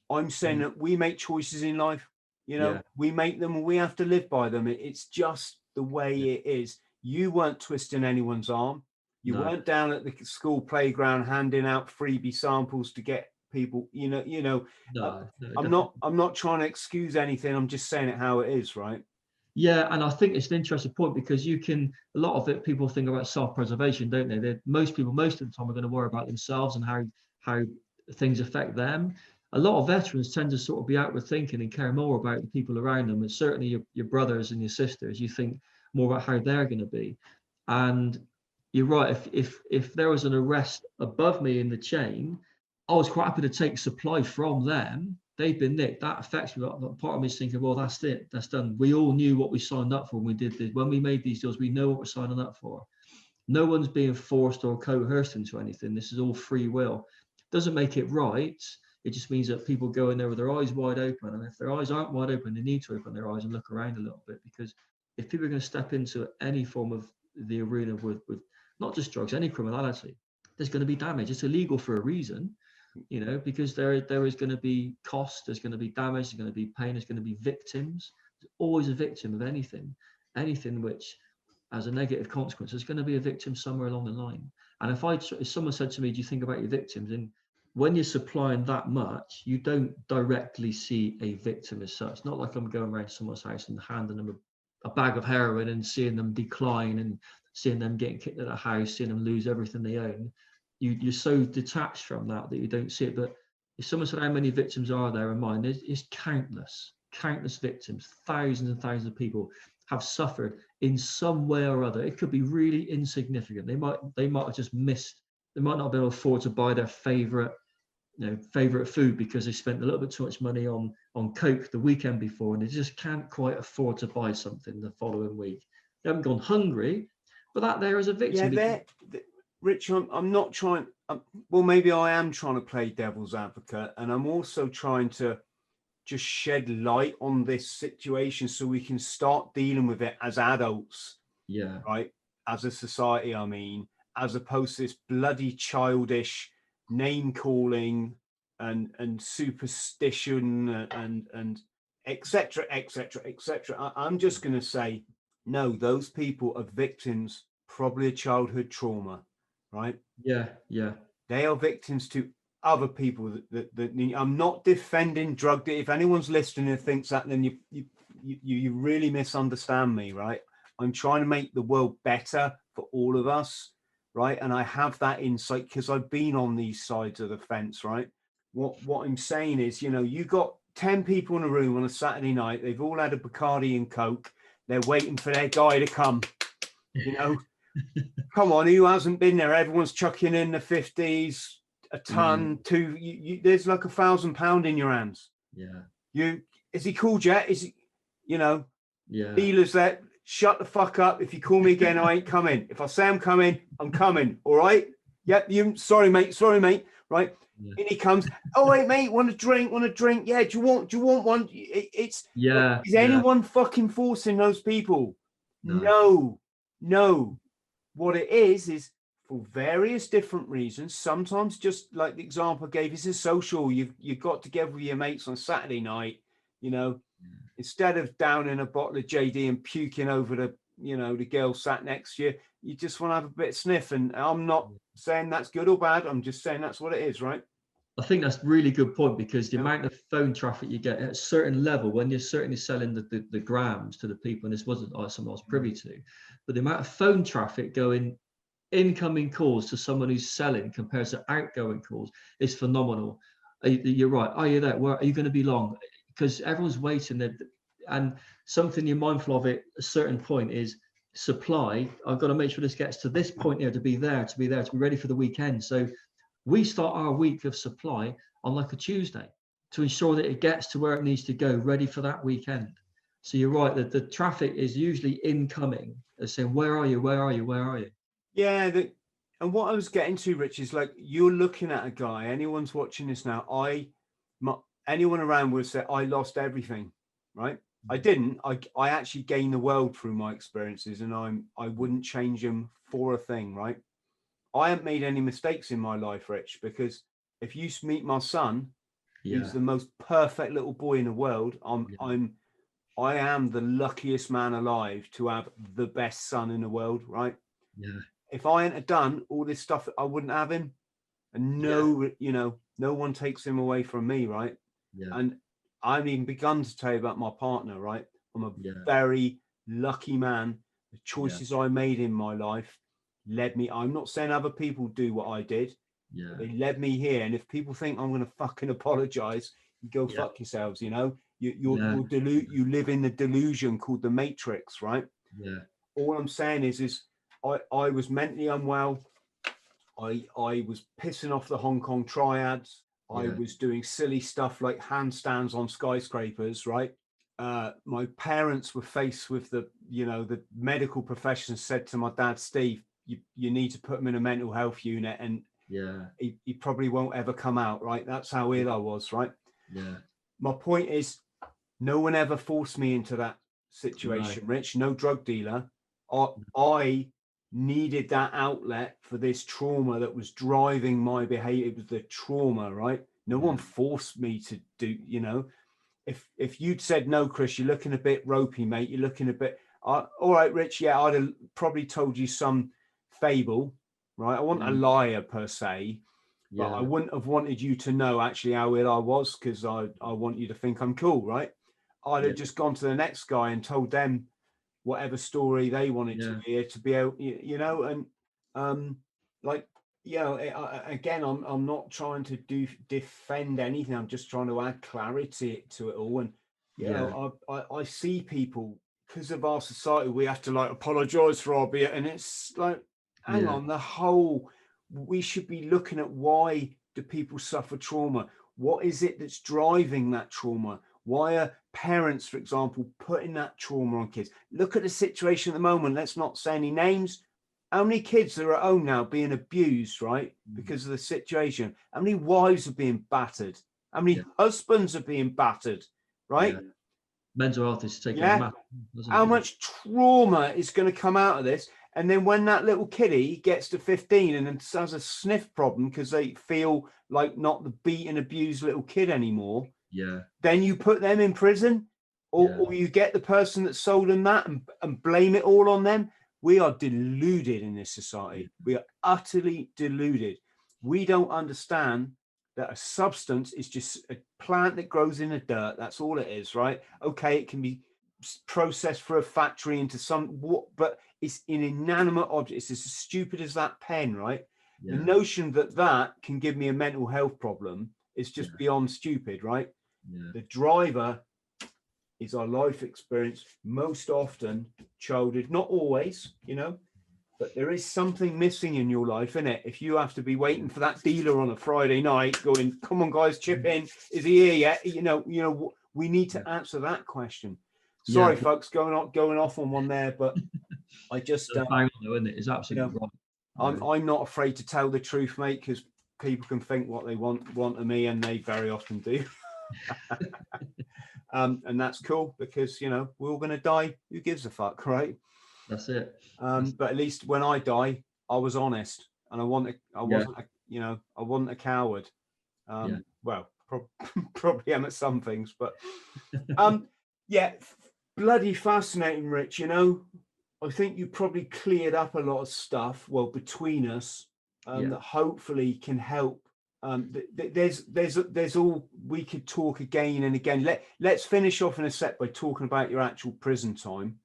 I'm saying mm. that we make choices in life. You know, yeah. we make them and we have to live by them. It's just the way yeah. it is. You weren't twisting anyone's arm. You no. weren't down at the school playground handing out freebie samples to get people. You know, you know. No, uh, no I'm not. I'm not trying to excuse anything. I'm just saying it how it is, right? Yeah, and I think it's an interesting point because you can a lot of it. People think about self-preservation, don't they? They're, most people, most of the time, are going to worry about themselves and how how things affect them a lot of veterans tend to sort of be outward thinking and care more about the people around them. And certainly your, your brothers and your sisters, you think more about how they're going to be. And you're right. If if if there was an arrest above me in the chain, I was quite happy to take supply from them. They've been nicked. That affects me. Part of me is thinking, well, that's it. That's done. We all knew what we signed up for when we did this. When we made these deals, we know what we're signing up for. No one's being forced or coerced into anything. This is all free will. Doesn't make it right, it just means that people go in there with their eyes wide open. And if their eyes aren't wide open, they need to open their eyes and look around a little bit because if people are going to step into any form of the arena with, with not just drugs, any criminality, there's going to be damage. It's illegal for a reason, you know, because there, there is going to be cost, there's going to be damage, there's going to be pain, there's going to be victims. There's always a victim of anything, anything which as a negative consequence, there's going to be a victim somewhere along the line. And if I, if someone said to me, "Do you think about your victims?" and when you're supplying that much, you don't directly see a victim as such. Not like I'm going around someone's house and handing them a, a bag of heroin and seeing them decline and seeing them getting kicked out of the house, seeing them lose everything they own. You, you're so detached from that that you don't see it. But if someone said how many victims are there in mine, there's, it's countless, countless victims, thousands and thousands of people have suffered in some way or other. It could be really insignificant. They might they might have just missed. They might not be able to afford to buy their favorite you know favorite food because they spent a little bit too much money on on coke the weekend before and they just can't quite afford to buy something the following week they haven't gone hungry but that there is a victim yeah rich I'm, I'm not trying I'm, well maybe i am trying to play devil's advocate and i'm also trying to just shed light on this situation so we can start dealing with it as adults. Yeah. Right? As a society i mean as opposed to this bloody childish name calling and and superstition and and etc etc etc i'm just going to say no those people are victims probably a childhood trauma right yeah yeah they are victims to other people that, that, that i'm not defending drug if anyone's listening and thinks that then you you you, you really misunderstand me right i'm trying to make the world better for all of us right? And I have that insight because I've been on these sides of the fence, right? What what I'm saying is, you know, you got 10 people in a room on a Saturday night, they've all had a Bacardi and Coke, they're waiting for their guy to come. You know, come on, who hasn't been there? Everyone's chucking in the 50s, a ton, mm. two, you, you, there's like a thousand pound in your hands. Yeah. You is he cool, yet? Is he, you know, yeah, dealers that shut the fuck up. If you call me again, I ain't coming. If I say I'm coming, I'm coming. All right. Yep. You sorry, mate. Sorry, mate. Right. Yeah. And he comes. Oh wait, mate. Want a drink? Want a drink? Yeah. Do you want? Do you want one? It, it's yeah. Is anyone yeah. fucking forcing those people? No. no. No. What it is is for various different reasons. Sometimes just like the example I gave, this is social. You've you've got together with your mates on Saturday night. You know, mm. instead of downing a bottle of JD and puking over the, you know, the girl sat next to you, you just want to have a bit of sniff. And I'm not mm. saying that's good or bad. I'm just saying that's what it is, right? I think that's really good point because the yeah. amount of phone traffic you get at a certain level, when you're certainly selling the, the, the grams to the people, and this wasn't something I was privy mm. to, but the amount of phone traffic going incoming calls to someone who's selling compared to outgoing calls is phenomenal. You're right. Are you there? Where are you going to be long? because everyone's waiting there and something you're mindful of at a certain point is supply i've got to make sure this gets to this point here to be there to be there to be ready for the weekend so we start our week of supply on like a tuesday to ensure that it gets to where it needs to go ready for that weekend so you're right that the traffic is usually incoming as saying where are you where are you where are you yeah the, and what i was getting to rich is like you're looking at a guy anyone's watching this now i my, anyone around would say I lost everything, right? I mm. didn't. I I actually gained the world through my experiences, and I'm I wouldn't change them for a thing, right? I haven't made any mistakes in my life, Rich, because if you meet my son, yeah. he's the most perfect little boy in the world. I'm yeah. I'm I am the luckiest man alive to have the best son in the world, right? Yeah. If I hadn't done all this stuff, I wouldn't have him. And no, yeah. you know, no one takes him away from me, right? Yeah. And I haven't even begun to tell you about my partner, right? I'm a very lucky man. The choices. I made in my life led me. I'm not saying other people do what I did. Yeah. They led me here. And if people think I'm gonna fucking apologize, you go yeah. fuck yourselves, you know. You you're, yeah. you're delu- you live in the delusion called the matrix, right? Yeah. All I'm saying is is I, I was mentally unwell. I I was pissing off the Hong Kong triads. I was doing silly stuff like handstands on skyscrapers, right? Uh, my parents were faced with the, you know, the medical profession said to my dad, Steve, you, you need to put him in a mental health unit and yeah, he, he probably won't ever come out, right? That's how ill I was, right? Yeah. My point is, no one ever forced me into that situation, Rich. No drug dealer. I. I needed that outlet for this trauma that was driving my behavior it was the trauma right no one forced me to do you know if if you'd said no chris you're looking a bit ropey mate you're looking a bit I, all right, Rich. Yeah, I'd have probably told you some fable, right? I wasn't a Mm. liar per se, but I wouldn't have wanted you to know actually how ill I was because I, I want you to think I'm cool, right? I'd have just gone to the next guy and told them whatever story they wanted Yeah. to hear to be able, you, you know, and um, like, you know, I, I- again, I'm I'm not trying to do defend anything. I'm just trying to add clarity to it all. And you know, I, I I see people because of our society, we have to like apologize for our beer, and it's like, hang Yeah. on, the whole we should be looking at why do people suffer trauma? What is it that's driving that trauma? Why are parents, for example, putting that trauma on kids? Look at the situation at the moment. Let's not say any names. How many kids are at home now being abused, right? Mm. Because of the situation. How many wives are being battered? How many Yeah. husbands are being battered, right? Yeah. Mental health is taking Yeah. a massive, How it? much trauma is going to come out of this? And then when that little kiddie gets to 15 and then has a sniff problem because they feel like not the beaten, abused little kid anymore, Yeah. then you put them in prison or, Yeah. or you get the person that sold them that and, and blame it all on them. We are deluded in this society. We are utterly deluded. We don't understand that a substance is just a plant that grows in the dirt. That's all it is, right? Okay, it can be processed for a factory into some what, but it's an inanimate object. It's as stupid as that pen, right? Yeah. The notion that that can give me a mental health problem is just Yeah. beyond stupid, right? yeah. the driver is our life experience most often childhood not always you know but there is something missing in your life in it if you have to be waiting for that dealer on a friday night going come on guys chip in is he here yet you know you know we need to answer that question sorry Yeah. folks going on going off on one there but i just It's a on though, isn't it? It's absolutely right. I'm I'm not afraid to tell the truth, mate, because people can think what they want want of me, and they very often do. um, and that's cool because you know we're all going to die. Who gives a fuck, right? That's it. Um, but at least when I die, I was honest, and I wasn't. Yeah. wasn't. A, you know, I wasn't a coward. Um, Yeah. Well, prob- probably am at some things, but um, yeah, bloody fascinating, Rich. You know, I think you probably cleared up a lot of stuff. Well, between us, um, Yeah. that hopefully can help. Um, th- th- there's there's there's all we could talk again and again. Let let's finish off in a sec by talking about your actual prison time.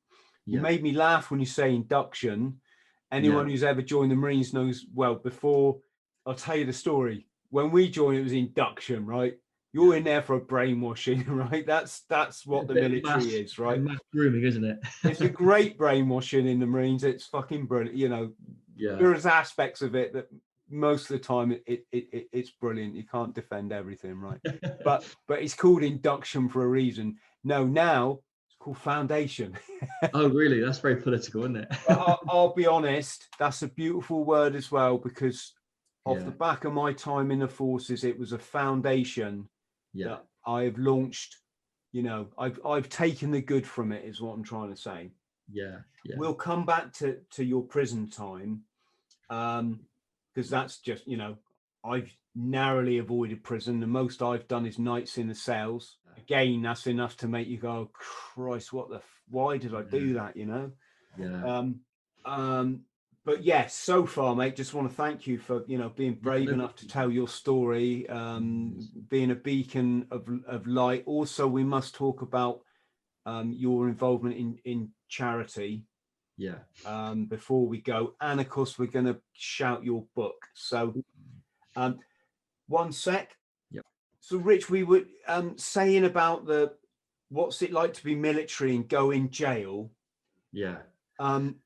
You made me laugh when you say induction. Anyone Yeah. who's ever joined the Marines knows well. Before I'll tell you the story. When we joined, it was induction, right? You're in there for a brainwashing, right? That's that's what the military mass- is, right? Mass grooming, isn't it? It's a great brainwashing in the Marines. It's fucking brilliant. You know, yeah. there's aspects of it that most of the time it, it, it, it- it's brilliant. You can't defend everything, right? But but it's called induction for a reason. No, now it's called foundation. oh, really? That's very political, isn't it? I'll, I'll be honest, that's a beautiful word as well because off Yeah. the back of my time in the forces, it was a foundation yeah. that I've launched. You know, I've I've taken the good from it, is what I'm trying to say. Yeah. Yeah. We'll come back to to your prison time, um, because that's just you know, I've narrowly avoided prison. The most I've done is nights in the cells. Again, that's enough to make you go, Christ, what the? f- Why did I do that? You know. yeah. Um, um, but yes, so far, mate, just want to thank you for you know being brave enough to tell your story, um, being a beacon of of light. Also, we must talk about um, your involvement in in charity yeah. um, before we go, and of course, we're going to shout your book. So, um, one sec. Yep. So, Rich, we were um, saying about the what's it like to be military and go in jail. Yeah. Um,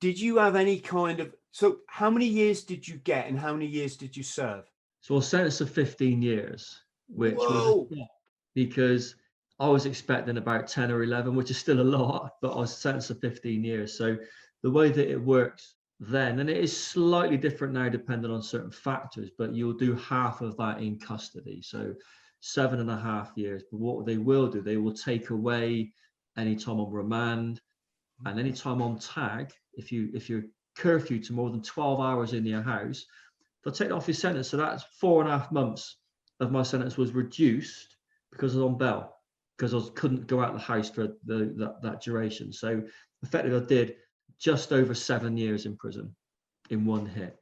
did you have any kind of so? How many years did you get, and how many years did you serve? So I was sentenced to 15 years, which Whoa. a shock because I was expecting about 10 or 11, which is still a lot, but I was sentenced to 15 years. So the way that it works then, and it is slightly different now depending on certain factors, but you'll do half of that in custody. So seven and a half years. But what they will do, they will take away any time on remand and any time on tag. If you if you're curfew to more than 12 hours in your house, they'll take off your sentence. So that's four and a half months of my sentence was reduced because I was on bail because I was, couldn't go out of the house for the that, that duration. So effectively, I did just over seven years in prison in one hit.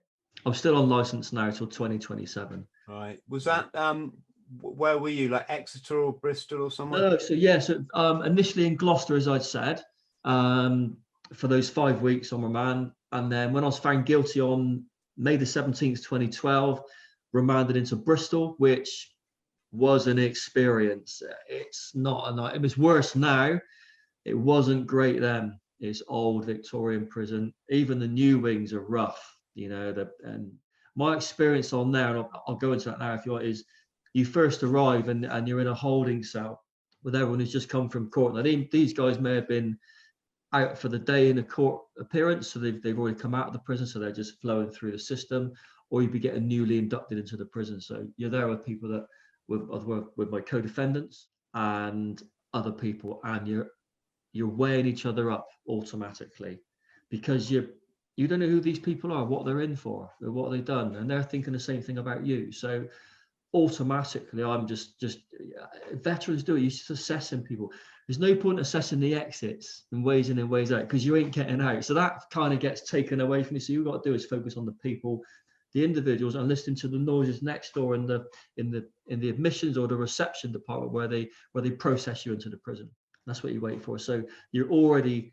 I'm still on license now till 2027. Right. Was that um where were you? Like Exeter or Bristol or somewhere? No, so yeah, so um initially in Gloucester, as I'd said, um for those five weeks on remand. And then when I was found guilty on May the 17th, 2012, remanded into Bristol, which was an experience. It's not a night. It was worse now. It wasn't great then. It's old Victorian prison. Even the new wings are rough, you know. The, and my experience on there, and I'll, I'll go into that now if you want, is you first arrive and, and you're in a holding cell with everyone who's just come from court. Now, these guys may have been out for the day in a court appearance, so they've, they've already come out of the prison, so they're just flowing through the system, or you'd be getting newly inducted into the prison. So you're there with people that with with my co-defendants and other people, and you're you're weighing each other up automatically because you you don't know who these people are, what they're in for, what they've done, and they're thinking the same thing about you. So automatically, I'm just just veterans do it. You're just assessing people. There's no point assessing the exits and ways in and ways out because you ain't getting out. So that kind of gets taken away from you. So you've got to do is focus on the people the individuals and listening to the noises next door in the in the in the admissions or the reception department where they where they process you into the prison. That's what you wait for. So you're already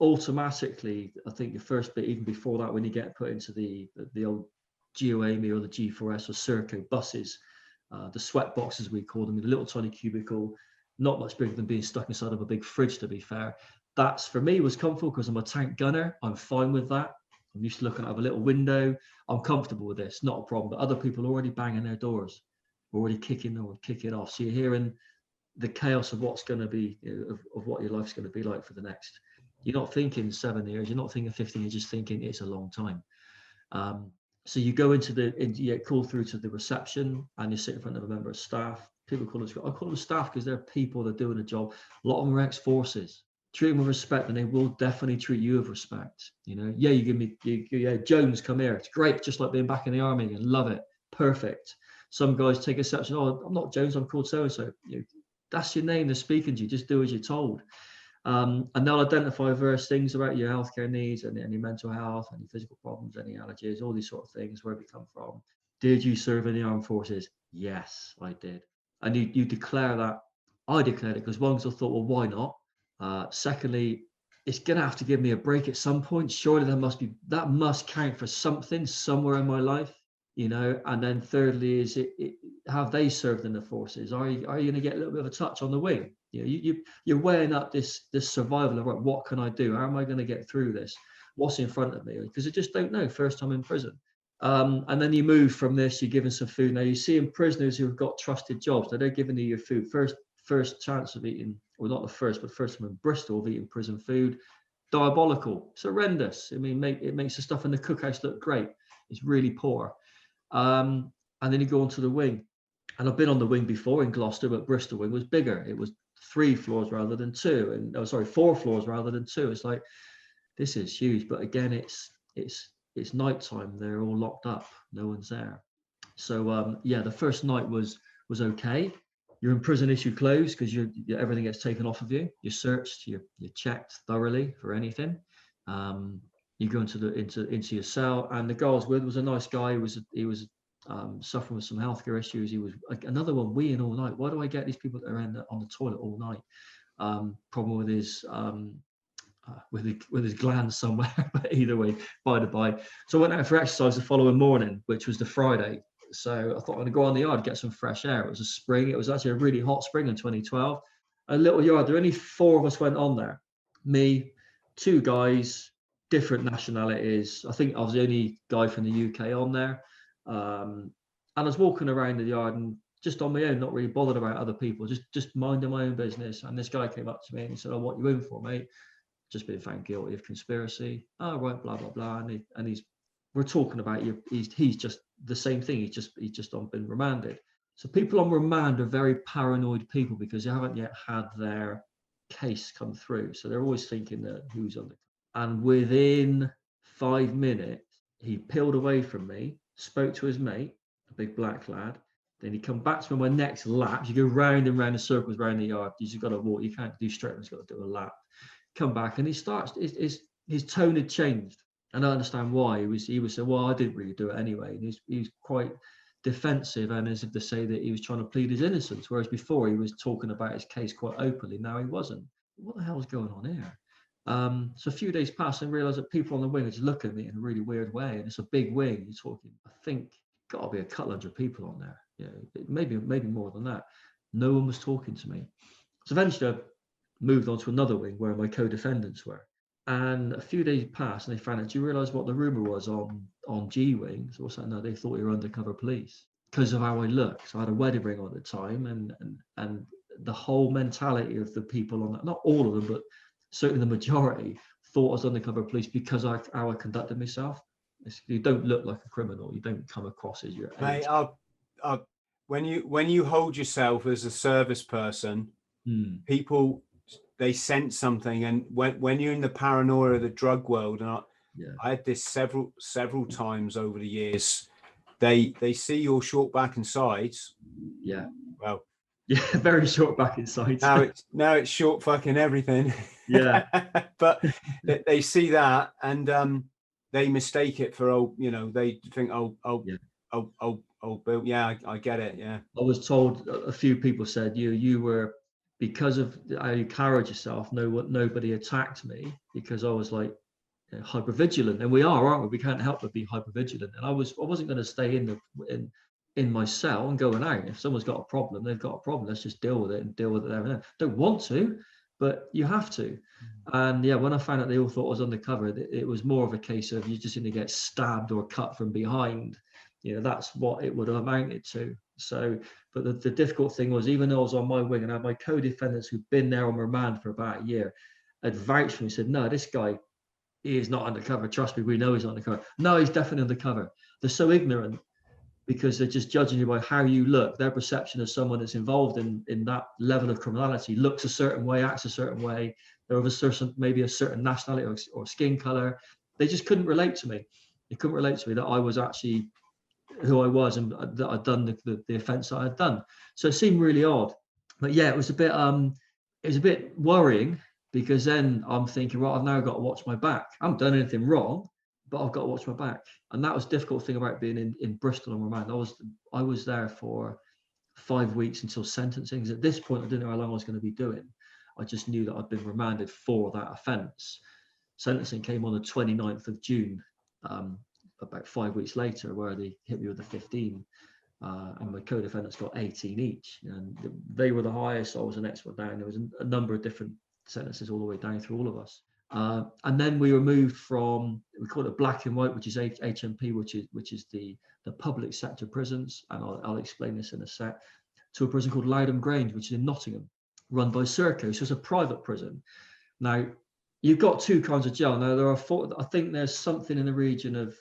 automatically, I think the first bit, even before that, when you get put into the the old GeoAmey or the G4S or Serco buses, uh, the sweat boxes we call them, the little tiny cubicle, not much bigger than being stuck inside of a big fridge. To be fair, that's for me was comfortable because I'm a tank gunner. I'm fine with that. I'm used to looking out of a little window. I'm comfortable with this, not a problem. But other people are already banging their doors, already kicking them or kicking off. So you're hearing the chaos of what's going to be, of, of what your life's going to be like for the next. You're not thinking seven years. You're not thinking 15. You're just thinking it's a long time. Um, so you go into the, in, you get called through to the reception, and you sit in front of a member of staff. People call I call them staff because they're people that are doing a job. A lot of them are ex-forces. Treat them with respect and they will definitely treat you with respect you know? Yeah you give me you, yeah jones come here. It's great just like being back in the army and love it. Perfect. Some guys take exception oh i'm not jones i'm called so and so that's your name they're speaking to you. Just do as you're told um, and they'll identify various things about your healthcare needs and any mental health any physical problems any allergies all these sort of things where we come from did you serve in the armed forces yes i did and you, you declare that i declared it because one i thought well why not uh, secondly, it's going to have to give me a break at some point. Surely that must be that must count for something somewhere in my life, you know. And then thirdly, is it, it have they served in the forces? Are you are you going to get a little bit of a touch on the wing? You know, you, you you're weighing up this this survival of what can I do? How am I going to get through this? What's in front of me? Because I just don't know. First time in prison. Um, and then you move from this, you're given some food. Now you see in prisoners who've got trusted jobs, they're giving you your food. First, first chance of eating, well, not the first, but first time in Bristol of eating prison food. Diabolical. It's horrendous. I mean, make, it makes the stuff in the cookhouse look great. It's really poor. Um, and then you go onto the wing. And I've been on the wing before in Gloucester, but Bristol wing was bigger. It was three floors rather than two, and oh, sorry, four floors rather than two. It's like this is huge, but again, it's it's it's nighttime. They're all locked up. No one's there. So um, yeah, the first night was was okay you're in prison issue clothes because you everything gets taken off of you. You're searched, you're, you're checked thoroughly for anything. Um, you go into the into into your cell, and the guy I was with was a nice guy. He was he was um, suffering with some healthcare issues. He was like another one weeing all night. Why do I get these people that are in the, on the toilet all night? Um, problem with his um, uh, with his, with his glands somewhere. but either way, by the by. So I went out for exercise the following morning, which was the Friday. So I thought I'm going to go on the yard, get some fresh air. It was a spring. It was actually a really hot spring in 2012. A little yard. There only four of us went on there. Me, two guys, different nationalities. I think I was the only guy from the UK on there. Um, and I was walking around the yard and just on my own, not really bothered about other people, just just minding my own business. And this guy came up to me and he said, "Oh, what you in for, mate?" Just been found guilty of conspiracy. Oh, right, blah blah blah. And, he, and he's we're talking about you. He's he's just the same thing. He's just he's just on been remanded. So people on remand are very paranoid people because they haven't yet had their case come through. So they're always thinking that who's on the and within five minutes he peeled away from me, spoke to his mate, a big black lad. Then he come back to my next lap. You go round and round in circles around the yard. You just got to walk. You can't do straight. Have got to do a lap. come back and he starts his, his, his tone had changed and I understand why he was he was saying well I didn't really do it anyway and he's he's quite defensive and as if to say that he was trying to plead his innocence whereas before he was talking about his case quite openly now he wasn't what the hell's going on here um, so a few days passed and realized that people on the wing are just looking at me in a really weird way and it's a big wing you're talking I think got to be a couple hundred people on there yeah maybe maybe more than that no one was talking to me so eventually I moved on to another wing where my co-defendants were and a few days passed and they found out, do you realize what the rumor was on, on G Wings? Or something? No, they thought you were undercover police because of how I looked. So I had a wedding ring on at the time and, and, and the whole mentality of the people on that, not all of them, but certainly the majority thought I was undercover police because I, how I conducted myself. You don't look like a criminal. You don't come across as your. Mate, I'll, I'll, when you when you hold yourself as a service person, hmm. people they sense something and when, when you're in the paranoia of the drug world and I, yeah. I had this several several times over the years they they see your short back and sides yeah well yeah very short back and sides now it's now it's short fucking everything yeah but they, they, see that and um they mistake it for oh you know they think oh oh yeah. oh oh oh Bill yeah I, I get it yeah I was told a few people said you you were because of how you carried yourself, no nobody attacked me because I was like you know, hyper vigilant, and we are, aren't we? We can't help but be hyper vigilant. And I was, I wasn't going to stay in the in in my cell and going out. If someone's got a problem, they've got a problem. Let's just deal with it and deal with it there and then. Don't want to, but you have to. Mm-hmm. And yeah, when I found out they all thought I was undercover, it, it was more of a case of you're just going to get stabbed or cut from behind. You know, that's what it would have amounted to. So but the, the difficult thing was, even though I was on my wing and I had my co-defendants who'd been there on remand for about a year, had vouched for me, said, no, this guy, he is not undercover. Trust me, we know he's undercover. No, he's definitely undercover. They're so ignorant because they're just judging you by how you look. Their perception of someone that's involved in, in that level of criminality looks a certain way, acts a certain way. They're of a certain, maybe a certain nationality or, or skin color. They just couldn't relate to me. They couldn't relate to me that I was actually who I was and that I'd done the, the, the offence that I had done. So it seemed really odd. But yeah, it was a bit um it was a bit worrying because then I'm thinking, right, I've now got to watch my back. I haven't done anything wrong, but I've got to watch my back. And that was difficult thing about being in, in Bristol on remand. I was I was there for five weeks until sentencing. At this point, I didn't know how long I was going to be doing. I just knew that I'd been remanded for that offence. Sentencing came on the 29th of June. Um, about five weeks later where they hit me with the 15 uh, and my co-defendants got 18 each and they were the highest i was the next one down there was a, number of different sentences all the way down through all of us uh, and then we were moved from we call it black and white which is H- hmp which is which is the the public sector prisons and I'll, I'll explain this in a sec to a prison called lowdham grange which is in nottingham run by serco so it's a private prison now you've got two kinds of jail now there are four i think there's something in the region of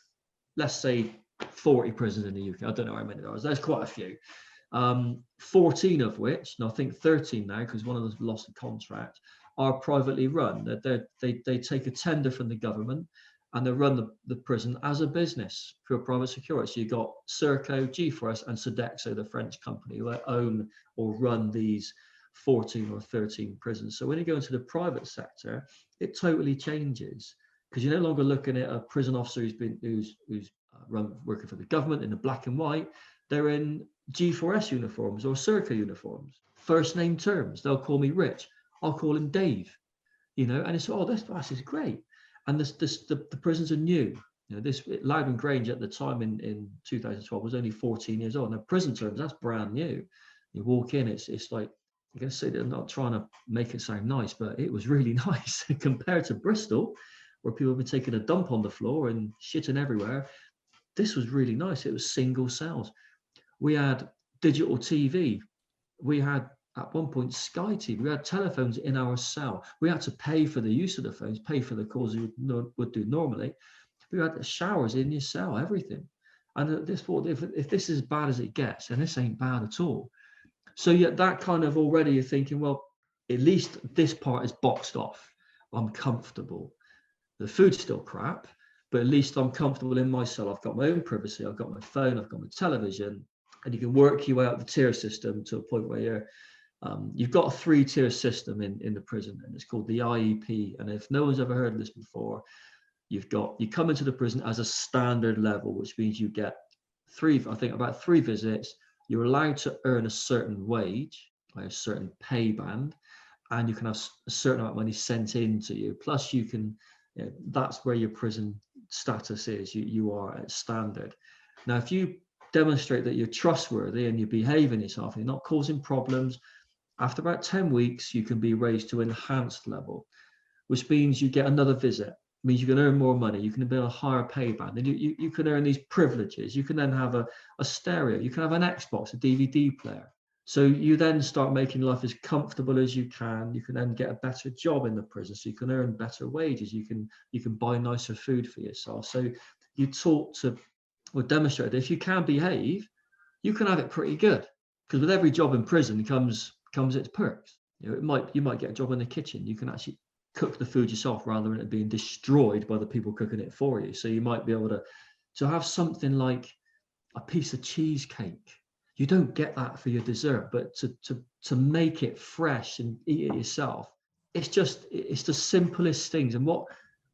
let's say 40 prisons in the UK. I don't know how many there are. There's quite a few. Um, 14 of which, and I think 13 now, because one of them lost a contract, are privately run. They're, they're, they they take a tender from the government and they run the, the prison as a business through a private security. So you've got Serco, G4S, and Sodexo, the French company, who own or run these 14 or 13 prisons. So when you go into the private sector, it totally changes because you're no longer looking at a prison officer who's been who's who's uh, run, working for the government in the black and white. They're in G4S uniforms or Serco uniforms. First name terms. They'll call me Rich. I'll call him Dave. You know, and it's oh, this, oh, this is great. And this, this the, the prisons are new. You know, this Lowdham Grange at the time in, in 2012 was only 14 years old. Now, prison terms, that's brand new. You walk in, it's it's like to say they're not trying to make it sound nice, but it was really nice compared to Bristol where people have been taking a dump on the floor and shitting everywhere. This was really nice. It was single cells. We had digital TV. We had at one point Sky TV. We had telephones in our cell. We had to pay for the use of the phones, pay for the calls you would, do normally. We had showers in your cell, everything. And at this point, if, if this is as bad as it gets, and this ain't bad at all. So yet that kind of already you're thinking, well, at least this part is boxed off. I'm comfortable. The food's still crap, but at least I'm comfortable in my cell. I've got my own privacy. I've got my phone. I've got my television, and you can work your way up the tier system to a point where you're Um, you've got a three-tier system in, in the prison, and it's called the IEP. And if no one's ever heard of this before, you've got you come into the prison as a standard level, which means you get three, I think about three visits. You're allowed to earn a certain wage, by a certain pay band, and you can have a certain amount of money sent in to you. Plus, you can, you know, that's where your prison status is. You you are at standard. Now, if you demonstrate that you're trustworthy and you're behaving yourself, you're not causing problems, after about 10 weeks, you can be raised to enhanced level, which means you get another visit. It means you can earn more money, you can build a higher pay band, and you, you, you can earn these privileges. You can then have a, a stereo, you can have an Xbox, a DVD player. So you then start making life as comfortable as you can. You can then get a better job in the prison, so you can earn better wages. You can you can buy nicer food for yourself. So you taught to or demonstrate that if you can behave, you can have it pretty good. Because with every job in prison comes comes its perks. You know, it might you might get a job in the kitchen. You can actually cook the food yourself rather than it being destroyed by the people cooking it for you. So you might be able to to have something like a piece of cheesecake. You don't get that for your dessert, but to to to make it fresh and eat it yourself, it's just it's the simplest things. And what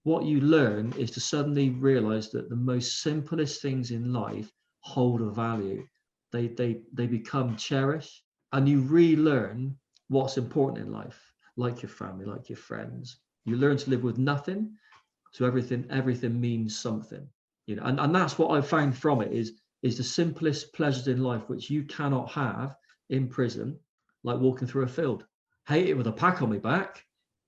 what you learn is to suddenly realize that the most simplest things in life hold a value. They they they become cherished and you relearn what's important in life, like your family, like your friends. You learn to live with nothing. So everything, everything means something. You know, and, and that's what I found from it is is the simplest pleasures in life which you cannot have in prison, like walking through a field. Hate it with a pack on my back,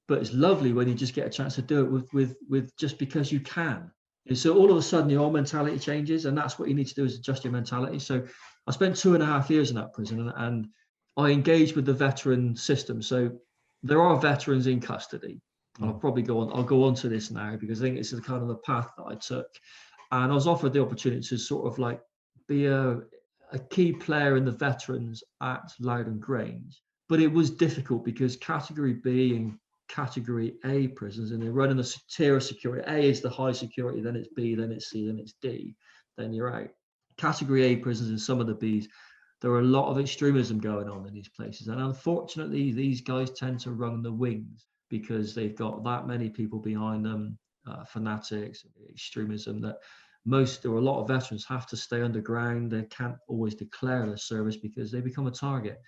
but it's lovely when you just get a chance to do it with with with just because you can and so all of a sudden your mentality changes and that's what you need to do is adjust your mentality so i spent two and a half years in that prison and, and i engaged with the veteran system so there are veterans in custody i'll mm. probably go on i'll go on to this now because i think it's the kind of the path that i took and i was offered the opportunity to sort of like be a, a key player in the veterans at lowdham grange but it was difficult because category b and category A prisons and they're running a tier of security. A is the high security, then it's B, then it's C, then it's D, then you're out. Category A prisons and some of the Bs, there are a lot of extremism going on in these places. And unfortunately, these guys tend to run the wings because they've got that many people behind them, uh, fanatics, extremism, that most or a lot of veterans have to stay underground. They can't always declare their service because they become a target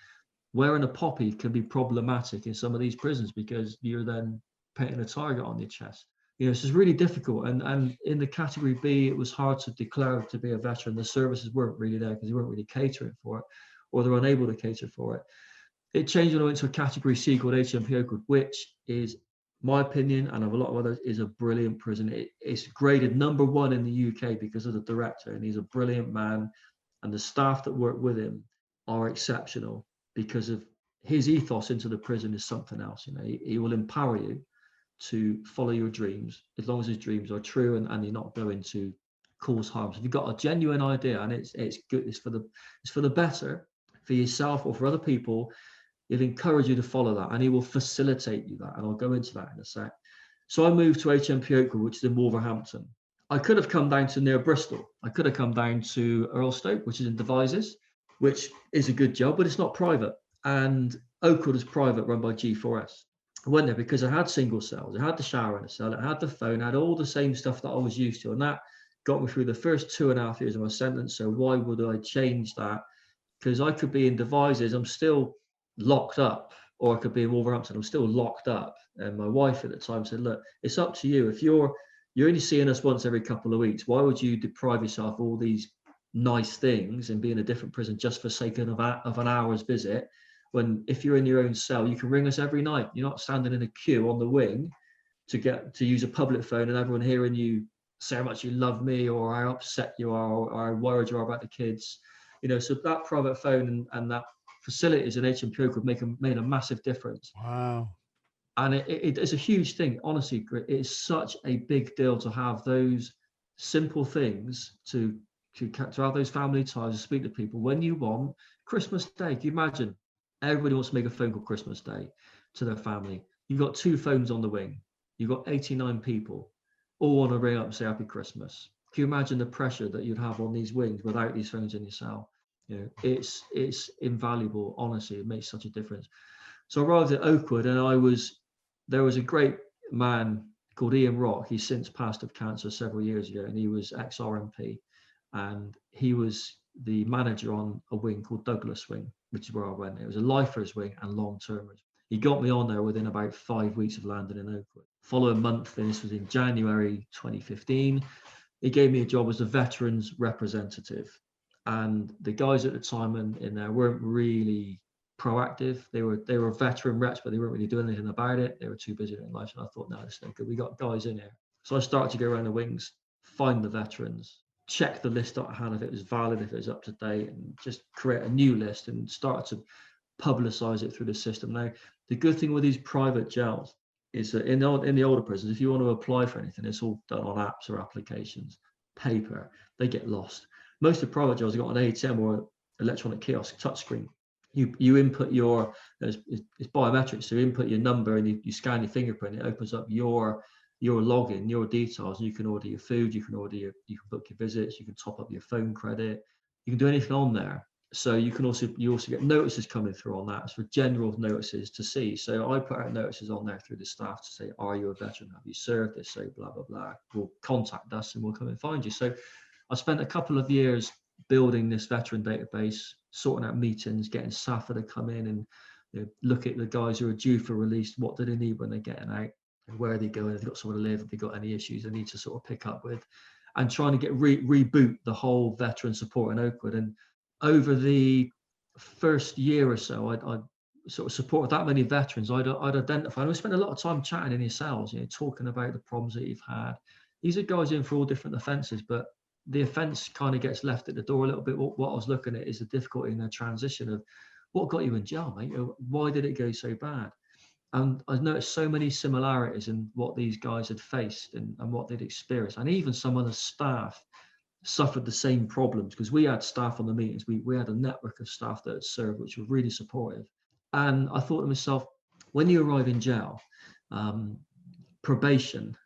wearing a poppy can be problematic in some of these prisons because you're then painting a target on your chest. You know, so it's really difficult. And and in the category B, it was hard to declare to be a veteran. The services weren't really there because they weren't really catering for it, or they're unable to cater for it. It changed when I went to a category C called HMPO Oakwood, which is my opinion and of a lot of others is a brilliant prison. It, it's graded number one in the UK because of the director, and he's a brilliant man, and the staff that work with him are exceptional because of his ethos into the prison is something else. You know, he, he, will empower you to follow your dreams as long as his dreams are true and, and you're not going to cause harm. So if you've got a genuine idea and it's it's good, it's for the it's for the better for yourself or for other people, he'll encourage you to follow that and he will facilitate you that. And I'll go into that in a sec. So I moved to HMP Oakwood, which is in Wolverhampton. I could have come down to near Bristol. I could have come down to Erlestoke, which is in Devizes which is a good job, but it's not private. And Oakwood is private, run by G4S. Went there because I had single cells. I had the shower in a cell. I had the phone. I had all the same stuff that I was used to, and that got me through the first two and a half years of my sentence. So why would I change that? Because I could be in Devizes. I'm still locked up, or I could be in Wolverhampton. I'm still locked up. And my wife at the time said, "Look, it's up to you. If you're you're only seeing us once every couple of weeks, why would you deprive yourself of all these nice things and be in a different prison just for sake of, a, of an hour's visit when if you're in your own cell you can ring us every night you're not standing in a queue on the wing to get to use a public phone and everyone hearing you say how much you love me or how upset you are or, or how worried you are about the kids you know so that private phone and, and that facilities in HMP could make a made a massive difference wow and it, it, it's a huge thing honestly it's such a big deal to have those simple things to to, to have those family ties, to speak to people when you want. Christmas Day, can you imagine? Everybody wants to make a phone call Christmas Day to their family. You've got two phones on the wing. You've got 89 people all want to ring up and say Happy Christmas. Can you imagine the pressure that you'd have on these wings without these phones in your cell? You know, it's it's invaluable. Honestly, it makes such a difference. So I arrived at Oakwood, and I was there was a great man called Ian Rock. He's since passed of cancer several years ago, and he was ex RMP, and he was the manager on a wing called Douglas Wing, which is where I went. It was a lifers wing and long termers. He got me on there within about five weeks of landing in Oakwood. Following month, and this was in January 2015, he gave me a job as a veterans representative. And the guys at the time in, in there weren't really proactive. They were they were veteran reps, but they weren't really doing anything about it. They were too busy in life. And I thought, no, this is no good. We got guys in here. So I started to go around the wings, find the veterans, check the list that I had if it was valid, if it was up to date, and just create a new list and start to publicize it through the system. Now, the good thing with these private jails is that in the, in the older prisons, if you want to apply for anything, it's all done on apps or applications, paper. They get lost. Most of the private jails have got an ATM or electronic kiosk touchscreen. You you input your it's, it's biometrics, so you input your number and you, you scan your fingerprint. It opens up your your login, your details, and you can order your food, you can order your, you can book your visits, you can top up your phone credit, you can do anything on there. So you can also you also get notices coming through on that for general notices to see. So i put out notices on there through the staff to say are you a veteran? Have you served? This so blah blah blah. We'll contact us and we'll come and find you. So i spent a couple of years building this veteran database sorting out meetings getting SSAFA to come in and you know, look at the guys who are due for release what do they need when they're getting out where are they going have they got somewhere to live have they got any issues they need to sort of pick up with and trying to get re- reboot the whole veteran support in oakwood and over the first year or so, I'd, I'd sort of supported that many veterans. I'd, I'd identify, and we spent a lot of time chatting in your cells, you know, talking about the problems that you've had. These are guys in for all different offences, but the offence kind of gets left at the door a little bit. What, what I was looking at is the difficulty in the transition of what got you in jail, mate. Why did it go so bad? And I noticed so many similarities in what these guys had faced and, and what they'd experienced, and even some of the staff suffered the same problems because we had staff on the meetings. We, we had a network of staff that had served, which were really supportive. And I thought to myself, when you arrive in jail, um, probation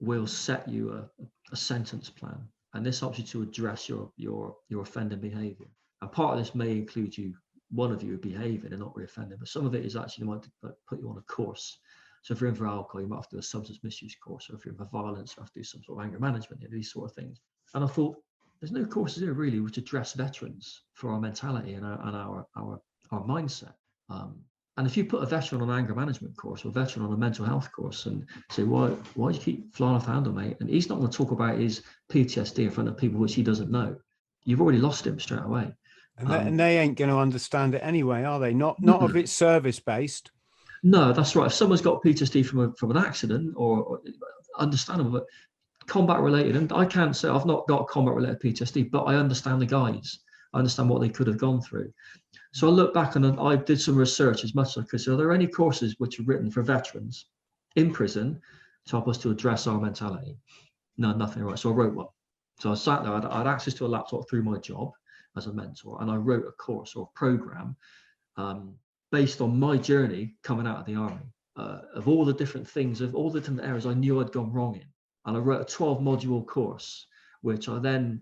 will set you a, a sentence plan. And this helps you to address your your your offending behavior. And part of this may include you, one of you behaving and not reoffending, but some of it is actually might put you on a course. So if you're in for alcohol, you might have to do a substance misuse course, or if you're in for violence, you have to do some sort of anger management, you know, these sort of things. And I thought, there's no courses here really which address veterans for our mentality and our and our our, our mindset. Um, and if you put a veteran on an anger management course or a veteran on a mental health course and say, why why do you keep flying off the handle, mate? And he's not going to talk about his PTSD in front of people which he doesn't know. You've already lost him straight away. And, um, and they ain't going to understand it anyway, are they? Not not if it's service based. No, that's right. If someone's got PTSD from a, from an accident or, or understandable, but combat related, and I can't say I've not got combat related PTSD, but I understand the guys. I understand what they could have gone through. So I look back and I did some research as much as I could. So are there any courses which are written for veterans in prison to help us to address our mentality? No, nothing. Right. So I wrote one. So I sat there. I had access to a laptop through my job as a mentor, and I wrote a course or a program um, based on my journey coming out of the army, uh, of all the different things, of all the different areas I knew I'd gone wrong in and I wrote a 12 module course, which I then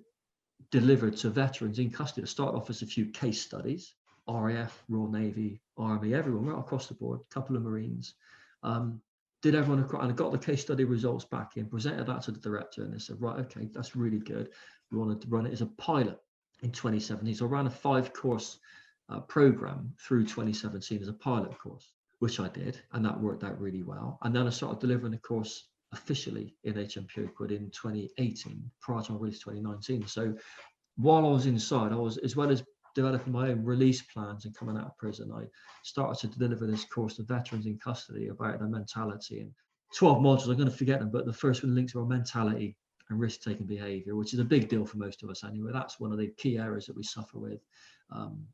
delivered to veterans in custody. To start off as a few case studies, RAF, Royal Navy, Army, everyone right across the board, a couple of Marines. Um, did everyone across, and I got the case study results back in, presented that to the director, and they said, right, okay, that's really good. We wanted to run it as a pilot in 2017. So I ran a five course uh, program through 2017 as a pilot course, which I did, and that worked out really well. And then I started delivering the course officially in HMP Oakwood in 2018, prior to my release 2019. So while I was inside, I was as well as developing my own release plans and coming out of prison, I started to deliver this course to veterans in custody about their mentality and 12 modules. I'm going to forget them, but the first one links to our mentality and risk-taking behavior, which is a big deal for most of us anyway. That's one of the key areas that we suffer with. Um,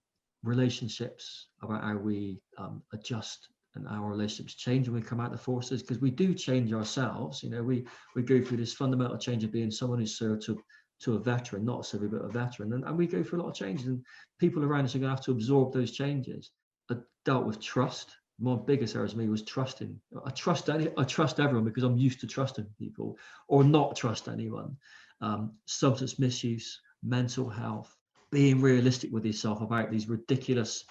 relationships, about how we um, adjust and how our relationships change when we come out of forces because we do change ourselves. You know, we we go through this fundamental change of being someone who's served to to a veteran, not a civil, but a veteran, and, and we go through a lot of changes, and people around us are going to have to absorb those changes. I dealt with trust. My biggest error to me was trusting. I trust any, I trust everyone because I'm used to trusting people, or not trust anyone. Um, substance misuse, mental health, being realistic with yourself about these ridiculous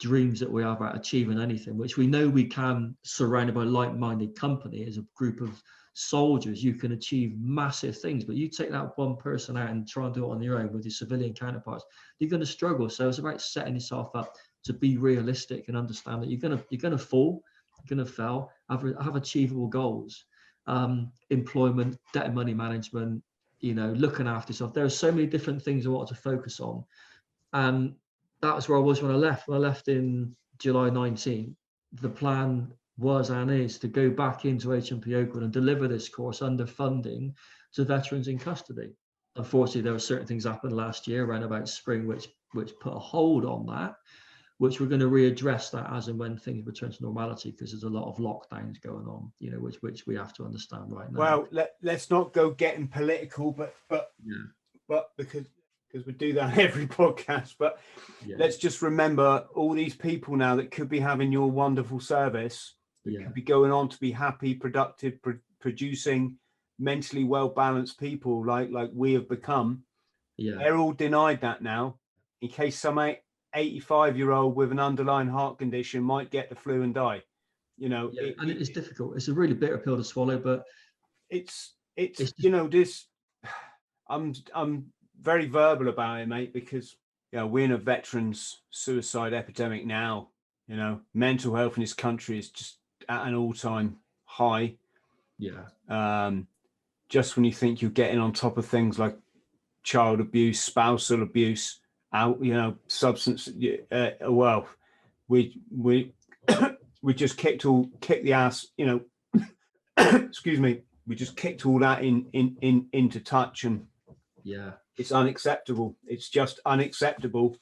dreams that we have about achieving anything, which we know we can, surrounded by like-minded company as a group of soldiers, you can achieve massive things. But you take that one person out and try and do it on your own with your civilian counterparts, you're going to struggle. So it's about setting yourself up to be realistic and understand that you're to you're to fall, you're to fail, have have achievable goals, um, employment, debt and money management, you know, looking after yourself. There are so many different things I wanted to focus on, and that was where I was when I left. When I left in July 19, the plan was and is to go back into HMP Oakwood and deliver this course under funding to veterans in custody. Unfortunately, there were certain things happened last year around about spring, which which put a hold on that, which we're going to readdress that as and when things return to normality, because there's a lot of lockdowns going on, you know, which which we have to understand right now. Well, let, let's not go getting political, but but yeah. but because because we do that every podcast. But yeah. let's just remember all these people now that could be having your wonderful service yeah. could be going on to be happy, productive, pr- producing mentally well balanced people like like we have become. Yeah. They're all denied that now. In case some 85 year old with an underlying heart condition might get the flu and die. You know, yeah, it, and it's it, difficult. It's a really bitter pill to swallow, but it's it's, it's you know this. I'm I'm very verbal about it, mate, because you know we're in a veterans suicide epidemic now. You know, mental health in this country is just at an all-time high. Yeah. Um, just when you think you're getting on top of things like child abuse, spousal abuse, out, you know, substance. Uh, well, we we we just kicked all kicked the ass. You know, excuse me. We just kicked all that in in in into touch, and yeah, it's unacceptable. It's just unacceptable.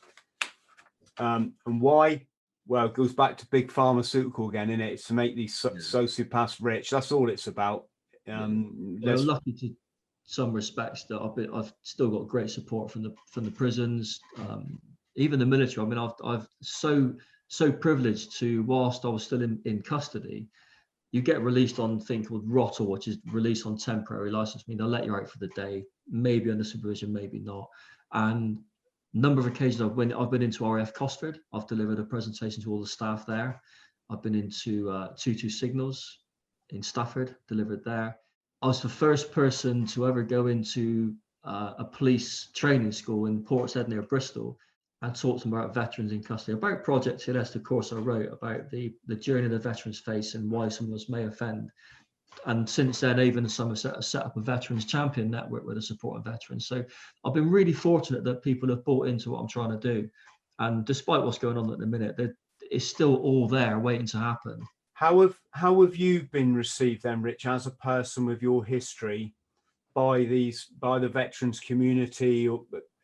Um, and why? well, it goes back to big pharmaceutical again, isn't it? It's to make these so- yeah. sociopaths rich. That's all it's about. Um. Well, lucky to some respects that I've been, I've still got great support from the from the prisons, um, even the military. I mean, I've I've so so privileged to whilst I was still in, in custody, you get released on thing called ROTL, which is released on temporary license. I mean, they'll let you out for the day, maybe under supervision, maybe not. And number of occasions I've been I've been into RAF Cosford. I've delivered a presentation to all the staff there. I've been into uh, two two signals in Stafford, delivered there. I was the first person to ever go into uh, a police training school in Portishead near Bristol and talk to them about veterans in custody, about Project TLS, the course I wrote about the, the journey the veterans face and why some of us may offend and since then, even Somerset has set up a veterans champion network with the support of veterans. So I've been really fortunate that people have bought into what I'm trying to do. And despite what's going on at the minute, it's still all there waiting to happen. How have how have you been received then, Rich, as a person with your history by these by the veterans community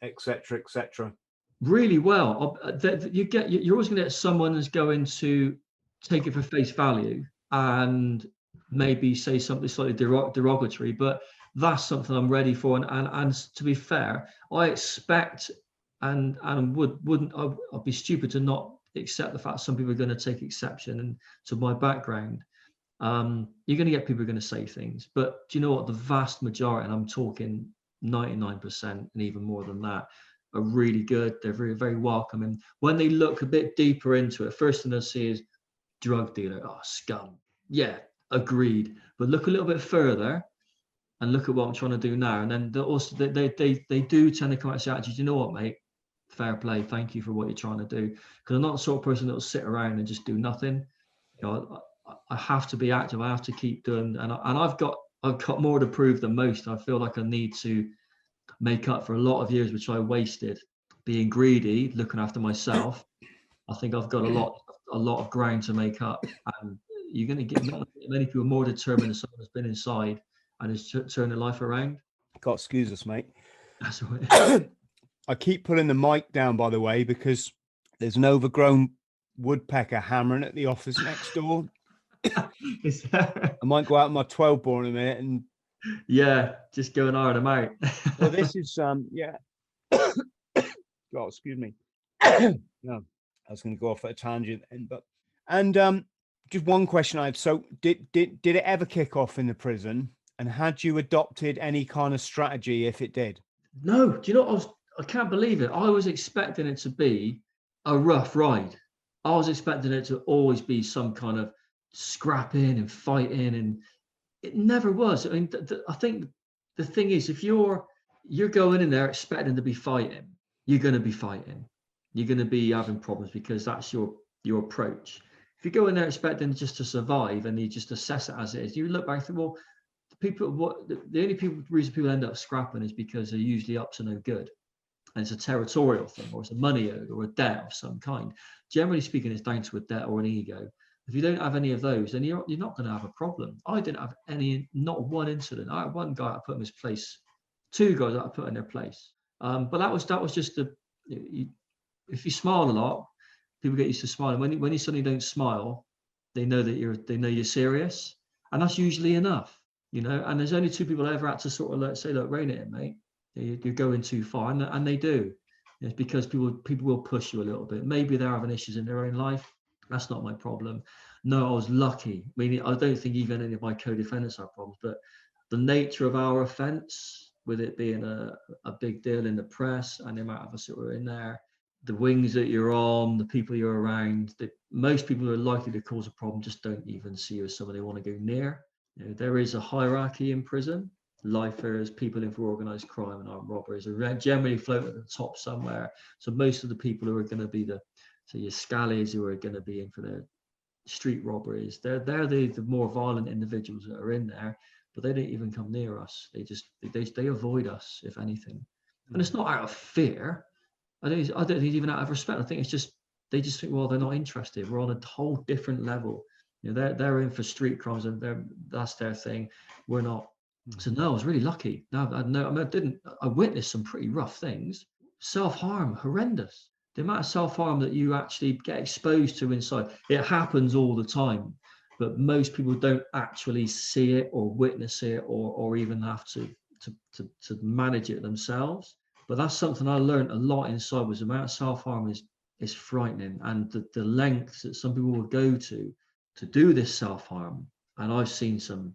etc. etc. Really well. Uh, you get you're always going to get someone who's going to take it for face value and maybe say something slightly derogatory, but that's something I'm ready for. And, and, and to be fair, I expect and and would wouldn't I, would be stupid to not accept the fact some people are going to take exception and to my background. Um, you're going to get people are going to say things, but do you know what? The vast majority, and I'm talking 99% and even more than that, are really good. They're very very welcoming. When they look a bit deeper into it, first thing they see is drug dealer. Oh, scum. Yeah, agreed. But look a little bit further and look at what I'm trying to do now. And then also they they they, they do tend to come out and say, actually, you know what, mate? Fair play. Thank you for what you're trying to do. Because I'm not the sort of person that will sit around and just do nothing. You know, I, I have to be active. I have to keep doing, and I, and I've got I've got more to prove than most. I feel like I need to make up for a lot of years which I wasted being greedy, looking after myself. I think I've got a lot a lot of ground to make up, and you're going to get many people more determined than someone who's been inside and is t- turning their life around. God, excuse us, mate. That's all right. I keep pulling the mic down, by the way, because there's an overgrown woodpecker hammering at the office next door. I might go out my 12 bore in a minute and yeah, just go and iron them out. well, this is um yeah. God, excuse me. no, I was going to go off at a tangent, and but and um just one question I have. So, did did did it ever kick off in the prison? And had you adopted any kind of strategy if it did? No. Do you know? I was I can't believe it. I was expecting it to be a rough ride. I was expecting it to always be some kind of scrapping and fighting, and it never was. I mean, th- th- I think the thing is, if you're you're going in there expecting to be fighting, you're going to be fighting. You're going to be having problems because that's your your approach. If you go in there expecting just to survive and you just assess it as it is, you look back and think, well, the people, what the, the only people reason people end up scrapping is because they're usually up to no good and it's a territorial thing or it's a money owed or a debt of some kind. Generally speaking, it's down to a debt or an ego. If you don't have any of those, then you're, you're not going to have a problem. I didn't have any, not one incident. I had one guy I put in his place, two guys that I put in their place. Um, but that was that was just the you, if you smile a lot, people get used to smiling. When you, when you suddenly don't smile, they know that you're they know you're serious, and that's usually enough, you know. And there's only two people ever had to sort of like say, look, rein it in, mate you're going too far, and, and they do. It's because people people will push you a little bit. Maybe they're having issues in their own life. That's not my problem. No, I was lucky. I mean, I don't think even any of my co-defendants have problems, but the nature of our offence, with it being a, a big deal in the press and the amount of us that were in there, the wings that you're on, the people you're around, that most people who are likely to cause a problem just don't even see you as someone they want to go near. You know, there is a hierarchy in prison lifers, people in for organised crime and armed robberies are generally float at the top somewhere. So most of the people who are going to be the, so your scallies who are going to be in for the street robberies, they're they're the, the more violent individuals that are in there, but they don't even come near us. They just they they avoid us if anything, and it's hmm. not out of fear. I don't I don't think even out of respect. I think it's just they just think well they're not interested. We're on a whole different level. You know, they're they're in for street crimes and they're that's their thing. We're not Mm-hmm. so no, I was really lucky. No, I, no, I, mean, I didn't. I witnessed some pretty rough things. Self harm, horrendous. The amount of self harm that you actually get exposed to inside. It happens all the time, but most people don't actually see it or witness it or or even have to to to, to manage it themselves. But that's something I learned a lot inside. Was the amount of self harm is is frightening, and the the lengths that some people will go to to do this self harm. And I've seen some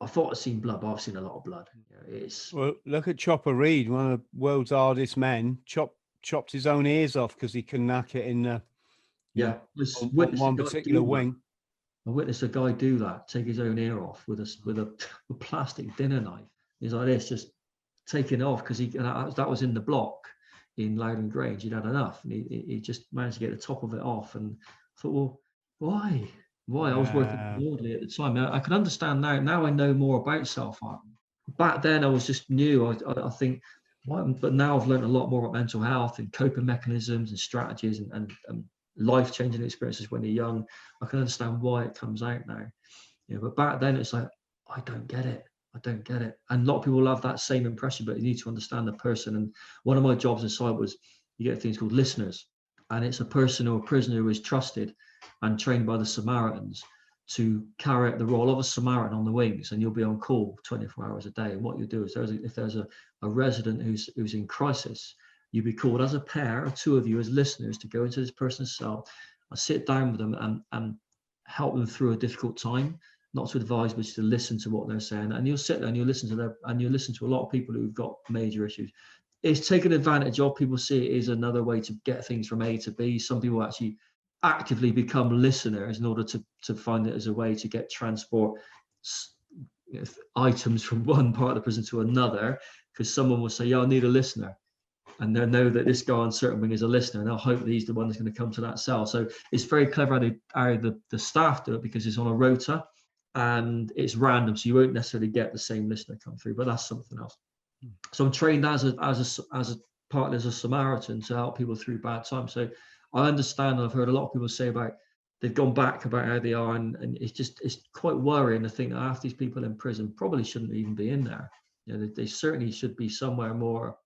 I thought I'd seen blood, but I've seen a lot of blood. it's well, look at Chopper Read, one of the world's hardest men. Chop chopped his own ears off because he couldn't hack it in the yeah on, one particular wing. I witnessed a guy do that, take his own ear off with a with a, a plastic dinner knife. He's like this, just taking it off because he that, that was in the block in Lowdham Grange. He'd had enough, and he, he just managed to get the top of it off. And I thought, well, why? Why I was working broadly at the time. I, I can understand now. Now I know more about self harm. Back then, I was just new. I, I, I think, but now I've learned a lot more about mental health and coping mechanisms and strategies and, and, and life changing experiences when you're young. I can understand why it comes out now. You know, but back then, it's like I don't get it. I don't get it. And a lot of people have that same impression, but you need to understand the person. And one of my jobs inside was you get things called listeners, and it's a person or a prisoner who is trusted and trained by the Samaritans to carry out the role of a Samaritan on the wings, and you'll be on call 24 hours a day. And what you do is, there's a, if there's a, a resident who's who's in crisis, you'd be called as a pair, or two of you as listeners, to go into this person's cell, and sit down with them and and help them through a difficult time. Not to advise, but to listen to what they're saying, and you'll sit there and you'll listen to them, and you'll listen to a lot of people who've got major issues. It's taken advantage of. People see it as another way to get things from A to B. Some people actually actively become listeners in order to, to find it as a way to get transport you know, items from one part of the prison to another because someone will say yeah i need a listener. And they'll know that this guy on certain wing is a listener and they'll hope that he's the one that's going to come to that cell. So it's very clever how, they, how the, the staff do it because it's on a rota and it's random so you won't necessarily get the same listener come through but that's something else. Hmm. so i'm trained as a as a as a partner as a samaritan to help people through bad times. So I understand. I've heard a lot of people say about they've gone back about how they are, and, and it's just it's quite worrying to think that half these people in prison probably shouldn't even be in there. You know, they, they certainly should be somewhere more.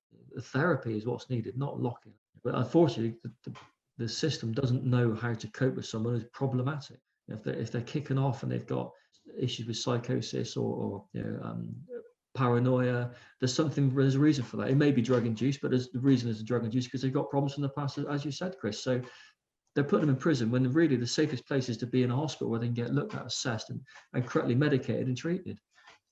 Therapy is what's needed, not locking. But unfortunately, the, the, the system doesn't know how to cope with someone who's problematic. If they're if they're kicking off and they've got issues with psychosis or, or you know, um, paranoia. There's something, there's a reason for that. It may be drug induced, but there's the reason is drug induced because they've got problems from the past, as you said, Chris. So they're putting them in prison when really the safest place is to be in a hospital where they can get looked at, assessed, and, and correctly medicated and treated.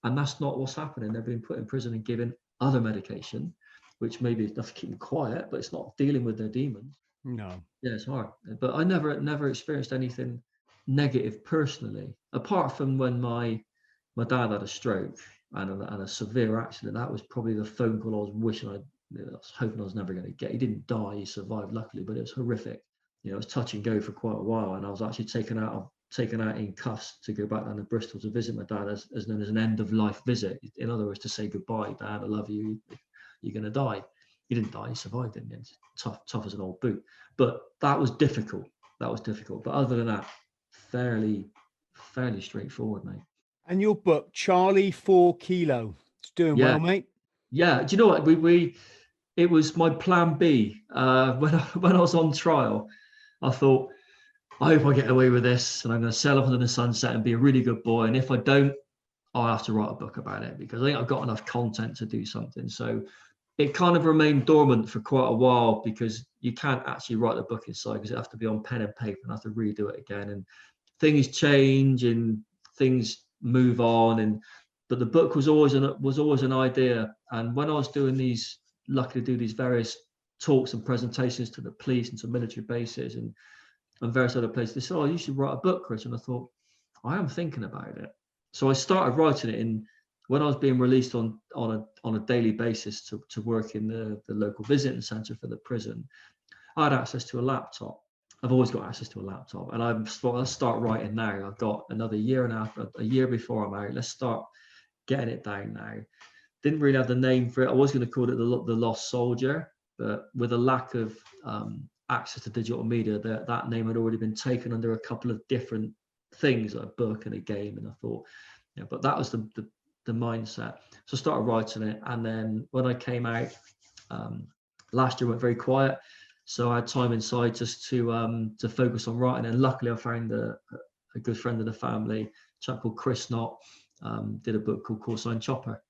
And that's not what's happening. They're being put in prison and given other medication, which maybe is enough to keep them quiet, but it's not dealing with their demons. No. Yeah, it's hard. But I never never experienced anything negative personally, apart from when my my dad had a stroke and a, and a severe accident. That was probably the phone call I was wishing I, I was hoping I was never going to get. He didn't die; he survived, luckily, but it was horrific. You know, it was touch and go for quite a while, and I was actually taken out of taken out in cuffs to go back down to Bristol to visit my dad as, as known as an end of life visit. In other words, to say goodbye, Dad, I love you. You're going to die. He didn't die. He survived in the end. Tough, tough as an old boot. But that was difficult. That was difficult. But other than that, fairly, fairly straightforward, mate. And your book, Charlie Four Kilo, it's doing yeah. well, mate. Yeah. Do you know what we we? It was my plan B. Uh, when I, when I was on trial, I thought, I hope I get away with this, and I'm going to sail off into the sunset and be a really good boy. And if I don't, I'll have to write a book about it because I think I've got enough content to do something. So it kind of remained dormant for quite a while because you can't actually write the book inside because it has to be on pen and paper and I have to redo it again. And things change and things move on. And but the book was always an was always an idea. And when I was doing these, lucky to do these various talks and presentations to the police and to military bases and and various other places, they said, "Oh, you should write a book, Chris." And I thought, I am thinking about it. So I started writing it in when I was being released on on a on a daily basis to, to work in the, the local visiting centre for the prison, I had access to a laptop. I've always got access to a laptop, and I'm let's start writing now. I've got another year and a half, a year before I'm out. Let's start getting it down now. Didn't really have the name for it. I was going to call it the the Lost Soldier, but with a lack of um, access to digital media, that that name had already been taken under a couple of different things, like a book and a game. And I thought, yeah, but that was the, the the mindset. So I started writing it, and then when I came out um, last year, went very quiet. So I had time inside just to um, to focus on writing. And luckily, I found a, a good friend of the family, chap called Chris Knott, um, did a book called Call Sign Chopper.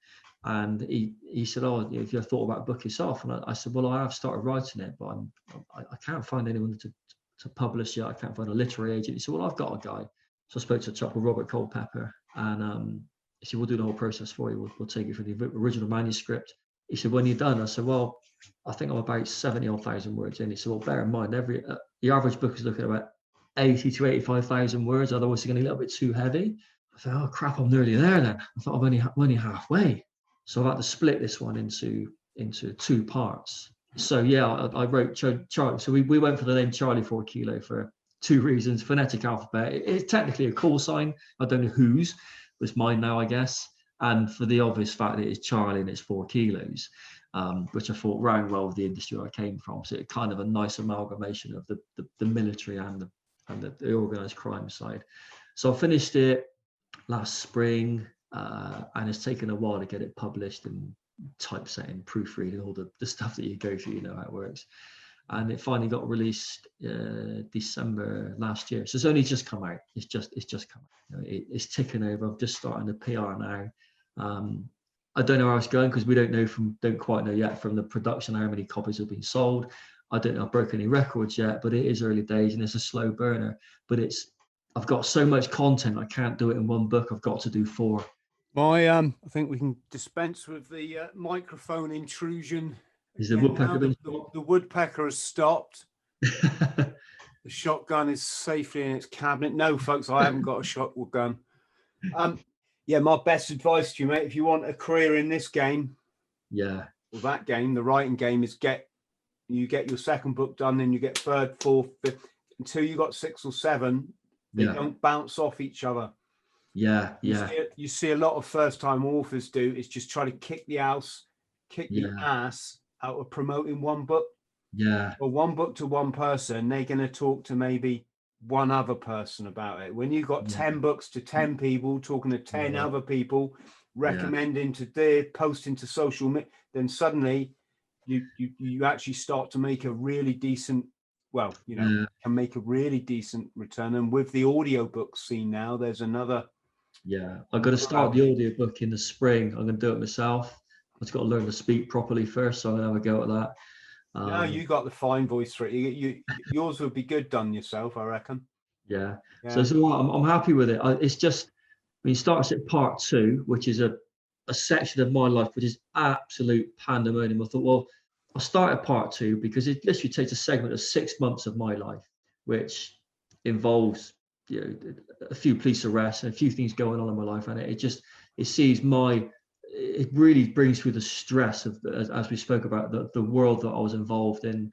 And he, he said, "Oh, have you thought about a book yourself?" And I, I, said, "Well, I have started writing it, but I'm, I, I can't find anyone to, to publish yet. I can't find a literary agent." He said, "Well, I've got a guy." So I spoke to a chap called Robert Culpepper, and um, he said, we'll do the whole process for you. We'll, we'll take you from the original manuscript. He said, when you're done, I said, well, I think I'm about 70 odd thousand words in. He said, well, bear in mind, every uh, the average book is looking at about 80 to 85,000 words. Otherwise, it's going to be a little bit too heavy. I thought, oh crap, I'm nearly there then. I thought I'm only, I'm only halfway. So I've had to split this one into into two parts. So yeah, I, I wrote Charlie. So we, we went for the name Charlie Four Kilo for two reasons. Phonetic alphabet. It, it's technically a call sign. I don't know whose was mine now, I guess. And for the obvious fact that it's Charlie and it's four kilos, um, which I thought rang well with the industry I came from. So it kind of a nice amalgamation of the, the, the military and the and the, the, organized crime side. So I finished it last spring, uh, and it's taken a while to get it published and typesetting, proofreading, all the, the stuff that you go through, you know how it works and it finally got released uh, December last year. So it's only just come out. It's just it's just come out. It, it's ticking over. I'm just starting the PR now. Um, I don't know how it's going because we don't know from don't quite know yet from the production how many copies have been sold. I don't know I've broken any records yet, but it is early days and it's a slow burner. But it's I've got so much content I can't do it in one book. I've got to do four. My um, I think we can dispense with the uh, microphone intrusion is the woodpecker the, the, the, woodpecker has stopped. the shotgun is safely in its cabinet. No, folks, I haven't got a shotgun. Um, yeah, my best advice to you, mate, if you want a career in this game, yeah, well, that game, the writing game, is get you get your second book done, then you get third, fourth, fifth, until you got six or seven. They yeah. don't bounce off each other. Yeah, yeah. You see, you see a lot of first-time authors do is just try to kick the house, kick yeah. the ass, out of promoting one book. Yeah. Or one book to one person, they're going to talk to maybe one other person about it. When you've got yeah. 10 books to 10 mm. people talking to 10 yeah. other people, recommending yeah. to their posting to social media, then suddenly you, you you actually start to make a really decent well, you know, can make a really decent return. And with the audiobook scene now, there's another yeah. I've got to start the audiobook in the spring. I'm gonna do it myself. I've got to learn to speak properly first, so I'm gonna have a go at that. Um, no, you got the fine voice for it. You, you, yours would be good done yourself, I reckon. Yeah. yeah. So, so I'm, I'm happy with it. I, it's just, I mean, starts at part two, which is a, a section of my life which is absolute pandemonium. I thought, well, I'll start at part two because it literally takes a segment of six months of my life, which involves you know, a few police arrests and a few things going on in my life, and it, it just it sees my it really brings through the stress of as, as we spoke about the, the world that I was involved in.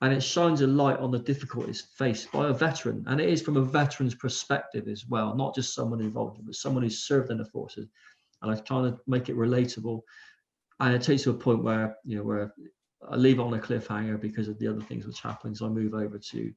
And it shines a light on the difficulties faced by a veteran. And it is from a veteran's perspective as well not just someone involved but someone who's served in the forces. And i'm trying to make it relatable. And it takes to a point where you know where i leave it on a cliffhanger because of the other things which happen. So i move over to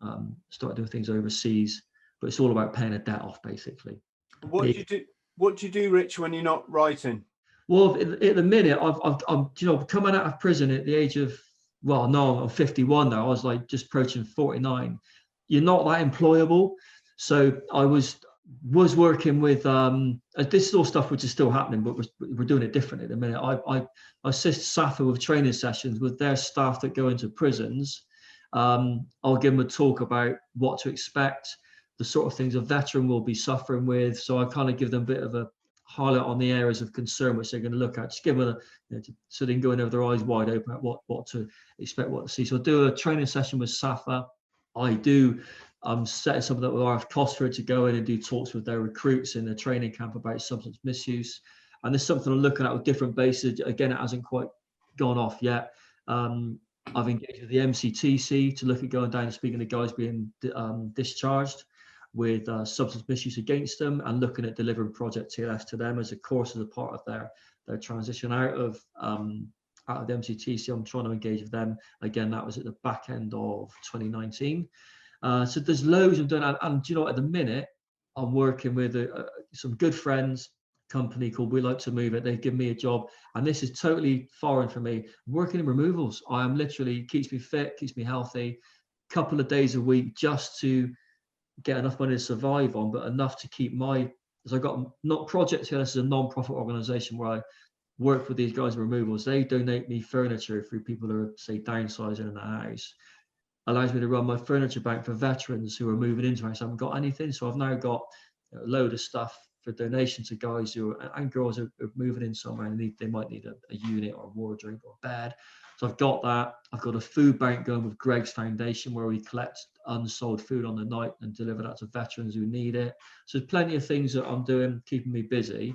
um, start doing things overseas. But it's all about paying a debt off basically. What do you do what do you do rich when you're not writing well at the minute i've, I've i'm you know coming out of prison at the age of well, no, I'm 51 now. I was like just approaching 49. You're not that employable. So I was was working with um uh, this is all stuff which is still happening, but we're, we're doing it differently at the minute. I, I, I assist SSAFA with training sessions with their staff that go into prisons. Um, I'll give them a talk about what to expect, the sort of things a veteran will be suffering with. So I kind of give them a bit of a highlight on the areas of concern which they're going to look at. Just give them a, you know, so they can go in with their eyes wide open at what what to expect, what to see. So I'll do a training session with SSAFA. I do. I'm setting something up with RAF Cosford to go in and do talks with their recruits in the training camp about substance misuse. And there's something I'm looking at with different bases. Again, it hasn't quite gone off yet. Um, I've engaged with the MCTC to look at going down and speaking to guys being um, discharged with uh, substance misuse against them and looking at delivering Project TLS to them as a course as a part of their their transition out of um, out of the MCTC. I'm trying to engage with them again. That was at the back end of 2019. Uh, so there's loads of doing, and, and you know, at the minute, I'm working with some good friends. Company called We Like to Move It. They've given me a job, and this is totally foreign for me. working in removals. I am literally keeps me fit, keeps me healthy. Couple of days a week just to get enough money to survive on, but enough to keep my. As I got not Project here. This is a non-profit organisation where I work with these guys in removals. They donate me furniture for people who are say downsizing in the house. Allows me to run my furniture bank for veterans who are moving into house. I haven't got anything, so I've now got a load of stuff for donation to guys who are, and girls who are moving in somewhere and need, they might need a, a unit or a wardrobe or a bed. So I've got that. I've got a food bank going with Greggs Foundation where we collect unsold food on the night and deliver that to veterans who need it. So there's plenty of things that I'm doing, keeping me busy.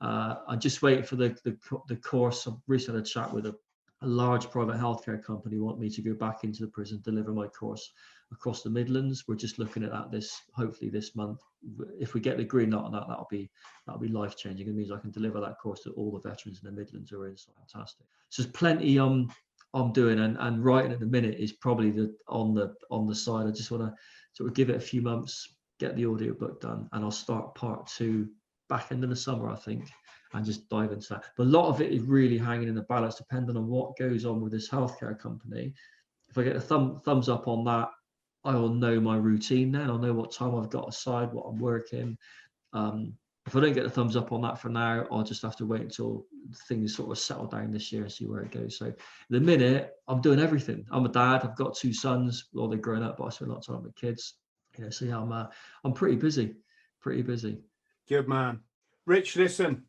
Uh, I'm just waiting for the, the, the course. I recently had a chat with a, a large private healthcare company want me to go back into the prison, deliver my course across the Midlands. We're just looking at that this hopefully this month. If we get the green light on that, that'll be that'll be life changing. It means I can deliver that course to all the veterans in the Midlands who are in. So fantastic. So there's plenty um I'm doing and, and writing at the minute is probably the on the on the side. I just want to sort of give it a few months, get the audio book done, and I'll start part two back end of the summer, I think, and just dive into that. But a lot of it is really hanging in the balance, depending on what goes on with this healthcare company. If I get a thumb thumbs up on that, I will know my routine then. I'll know what time I've got aside, what I'm working. Um, if I don't get the thumbs up on that for now, I'll just have to wait until things sort of settle down this year and see where it goes. So the minute I'm doing everything. I'm a dad. I've got two sons. Well, they're grown up, but I spend a lot of time with kids. You know, so yeah, I'm uh, I'm pretty busy, pretty busy. Good man, Rich. Listen,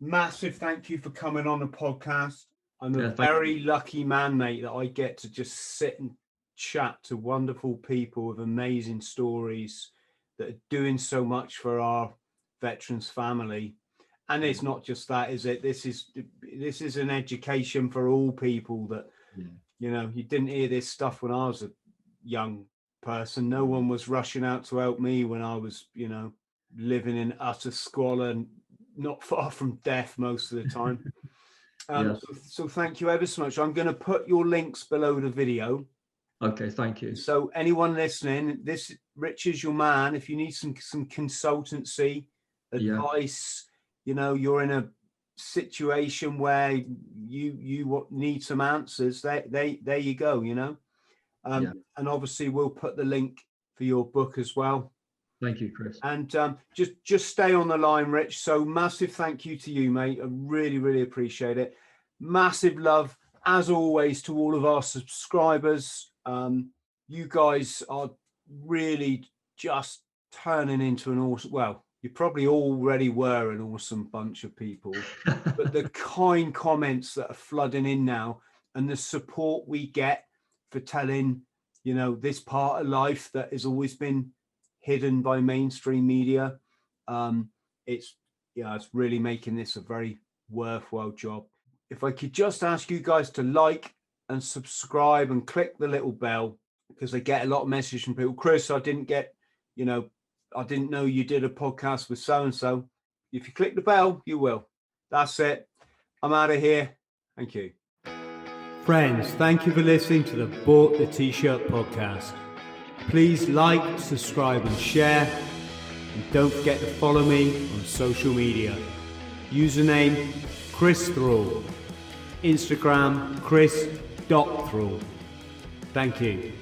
massive thank you for coming on the podcast. I'm a yeah, very you. lucky man, mate, that I get to just sit and chat to wonderful people with amazing stories that are doing so much for our veterans family. And it's not just that is it? This is this is an education for all people that yeah. you know you didn't hear this stuff when i was a young person. No one was rushing out to help me when i was you know living in utter squalor and not far from death most of the time. Um, yes. so, so thank you ever so much. I'm going to put your links below the video okay thank you. So anyone listening this rich is your man. If you need some some consultancy advice yeah. you know you're in a situation where you you need some answers they they there you go you know? Um yeah. and obviously we'll put the link for your book as well. Thank you chris. And um just just stay on the line rich. So massive thank you to you mate. I really really appreciate it. Massive love as always to all of our subscribers um you guys are really just turning into an awesome well you probably already were an awesome bunch of people, but the kind comments that are flooding in now and the support we get for telling, you know, this part of life that has always been hidden by mainstream media. Um, it's yeah, it's really making this a very worthwhile job. If I could just ask you guys to like and subscribe and click the little bell because I get a lot of messages from people. Chris, I didn't get, you know, I didn't know you did a podcast with so and so. If you click the bell, you will. That's it. I'm out of here. Thank you. Friends, thank you for listening to the Bought the T-Shirt podcast. Please like, subscribe and share. And don't forget to follow me on social media. Username Chris Thrall. Instagram Chris Thrall. Thank you.